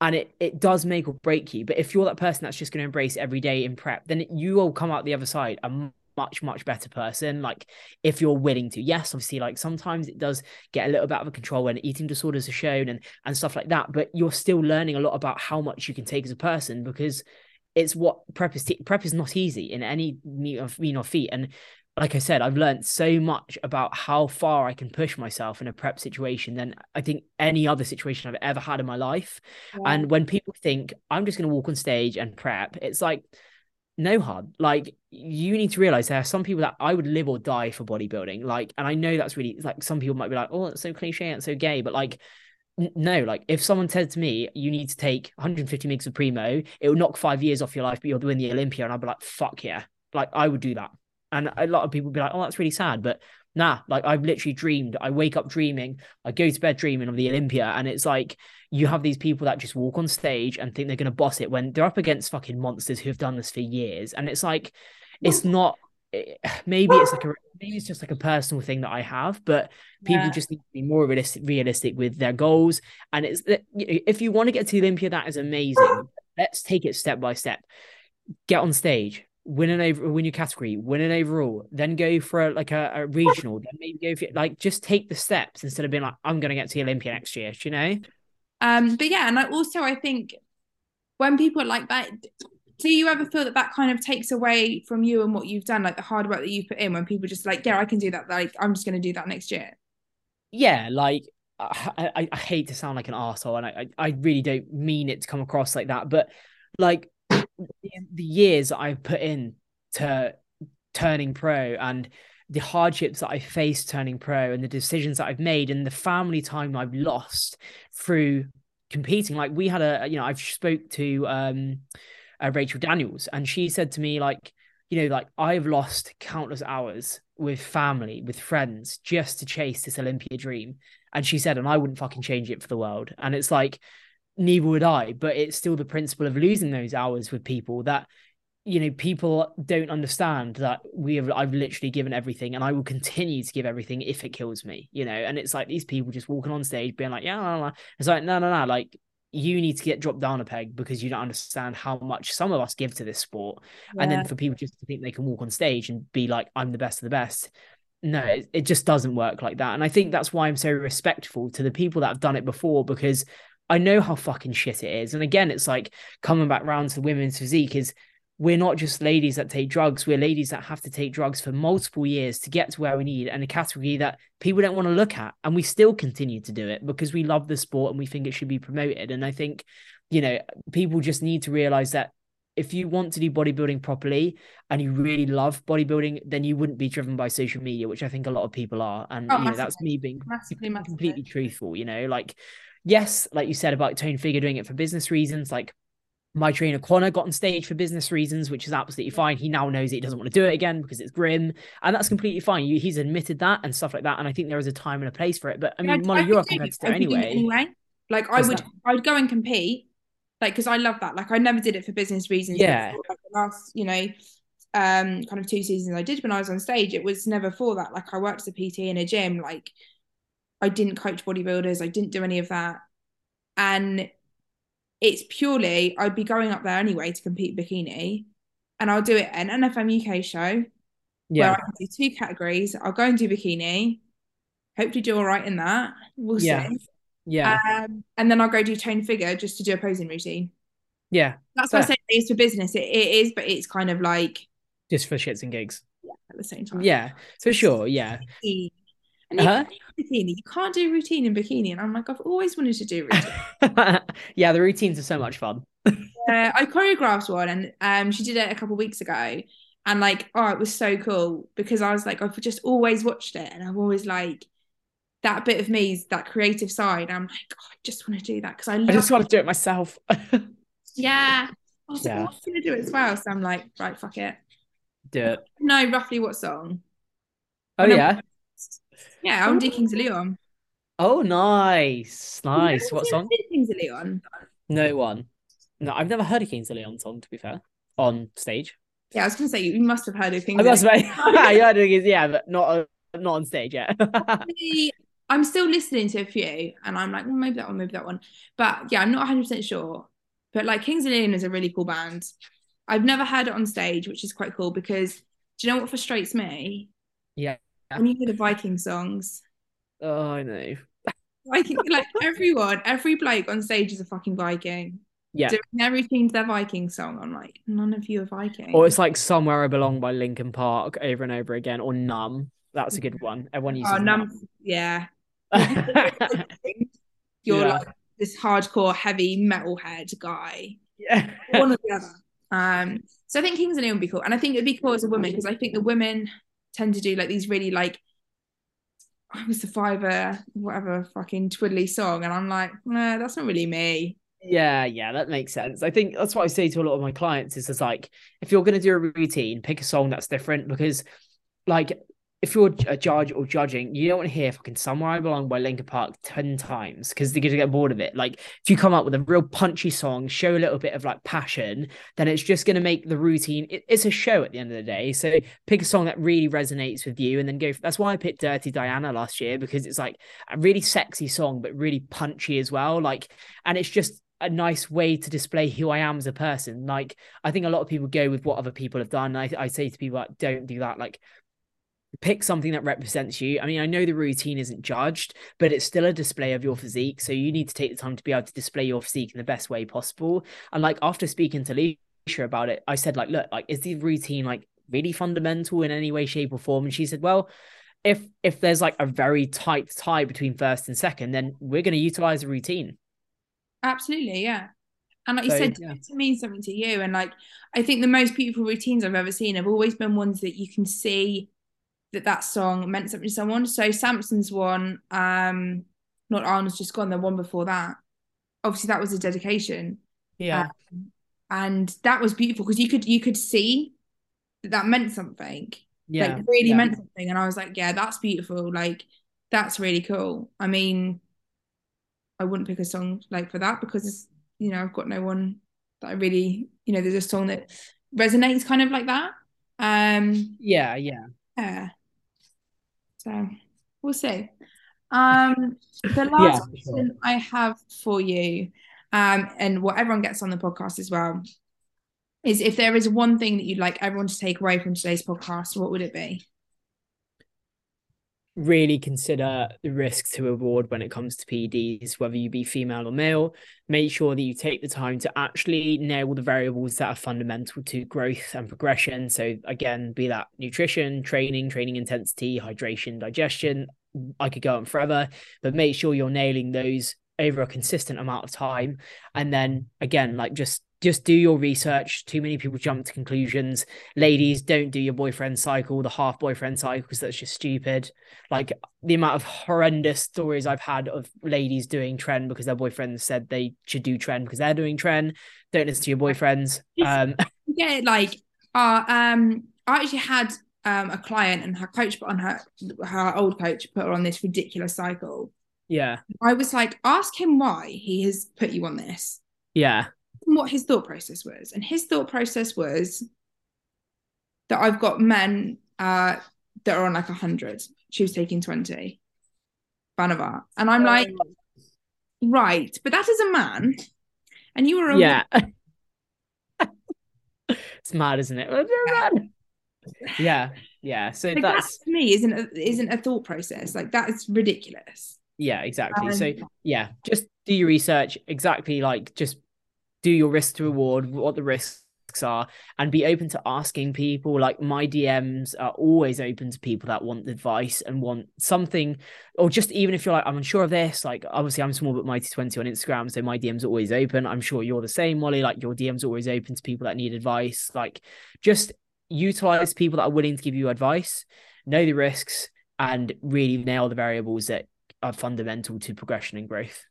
and it it does make or break you. But if you're that person that's just going to embrace every day in prep then you will come out the other side a much much better person like if you're willing to yes obviously like sometimes it does get a little bit out of control when eating disorders are shown and and stuff like that but you're still learning a lot about how much you can take as a person because it's what prep is. T- prep is not easy in any mean of mean or feet, and like I said, I've learned so much about how far I can push myself in a prep situation than I think any other situation I've ever had in my life. And when people think I'm just going to walk on stage and prep, it's like no hard. Like you need to realize there are some people that I would live or die for bodybuilding. Like, and I know that's really like some people might be like, oh, it's so cliche, and so gay, but like no, like if someone said to me, you need to take 150 mgs of primo, it will knock five years off your life, but you'll win the Olympia. And I'd be like, fuck yeah. Like I would do that. And a lot of people would be like, oh, that's really sad. But nah, like I've literally dreamed. I wake up dreaming, I go to bed dreaming of the Olympia. And it's like you have these people that just walk on stage and think they're gonna boss it when they're up against fucking monsters who have done this for years. And it's like, it's not eh, maybe it's like a maybe it's just like a personal thing that I have, but people yeah. just need to be more realistic, realistic with their goals. And it's eh, if you want to get to the Olympia, that is amazing. Let's take it step by step. Get on stage, win an over, win your category, win an overall, then go for a, like a, a regional, then maybe go for like just take the steps instead of being like I'm going to get to the Olympia next year. you know? Um, but yeah, and I also I think when people like that do you ever feel that that kind of takes away from you and what you've done like the hard work that you've put in when people just like yeah i can do that. Like i'm just going to do that next year. Yeah like I, I, I hate to sound like an asshole and I, I really don't mean it to come across like that but like the years i've put in to turning pro and the hardships that I faced turning pro and the decisions that I've made and the family time I've lost through competing. Like we had a, you know, I've spoke to um uh, Rachel Daniels, and she said to me like, you know, like I've lost countless hours with family, with friends, just to chase this Olympia dream. And she said, and I wouldn't fucking change it for the world. And it's like, neither would I, but it's still the principle of losing those hours with people that you know people don't understand that we have i've literally given everything and i will continue to give everything if it kills me you know and it's like these people just walking on stage being like yeah no, no. it's like no no no like you need to get dropped down a peg because you don't understand how much some of us give to this sport. Yeah. And then for people just to think they can walk on stage and be like, I'm the best of the best. No, it, it just doesn't work like that. And I think that's why I'm so respectful to the people that have done it before because I know how fucking shit it is. And again, it's like coming back round to the women's physique is we're not just ladies that take drugs. We're ladies that have to take drugs for multiple years to get to where we need and a category that people don't want to look at. And we still continue to do it because we love the sport and we think it should be promoted. And I think, you know, people just need to realize that if you want to do bodybuilding properly and you really love bodybuilding, then you wouldn't be driven by social media, which I think a lot of people are. And oh, you know, that's me being massively, massively. completely truthful, you know, like yes, like you said about Tone Figure doing it for business reasons, like my trainer Connor got on stage for business reasons, which is absolutely fine. He now knows he doesn't want to do it again because it's grim, and that's completely fine. He's admitted that and stuff like that. And I think there is a time and a place for it. But I mean, yeah, Molly, you're a competitor anyway. Anyway, like I would, that? I'd go and compete, like because I love that. Like I never did it for business reasons. Yeah. Like, the last, you know, um, kind of two seasons I did when I was on stage, it was never for that. Like I worked as a PT in a gym. Like I didn't coach bodybuilders. I didn't do any of that, and it's purely I'd be going up there anyway to compete bikini, and I'll do it an NFM UK show yeah. where I can do two categories. I'll go and do bikini. Hopefully, do all right in that. We'll yeah. see. Yeah. Um, and then I'll go do tone figure just to do a posing routine. Yeah. That's why I say it's for business. It, it is, but it's kind of like just for shits and gigs. Yeah, at the same time. Yeah, for sure. Yeah. And uh-huh. bikini, you can't do routine in bikini. And I'm like, I've always wanted to do routine. yeah, the routines are so much fun. yeah, I choreographed one and um she did it a couple weeks ago. And like, oh, it was so cool because I was like, I've just always watched it and I've always like that bit of me is that creative side. I'm like, oh, I just want to do that because I, I just want to do it myself. yeah. I was yeah. like, I'm gonna do it as well. So I'm like, right, fuck it. Do it. No, roughly what song. Oh yeah. Yeah, I'm do Kings of Leon. Oh nice. Nice. What song? Kings of Leon. No one. No, I've never heard a Kings of Leon song, to be fair. On stage. Yeah, I was gonna say you must have heard of Kings. I must have yeah, yeah, but not uh, not on stage yet. I'm still listening to a few and I'm like, well, maybe that one, maybe that one. But yeah, I'm not 100% sure. But like Kings of Leon is a really cool band. I've never heard it on stage, which is quite cool because do you know what frustrates me? Yeah. When you hear the Viking songs. Oh, I know. Viking, like everyone, every bloke on stage is a fucking Viking. Yeah. Doing everything to their Viking song. I'm like, none of you are Viking. Or it's like Somewhere I Belong by Linkin Park over and over again, or Numb. That's a good one. Everyone uses oh, Numb. Yeah. You're yeah. like this hardcore heavy metalhead guy. Yeah. One or the other. Um, so I think Kings of Leon would be cool. And I think it'd be cool as a woman because I think the women tend to do like these really like I was the fiver, uh, whatever fucking twiddly song. And I'm like, nah, that's not really me. Yeah, yeah, that makes sense. I think that's what I say to a lot of my clients is it's like if you're gonna do a routine, pick a song that's different because like if you're a judge or judging, you don't want to hear fucking Somewhere I Belong by Linkin Park 10 times because they're going to get bored of it. Like, if you come up with a real punchy song, show a little bit of like passion, then it's just going to make the routine. It, it's a show at the end of the day. So pick a song that really resonates with you and then go. That's why I picked Dirty Diana last year because it's like a really sexy song, but really punchy as well. Like, and it's just a nice way to display who I am as a person. Like, I think a lot of people go with what other people have done. I, I say to people, like, don't do that. Like, pick something that represents you. I mean, I know the routine isn't judged, but it's still a display of your physique. So you need to take the time to be able to display your physique in the best way possible. And like after speaking to Leisha about it, I said, like, look, like, is the routine like really fundamental in any way, shape, or form? And she said, well, if if there's like a very tight tie between first and second, then we're going to utilize a routine. Absolutely, yeah. And like you said, yeah. to mean something to you. And like I think the most beautiful routines I've ever seen have always been ones that you can see that that song meant something to someone. So Samson's one, um, not Arnold's just gone. The one before that, obviously that was a dedication. Yeah, um, and that was beautiful because you could you could see that that meant something. Yeah, like really yeah. meant something. And I was like, yeah, that's beautiful. Like that's really cool. I mean, I wouldn't pick a song like for that because you know I've got no one that I really you know there's a song that resonates kind of like that. Um, yeah, yeah, yeah. So we'll see. Um, the last yeah, question sure. I have for you, um, and what everyone gets on the podcast as well, is if there is one thing that you'd like everyone to take away from today's podcast, what would it be? Really consider the risk to reward when it comes to PEDs, whether you be female or male. Make sure that you take the time to actually nail the variables that are fundamental to growth and progression. So, again, be that nutrition, training, training intensity, hydration, digestion. I could go on forever, but make sure you're nailing those over a consistent amount of time. And then, again, like just just do your research. Too many people jump to conclusions. Ladies, don't do your boyfriend cycle, the half boyfriend cycle, because that's just stupid. Like the amount of horrendous stories I've had of ladies doing tren because their boyfriends said they should do tren because they're doing tren. Don't listen to your boyfriends. Um, yeah, like uh, um, I actually had um a client and her coach put on her her old coach put her on this ridiculous cycle. Yeah. I was like, ask him why he has put you on this. Yeah what his thought process was. And his thought process was that I've got men uh, that are on like 100. She was taking 20. Banava. And I'm like, right, but that is a man. And you were a Yeah. it's mad, isn't it? yeah. Yeah. So like that's that to me isn't a, isn't a thought process. Like that is ridiculous. Yeah, exactly. Um, so yeah, just do your research exactly like just do your risk to reward, what the risks are, and be open to asking people. Like my DMs are always open to people that want advice and want something, or just even if you're like, I'm unsure of this, like obviously I'm small but mighty 20 on Instagram, so my DMs are always open. I'm sure you're the same, Molly. Like your DMs are always open to people that need advice. Like just utilize people that are willing to give you advice, know the risks, and really nail the variables that are fundamental to progression and growth.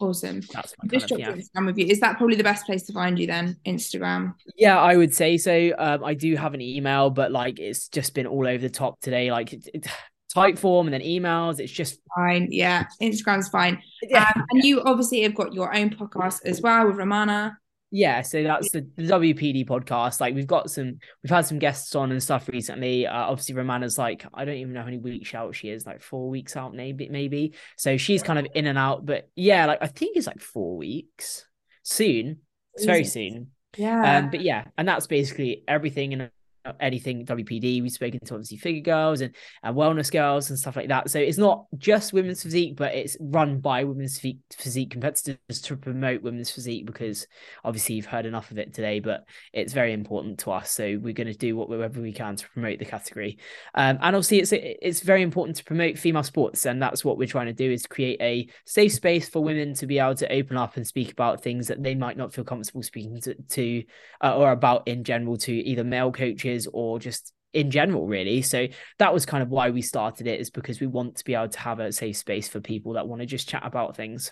Awesome. That's my Just of, yeah. Instagram with you. Is that probably the best place to find you then? Instagram. Yeah, I would say so. Um, I do have an email, but like it's just been all over the top today. Like it, it, type form and then emails. It's just Fine. Yeah. Instagram's fine. yeah. Um, and you obviously have got your own podcast as well with Romana. Yeah, so that's the, the WPD podcast. Like we've got some, we've had some guests on and stuff recently. Uh, obviously, Romana's like I don't even know how many weeks out she is, like four weeks out, maybe, maybe. So she's kind of in and out. But yeah, like I think it's like four weeks soon. It's very soon. Yeah. Um, but yeah, and that's basically everything in anything WPD. We've spoken to obviously figure girls and, and wellness girls and stuff like that. So it's not just women's physique, but it's run by women's physique, physique competitors to promote women's physique because obviously you've heard enough of it today, but it's very important to us. So we're going to do whatever we can to promote the category. Um, and obviously it's it's very important to promote female sports, and that's what we're trying to do is create a safe space for women to be able to open up and speak about things that they might not feel comfortable speaking to, to uh, or about in general to either male coaches or just in general really so that was kind of why we started it is because we want to be able to have a safe space for people that want to just chat about things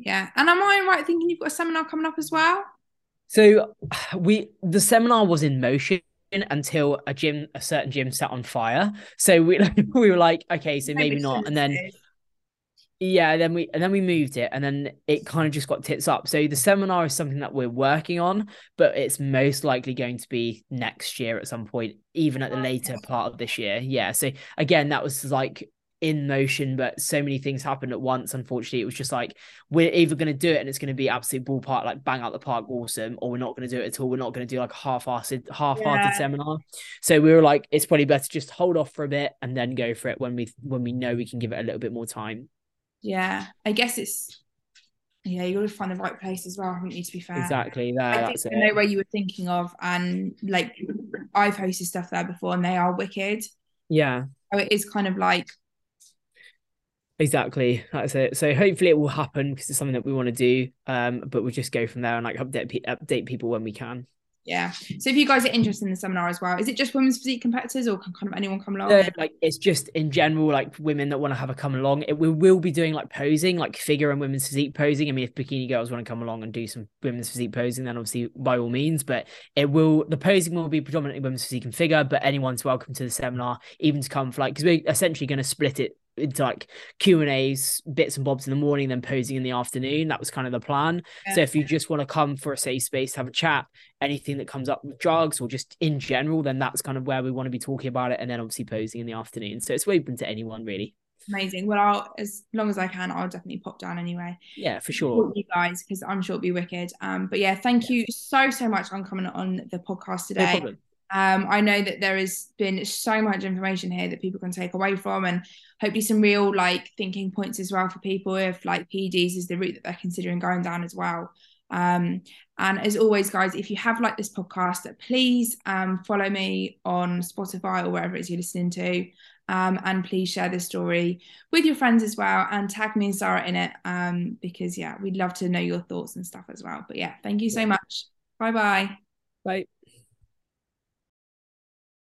yeah. And am I right thinking you've got a seminar coming up as well? so we the seminar was in motion until a gym a certain gym set on fire so we we were like okay so maybe not and then yeah then we and then we moved it and then it kind of just got tits up. So the seminar is something that we're working on but it's most likely going to be next year at some point even at the later part of this year. Yeah so again that was like in motion but so many things happened at once unfortunately. It was just like we're either going to do it and it's going to be absolute ballpark like bang out the park awesome or we're not going to do it at all. We're not going to do like a half-hearted half-hearted Yeah. seminar. So we were like it's probably better to just hold off for a bit and then go for it when we when we know we can give it a little bit more time Yeah. I guess it's yeah, you gotta find the right place as well, haven't you, to be fair. exactly there I that's think I know where you were thinking of, and like I've hosted stuff there before, and they are wicked. yeah So it is kind of like Exactly. That's it. So hopefully it will happen because it's something that we want to do. Um, but we'll just go from there and like update update people when we can. Yeah. So if you guys are interested in the seminar as well, is it just women's physique competitors, or can kind of anyone come along? No, like it's just in general, like women that want to have a come along. It we will be doing like posing, like figure and women's physique posing. I mean, if bikini girls want to come along and do some women's physique posing, then obviously by all means. But it will the posing will be predominantly women's physique and figure. But anyone's welcome to the seminar, even to come for like because we're essentially going to split it into like Q and A's, bits and bobs in the morning, then posing in the afternoon. That was kind of the plan. So if you just want to come for a safe space, have a chat, anything that comes up with drugs or just in general, then that's kind of where we want to be talking about it. And then obviously posing in the afternoon. So it's open to anyone really. Amazing. Well, I'll as long as I can, I'll definitely pop down anyway. Yeah, for sure. Support You guys, because I'm sure it'll be wicked. Um, but yeah, thank you so so much on coming on the podcast No today. problem. Um, I know that there has been so much information here that people can take away from, and hopefully some real like thinking points as well for people if like PEDs is the route that they're considering going down as well. Um, and as always, guys, if you have liked this podcast, please um, follow me on Spotify or wherever it is you're listening to. Um, and please share this story with your friends as well and tag me and Sara in it um, because, yeah, we'd love to know your thoughts and stuff as well. But yeah, thank you so much. Bye bye. Bye.